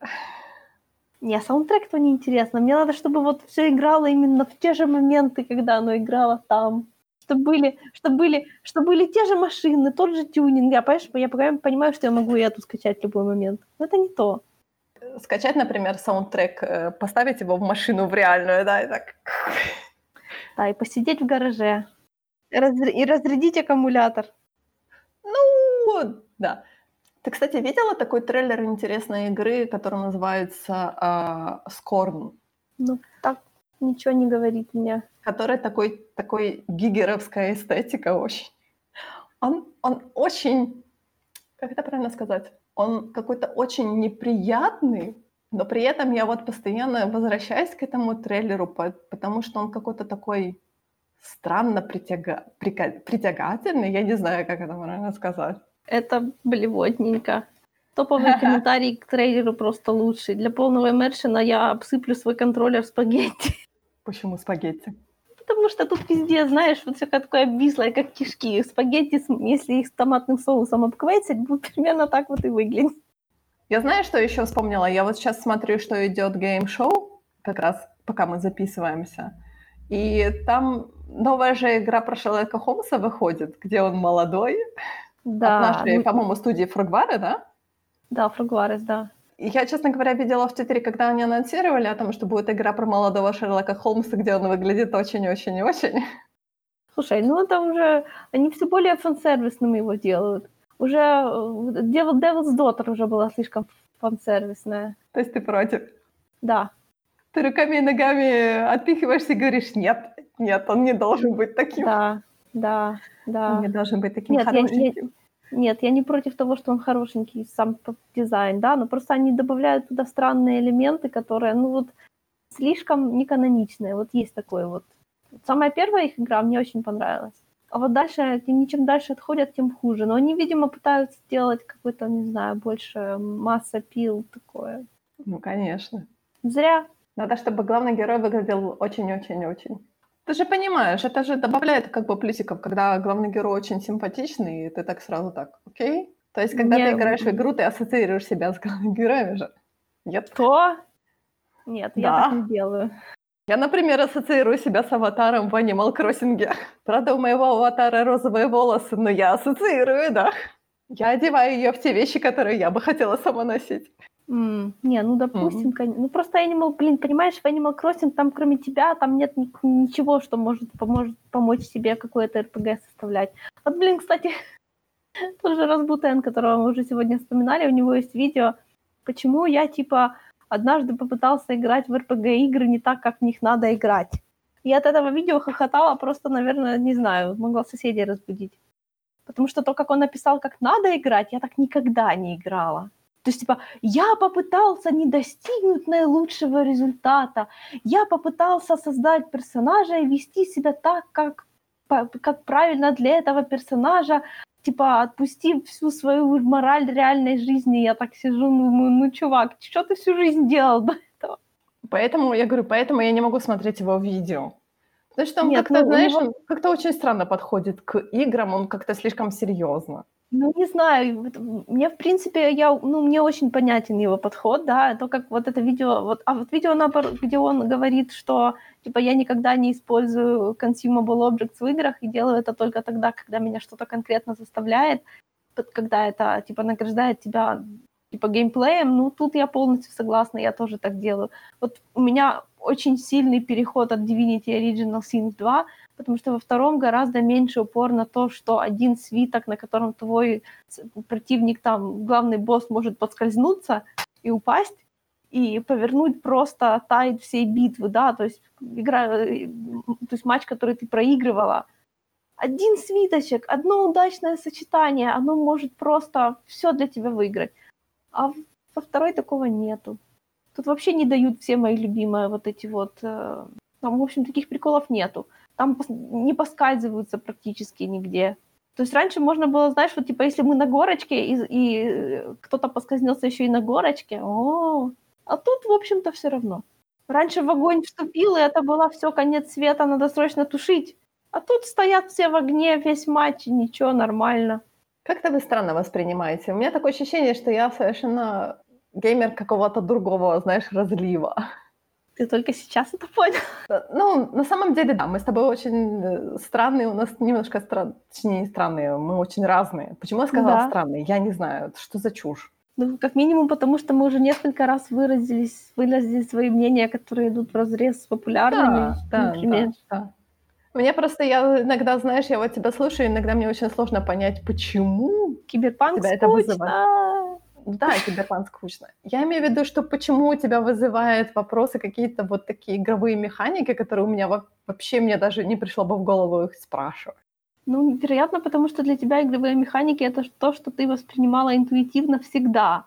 Не, саундтрек-то неинтересно. Мне надо, чтобы вот все играло именно в те же моменты, когда оно играло там чтобы были, чтобы были, чтобы были те же машины, тот же тюнинг. Я, понимаешь, я понимаю, что я могу и эту скачать в любой момент. Но это не то. Скачать, например, саундтрек, э, поставить его в машину в реальную, да, и так... Да, и посидеть в гараже. И разрядить аккумулятор. Ну, да. Ты, кстати, видела такой трейлер интересной игры, которая называется э, Scorn? Ну, так ничего не говорит мне. Который такой, такой гигеровская эстетика очень. Он, он очень, как это правильно сказать, он какой-то очень неприятный, но при этом я вот постоянно возвращаюсь к этому трейлеру, потому что он какой-то такой странно притяга... притягательный, я не знаю, как это правильно сказать. Это блевотненько. Топовый комментарий к трейлеру просто лучший. Для полного immersion а я обсыплю свой контроллер спагетти. Почему спагетти? Потому что тут везде, знаешь, вот все такое обвислое, как кишки. Спагетти, если их с томатным соусом обквесить, будет примерно так вот и выглядит. Я знаю, что еще вспомнила. Я вот сейчас смотрю, что идет game show, как раз пока мы записываемся. И там новая же игра про Шерлока Холмса выходит, где он молодой. Да. От нашей, по-моему, студии Фругвары, да? Да, Фругварес, да. Я, честно говоря, видела в Твиттере, когда они анонсировали о том, что будет игра про молодого Шерлока Холмса, где он выглядит очень-очень-очень. Слушай, ну это уже... Они все более фан-сервисным его делают. Уже Devil, Devil's Daughter уже была слишком фан-сервисная. То есть ты против? Да. Ты руками и ногами отпихиваешься и говоришь, нет, нет, он не должен быть таким. Да, да, да. Он не должен быть таким нет, хорошеньким. Я, я, нет, я не против того, что он хорошенький, сам дизайн, да, но просто они добавляют туда странные элементы, которые, ну вот, слишком неканоничные. Вот есть такое вот. Самая первая их игра мне очень понравилась. А вот дальше, тем чем дальше отходят, тем хуже. Но они, видимо, пытаются сделать какой-то, не знаю, больше масса пил такое. Ну, конечно. Зря. Надо, чтобы главный герой выглядел очень-очень-очень. Ты же понимаешь, это же добавляет как бы плюсиков, когда главный герой очень симпатичный, и ты так сразу так, окей? То есть, когда Не... ты играешь в игру, ты ассоциируешь себя с главными героями же. Нет? Что? Нет, да. я так не делаю. Я, например, ассоциирую себя с аватаром в Animal Crossing. Правда, у моего аватара розовые волосы, но я ассоциирую, да. Я одеваю ее в те вещи, которые я бы хотела сама носить. М, Не, ну допустим, кон- ну просто Animal, блин, понимаешь, в Animal Crossing там кроме тебя там нет ни- ничего, что может поможет помочь тебе какое-то РПГ составлять. Вот, блин, кстати, тот же Разбутен, которого мы уже сегодня вспоминали, у него есть видео, почему я, типа, однажды попытался играть в РПГ-игры не так, как в них надо играть. Я от этого видео хохотала просто, наверное, не знаю, могла соседей разбудить. Потому что то, как он написал, как надо играть, я так никогда не играла. То есть, типа, я попытался не достигнуть наилучшего результата, я попытался создать персонажа и вести себя так, как, как правильно для этого персонажа, типа, отпустив всю свою мораль реальной жизни, я так сижу, ну, ну, чувак, что ты всю жизнь делал до этого? Поэтому, я говорю, поэтому я не могу смотреть его видео. Потому что он как-то, ну, знаешь, него- он как-то очень странно подходит к играм, он как-то слишком серьезно. Ну, не знаю, мне, в принципе, я, ну, мне очень понятен его подход, да, то, как вот это видео, вот, а вот видео, наоборот, где он говорит, что, типа, я никогда не использую consumable objects в играх и делаю это только тогда, когда меня что-то конкретно заставляет, когда это, типа, награждает тебя, типа, геймплеем, ну, тут я полностью согласна, я тоже так делаю. Вот у меня очень сильный переход от Divinity Original Sin 2, потому что во втором гораздо меньше упор на то, что один свиток, на котором твой противник, там, главный босс может подскользнуться и упасть, и повернуть просто тайд всей битвы, да, то есть игра, э, то есть матч, который ты проигрывала. Один свиточек, одно удачное сочетание, оно может просто все для тебя выиграть. А во второй такого нету. Тут вообще не дают все мои любимые вот эти вот... э, Там, в общем, таких приколов нету. Там не поскальзываются практически нигде. То есть раньше можно было, знаешь, вот типа если мы на горочке, и, и э, кто-то поскользнется еще и на горочке, о, а тут, в общем-то, все равно. Раньше в огонь вступил, и это было все, конец света, надо срочно тушить. А тут стоят все в огне, весь матч, и ничего, нормально. Как-то вы странно воспринимаете. У меня такое ощущение, что я совершенно геймер какого-то другого, знаешь, разлива. Ты только сейчас это понял? Э, Ну, на самом деле, да, мы с тобой очень э, странные, у нас немножко странные, точнее, не странные, мы очень разные. Почему я сказала Да. странные? Я не знаю, что за чушь. Ну, как минимум, потому что мы уже несколько раз выразились, выразили свои мнения, которые идут в разрез с популярными, Да, да, да, да. Мне просто, я иногда, знаешь, я вот тебя слушаю, иногда мне очень сложно понять, почему Киберпанк Тебя это скучно. Да, киберпанк скучно. Я имею в виду, что почему у тебя вызывает вопросы какие-то вот такие игровые механики, которые у меня во- вообще мне даже не пришло бы в голову их спрашивать. Ну, вероятно, потому что для тебя игровые механики это то, что ты воспринимала интуитивно всегда.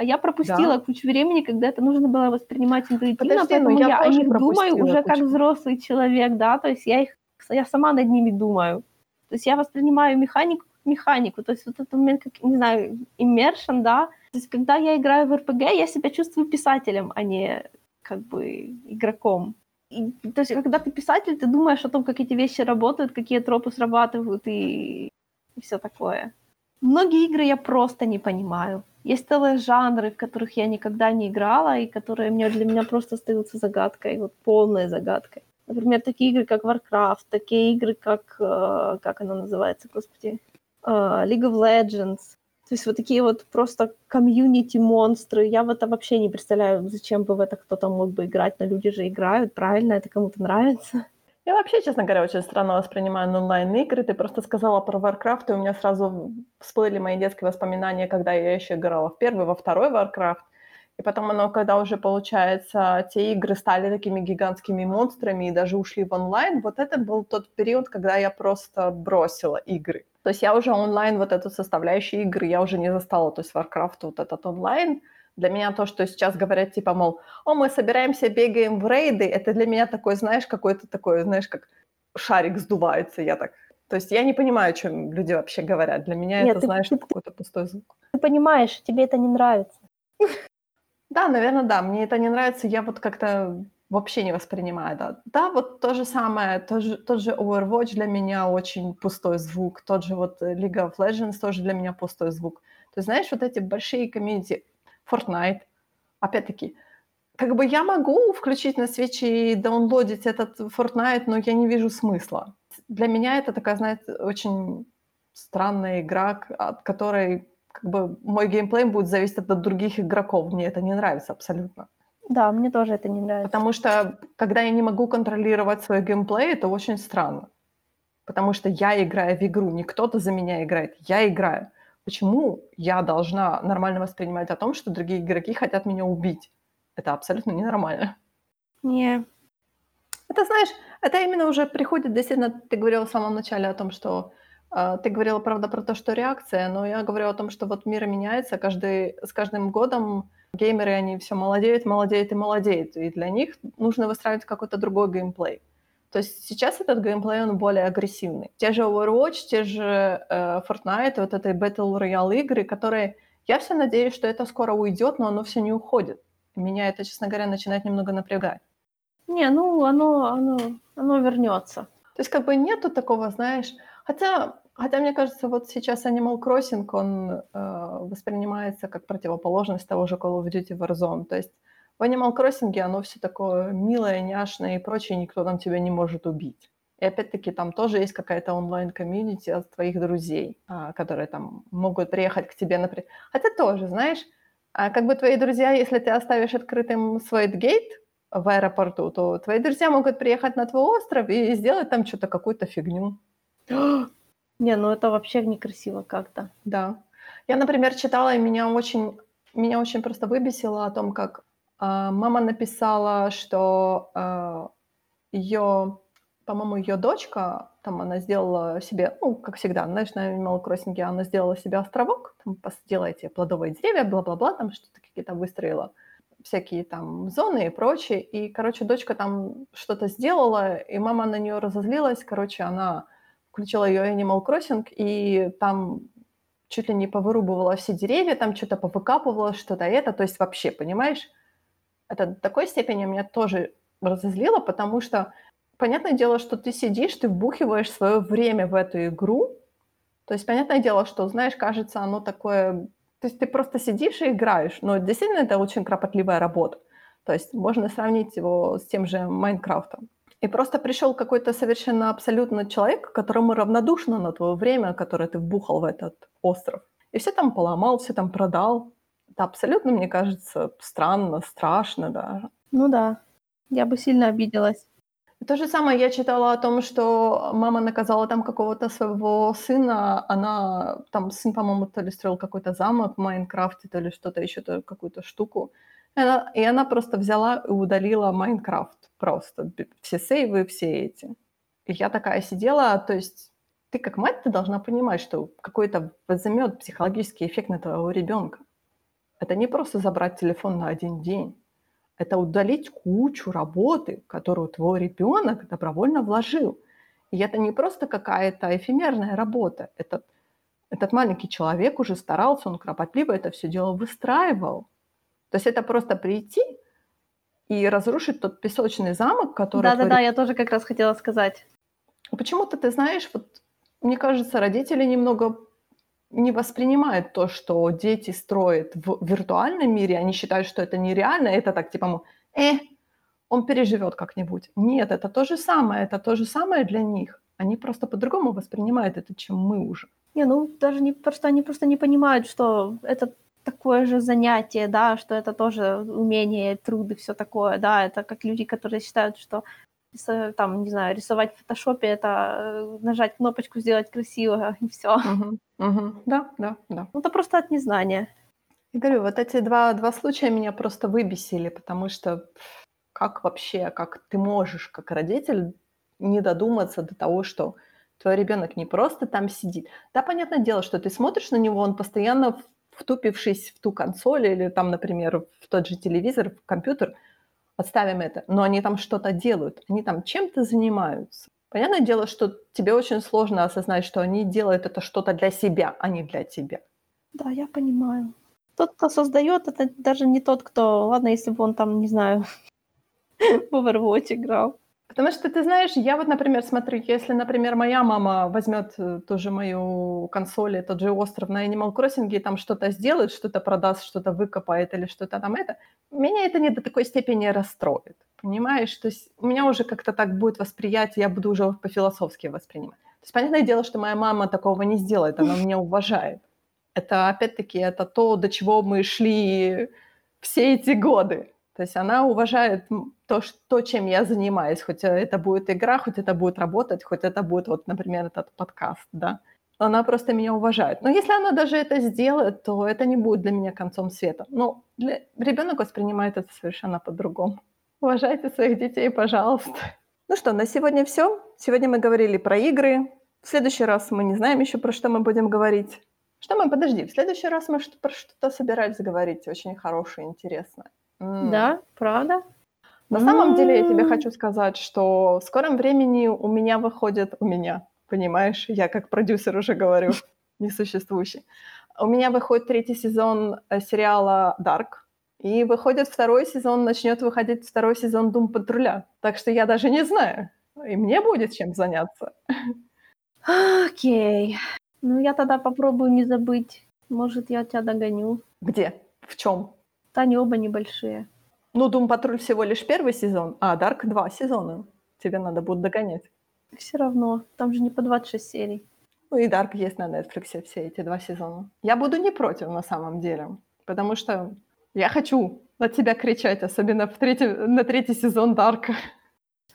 А я пропустила Да. кучу времени, когда это нужно было воспринимать интуитивно, Подожди, поэтому я я о них думаю уже как кучу. взрослый человек, да, то есть я их, я сама над ними думаю. То есть я воспринимаю механику как механику, то есть вот этот момент, как, не знаю, immersion, да, то есть когда я играю в РПГ, я себя чувствую писателем, а не как бы игроком. И, то есть когда ты писатель, ты думаешь о том, как эти вещи работают, какие тропы срабатывают и, и все такое. Многие игры я просто не понимаю. Есть целые жанры, в которых я никогда не играла, и которые мне, для меня просто остаются загадкой, вот полной загадкой. Например, такие игры, как Warcraft, такие игры, как, э, как она называется, господи, э, League of Legends. То есть вот такие вот просто комьюнити-монстры. Я в это вообще не представляю, зачем бы в это кто-то мог бы играть, но люди же играют, правильно, это кому-то нравится. Я вообще, честно говоря, очень странно воспринимаю онлайн-игры. Ты просто сказала про Warcraft, и у меня сразу всплыли мои детские воспоминания, когда я еще играла в первый, во второй Warcraft. И потом оно, когда уже, получается, те игры стали такими гигантскими монстрами и даже ушли в онлайн, вот это был тот период, когда я просто бросила игры. То есть я уже онлайн, вот эту составляющую игры, я уже не застала. То есть Warcraft, вот этот онлайн, для меня то, что сейчас говорят, типа, мол, о, мы собираемся, бегаем в рейды, это для меня такой, знаешь, какой-то такой, знаешь, как шарик сдувается, я так... То есть я не понимаю, о чем люди вообще говорят. Для меня Нет, это, ты- знаешь, ты- какой-то пустой звук. Ты понимаешь, тебе это не нравится. Да, наверное, да. Мне это не нравится. Я вот как-то вообще не воспринимаю, да. Да, вот то же самое, тот же, тот же Overwatch для меня очень пустой звук, тот же вот League of Legends тоже для меня пустой звук. То есть, знаешь, вот эти большие комьюнити, Fortnite, опять-таки, как бы я могу включить на свечи и даунлодить этот Fortnite, но я не вижу смысла. Для меня это такая, знаете, очень странная игра, от которой как бы мой геймплей будет зависеть от других игроков. Мне это не нравится абсолютно. Да, мне тоже это не нравится. Потому что, когда я не могу контролировать свой геймплей, это очень странно. Потому что я играю в игру, не кто-то за меня играет, я играю. Почему я должна нормально воспринимать о том, что другие игроки хотят меня убить? Это абсолютно ненормально. Не. Это, знаешь, это именно уже приходит, действительно, ты говорила в самом начале о том, что э, ты говорила, правда, про то, что реакция, но я говорю о том, что вот мир меняется, каждый, с каждым годом геймеры, они все молодеют, молодеют и молодеют, и для них нужно выстраивать какой-то другой геймплей. То есть сейчас этот геймплей, он более агрессивный. Те же Overwatch, те же э, Fortnite, вот этой Battle Royale игры, которые... Я все надеюсь, что это скоро уйдет, но оно все не уходит. Меня это, честно говоря, начинает немного напрягать. Не, ну оно, оно, оно вернется. То есть как бы нету такого, знаешь... Хотя, хотя мне кажется, вот сейчас Animal Crossing, он э, воспринимается как противоположность того же Call of Duty Warzone. То есть в Animal Crossing оно все такое милое, няшное и прочее, никто там тебя не может убить. И опять-таки там тоже есть какая-то онлайн-комьюнити от твоих друзей, а, которые там могут приехать к тебе, например. Хотя тоже, знаешь, а как бы твои друзья, если ты оставишь открытым свой гейт в аэропорту, то твои друзья могут приехать на твой остров и сделать там что-то, какую-то фигню. Не, ну это вообще некрасиво как-то. Да. Я, например, читала, и меня очень, меня очень просто выбесило о том, как мама написала, что э, ее, по-моему, ее дочка, там она сделала себе, ну, как всегда, знаешь, на Animal Crossing она сделала себе островок, там посадила эти плодовые деревья, бла-бла-бла, там что-то какие-то выстроила всякие там зоны и прочее. И, короче, дочка там что-то сделала, и мама на нее разозлилась. Короче, она включила ее Animal Crossing, и там чуть ли не повырубывала все деревья, там что-то повыкапывала, что-то это. То есть вообще, понимаешь, это до такой степени меня тоже разозлило, потому что понятное дело, что ты сидишь, ты вбухиваешь свое время в эту игру. То есть понятное дело, что, знаешь, кажется, оно такое то есть ты просто сидишь и играешь, но действительно это очень кропотливая работа. То есть можно сравнить его с тем же Майнкрафтом. И просто пришел какой-то совершенно абсолютно человек, которому равнодушно на твое время, которое ты вбухал в этот остров. И все там поломал, все там продал. Это абсолютно, мне кажется, странно, страшно даже. Ну да, я бы сильно обиделась. То же самое я читала о том, что мама наказала там какого-то своего сына. Она, там сын, по-моему, то ли строил какой-то замок в Майнкрафте, то ли что-то еще, то какую-то штуку. И она, и она просто взяла и удалила Майнкрафт. Просто все сейвы, все эти. И я такая сидела, то есть ты как мать, ты должна понимать, что какой-то возьмет психологический эффект на твоего ребенка. Это не просто забрать телефон на один день это удалить кучу работы, которую твой ребенок добровольно вложил. И это не просто какая-то эфемерная работа. Этот, этот маленький человек уже старался, он кропотливо это все дело выстраивал. То есть это просто прийти и разрушить тот песочный замок, который... Да-да-да, твой... я тоже как раз хотела сказать. Почему-то, ты знаешь, вот мне кажется, родители немного не воспринимают то, что дети строят в виртуальном мире, они считают, что это нереально, это так типа, э, он переживет как-нибудь. Нет, это то же самое, это то же самое для них. Они просто по-другому воспринимают это, чем мы уже. Не, ну даже не просто они просто не понимают, что это такое же занятие, да, что это тоже умение, труд и все такое, да, это как люди, которые считают, что там, не знаю, рисовать в фотошопе, это э, нажать кнопочку, сделать красиво, и все. Угу, угу. Да, да, да. Ну, это просто от незнания. И говорю, вот эти два, два случая меня просто выбесили, потому что как вообще, как ты можешь, как родитель, не додуматься до того, что твой ребенок не просто там сидит. Да, понятное дело, что ты смотришь на него, он постоянно втупившись в ту консоль или там, например, в тот же телевизор, в компьютер – Отставим это. Но они там что-то делают, они там чем-то занимаются. Понятное дело, что тебе очень сложно осознать, что они делают это что-то для себя, а не для тебя. Да, я понимаю. Тот, кто создает, это даже не тот, кто... Ладно, если бы он там, не знаю, в Overwatch играл. Потому что, ты знаешь, я вот, например, смотрю, если, например, моя мама возьмет э, тоже мою консоль, и тот же остров на Animal Crossing, и там что-то сделает, что-то продаст, что-то выкопает или что-то там это, меня это не до такой степени расстроит. Понимаешь? То есть у меня уже как-то так будет восприятие, я буду уже по-философски воспринимать. То есть понятное дело, что моя мама такого не сделает, она меня уважает. Это, опять-таки, это то, до чего мы шли все эти годы. То есть она уважает то, что, чем я занимаюсь, хоть это будет игра, хоть это будет работать, хоть это будет, вот, например, этот подкаст, да. Она просто меня уважает. Но если она даже это сделает, то это не будет для меня концом света. Ну, для... ребенок воспринимает это совершенно по-другому. Уважайте своих детей, пожалуйста. Ну что, на сегодня все. Сегодня мы говорили про игры. В следующий раз мы не знаем еще, про что мы будем говорить. Что мы, подожди, в следующий раз мы про что-то собирались говорить очень хорошее, интересное. М. Да, правда? На самом деле я тебе хочу сказать, что в скором времени у меня выходит, у меня, понимаешь, я как продюсер уже говорю, несуществующий. У меня выходит третий сезон э, сериала Dark, и выходит второй сезон, начнет выходить второй сезон Дум Патруля. Так что я даже не знаю, и мне будет чем заняться. Окей. Ну, я тогда попробую не забыть. Может, я тебя догоню. Где? В чем? Они оба небольшие. Ну, Дум Патруль всего лишь первый сезон, а Дарк два сезона. Тебе надо будет догонять. Все равно, там же не по 26 серий. Ну и Дарк есть на Netflix все эти два сезона. Я буду не против на самом деле, потому что я хочу на тебя кричать, особенно в третий, на третий сезон Дарка.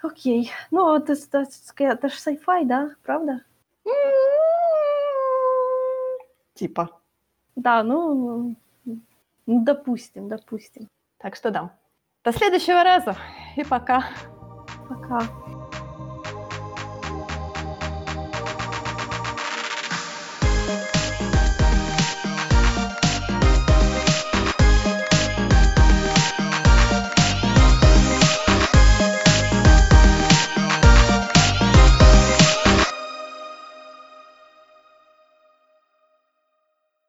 Окей. Ну, это, это, это же sci-fi, да? Правда? Типа. Да, ну, ну, допустим, допустим. Так что да. До следующего раза и пока. Пока.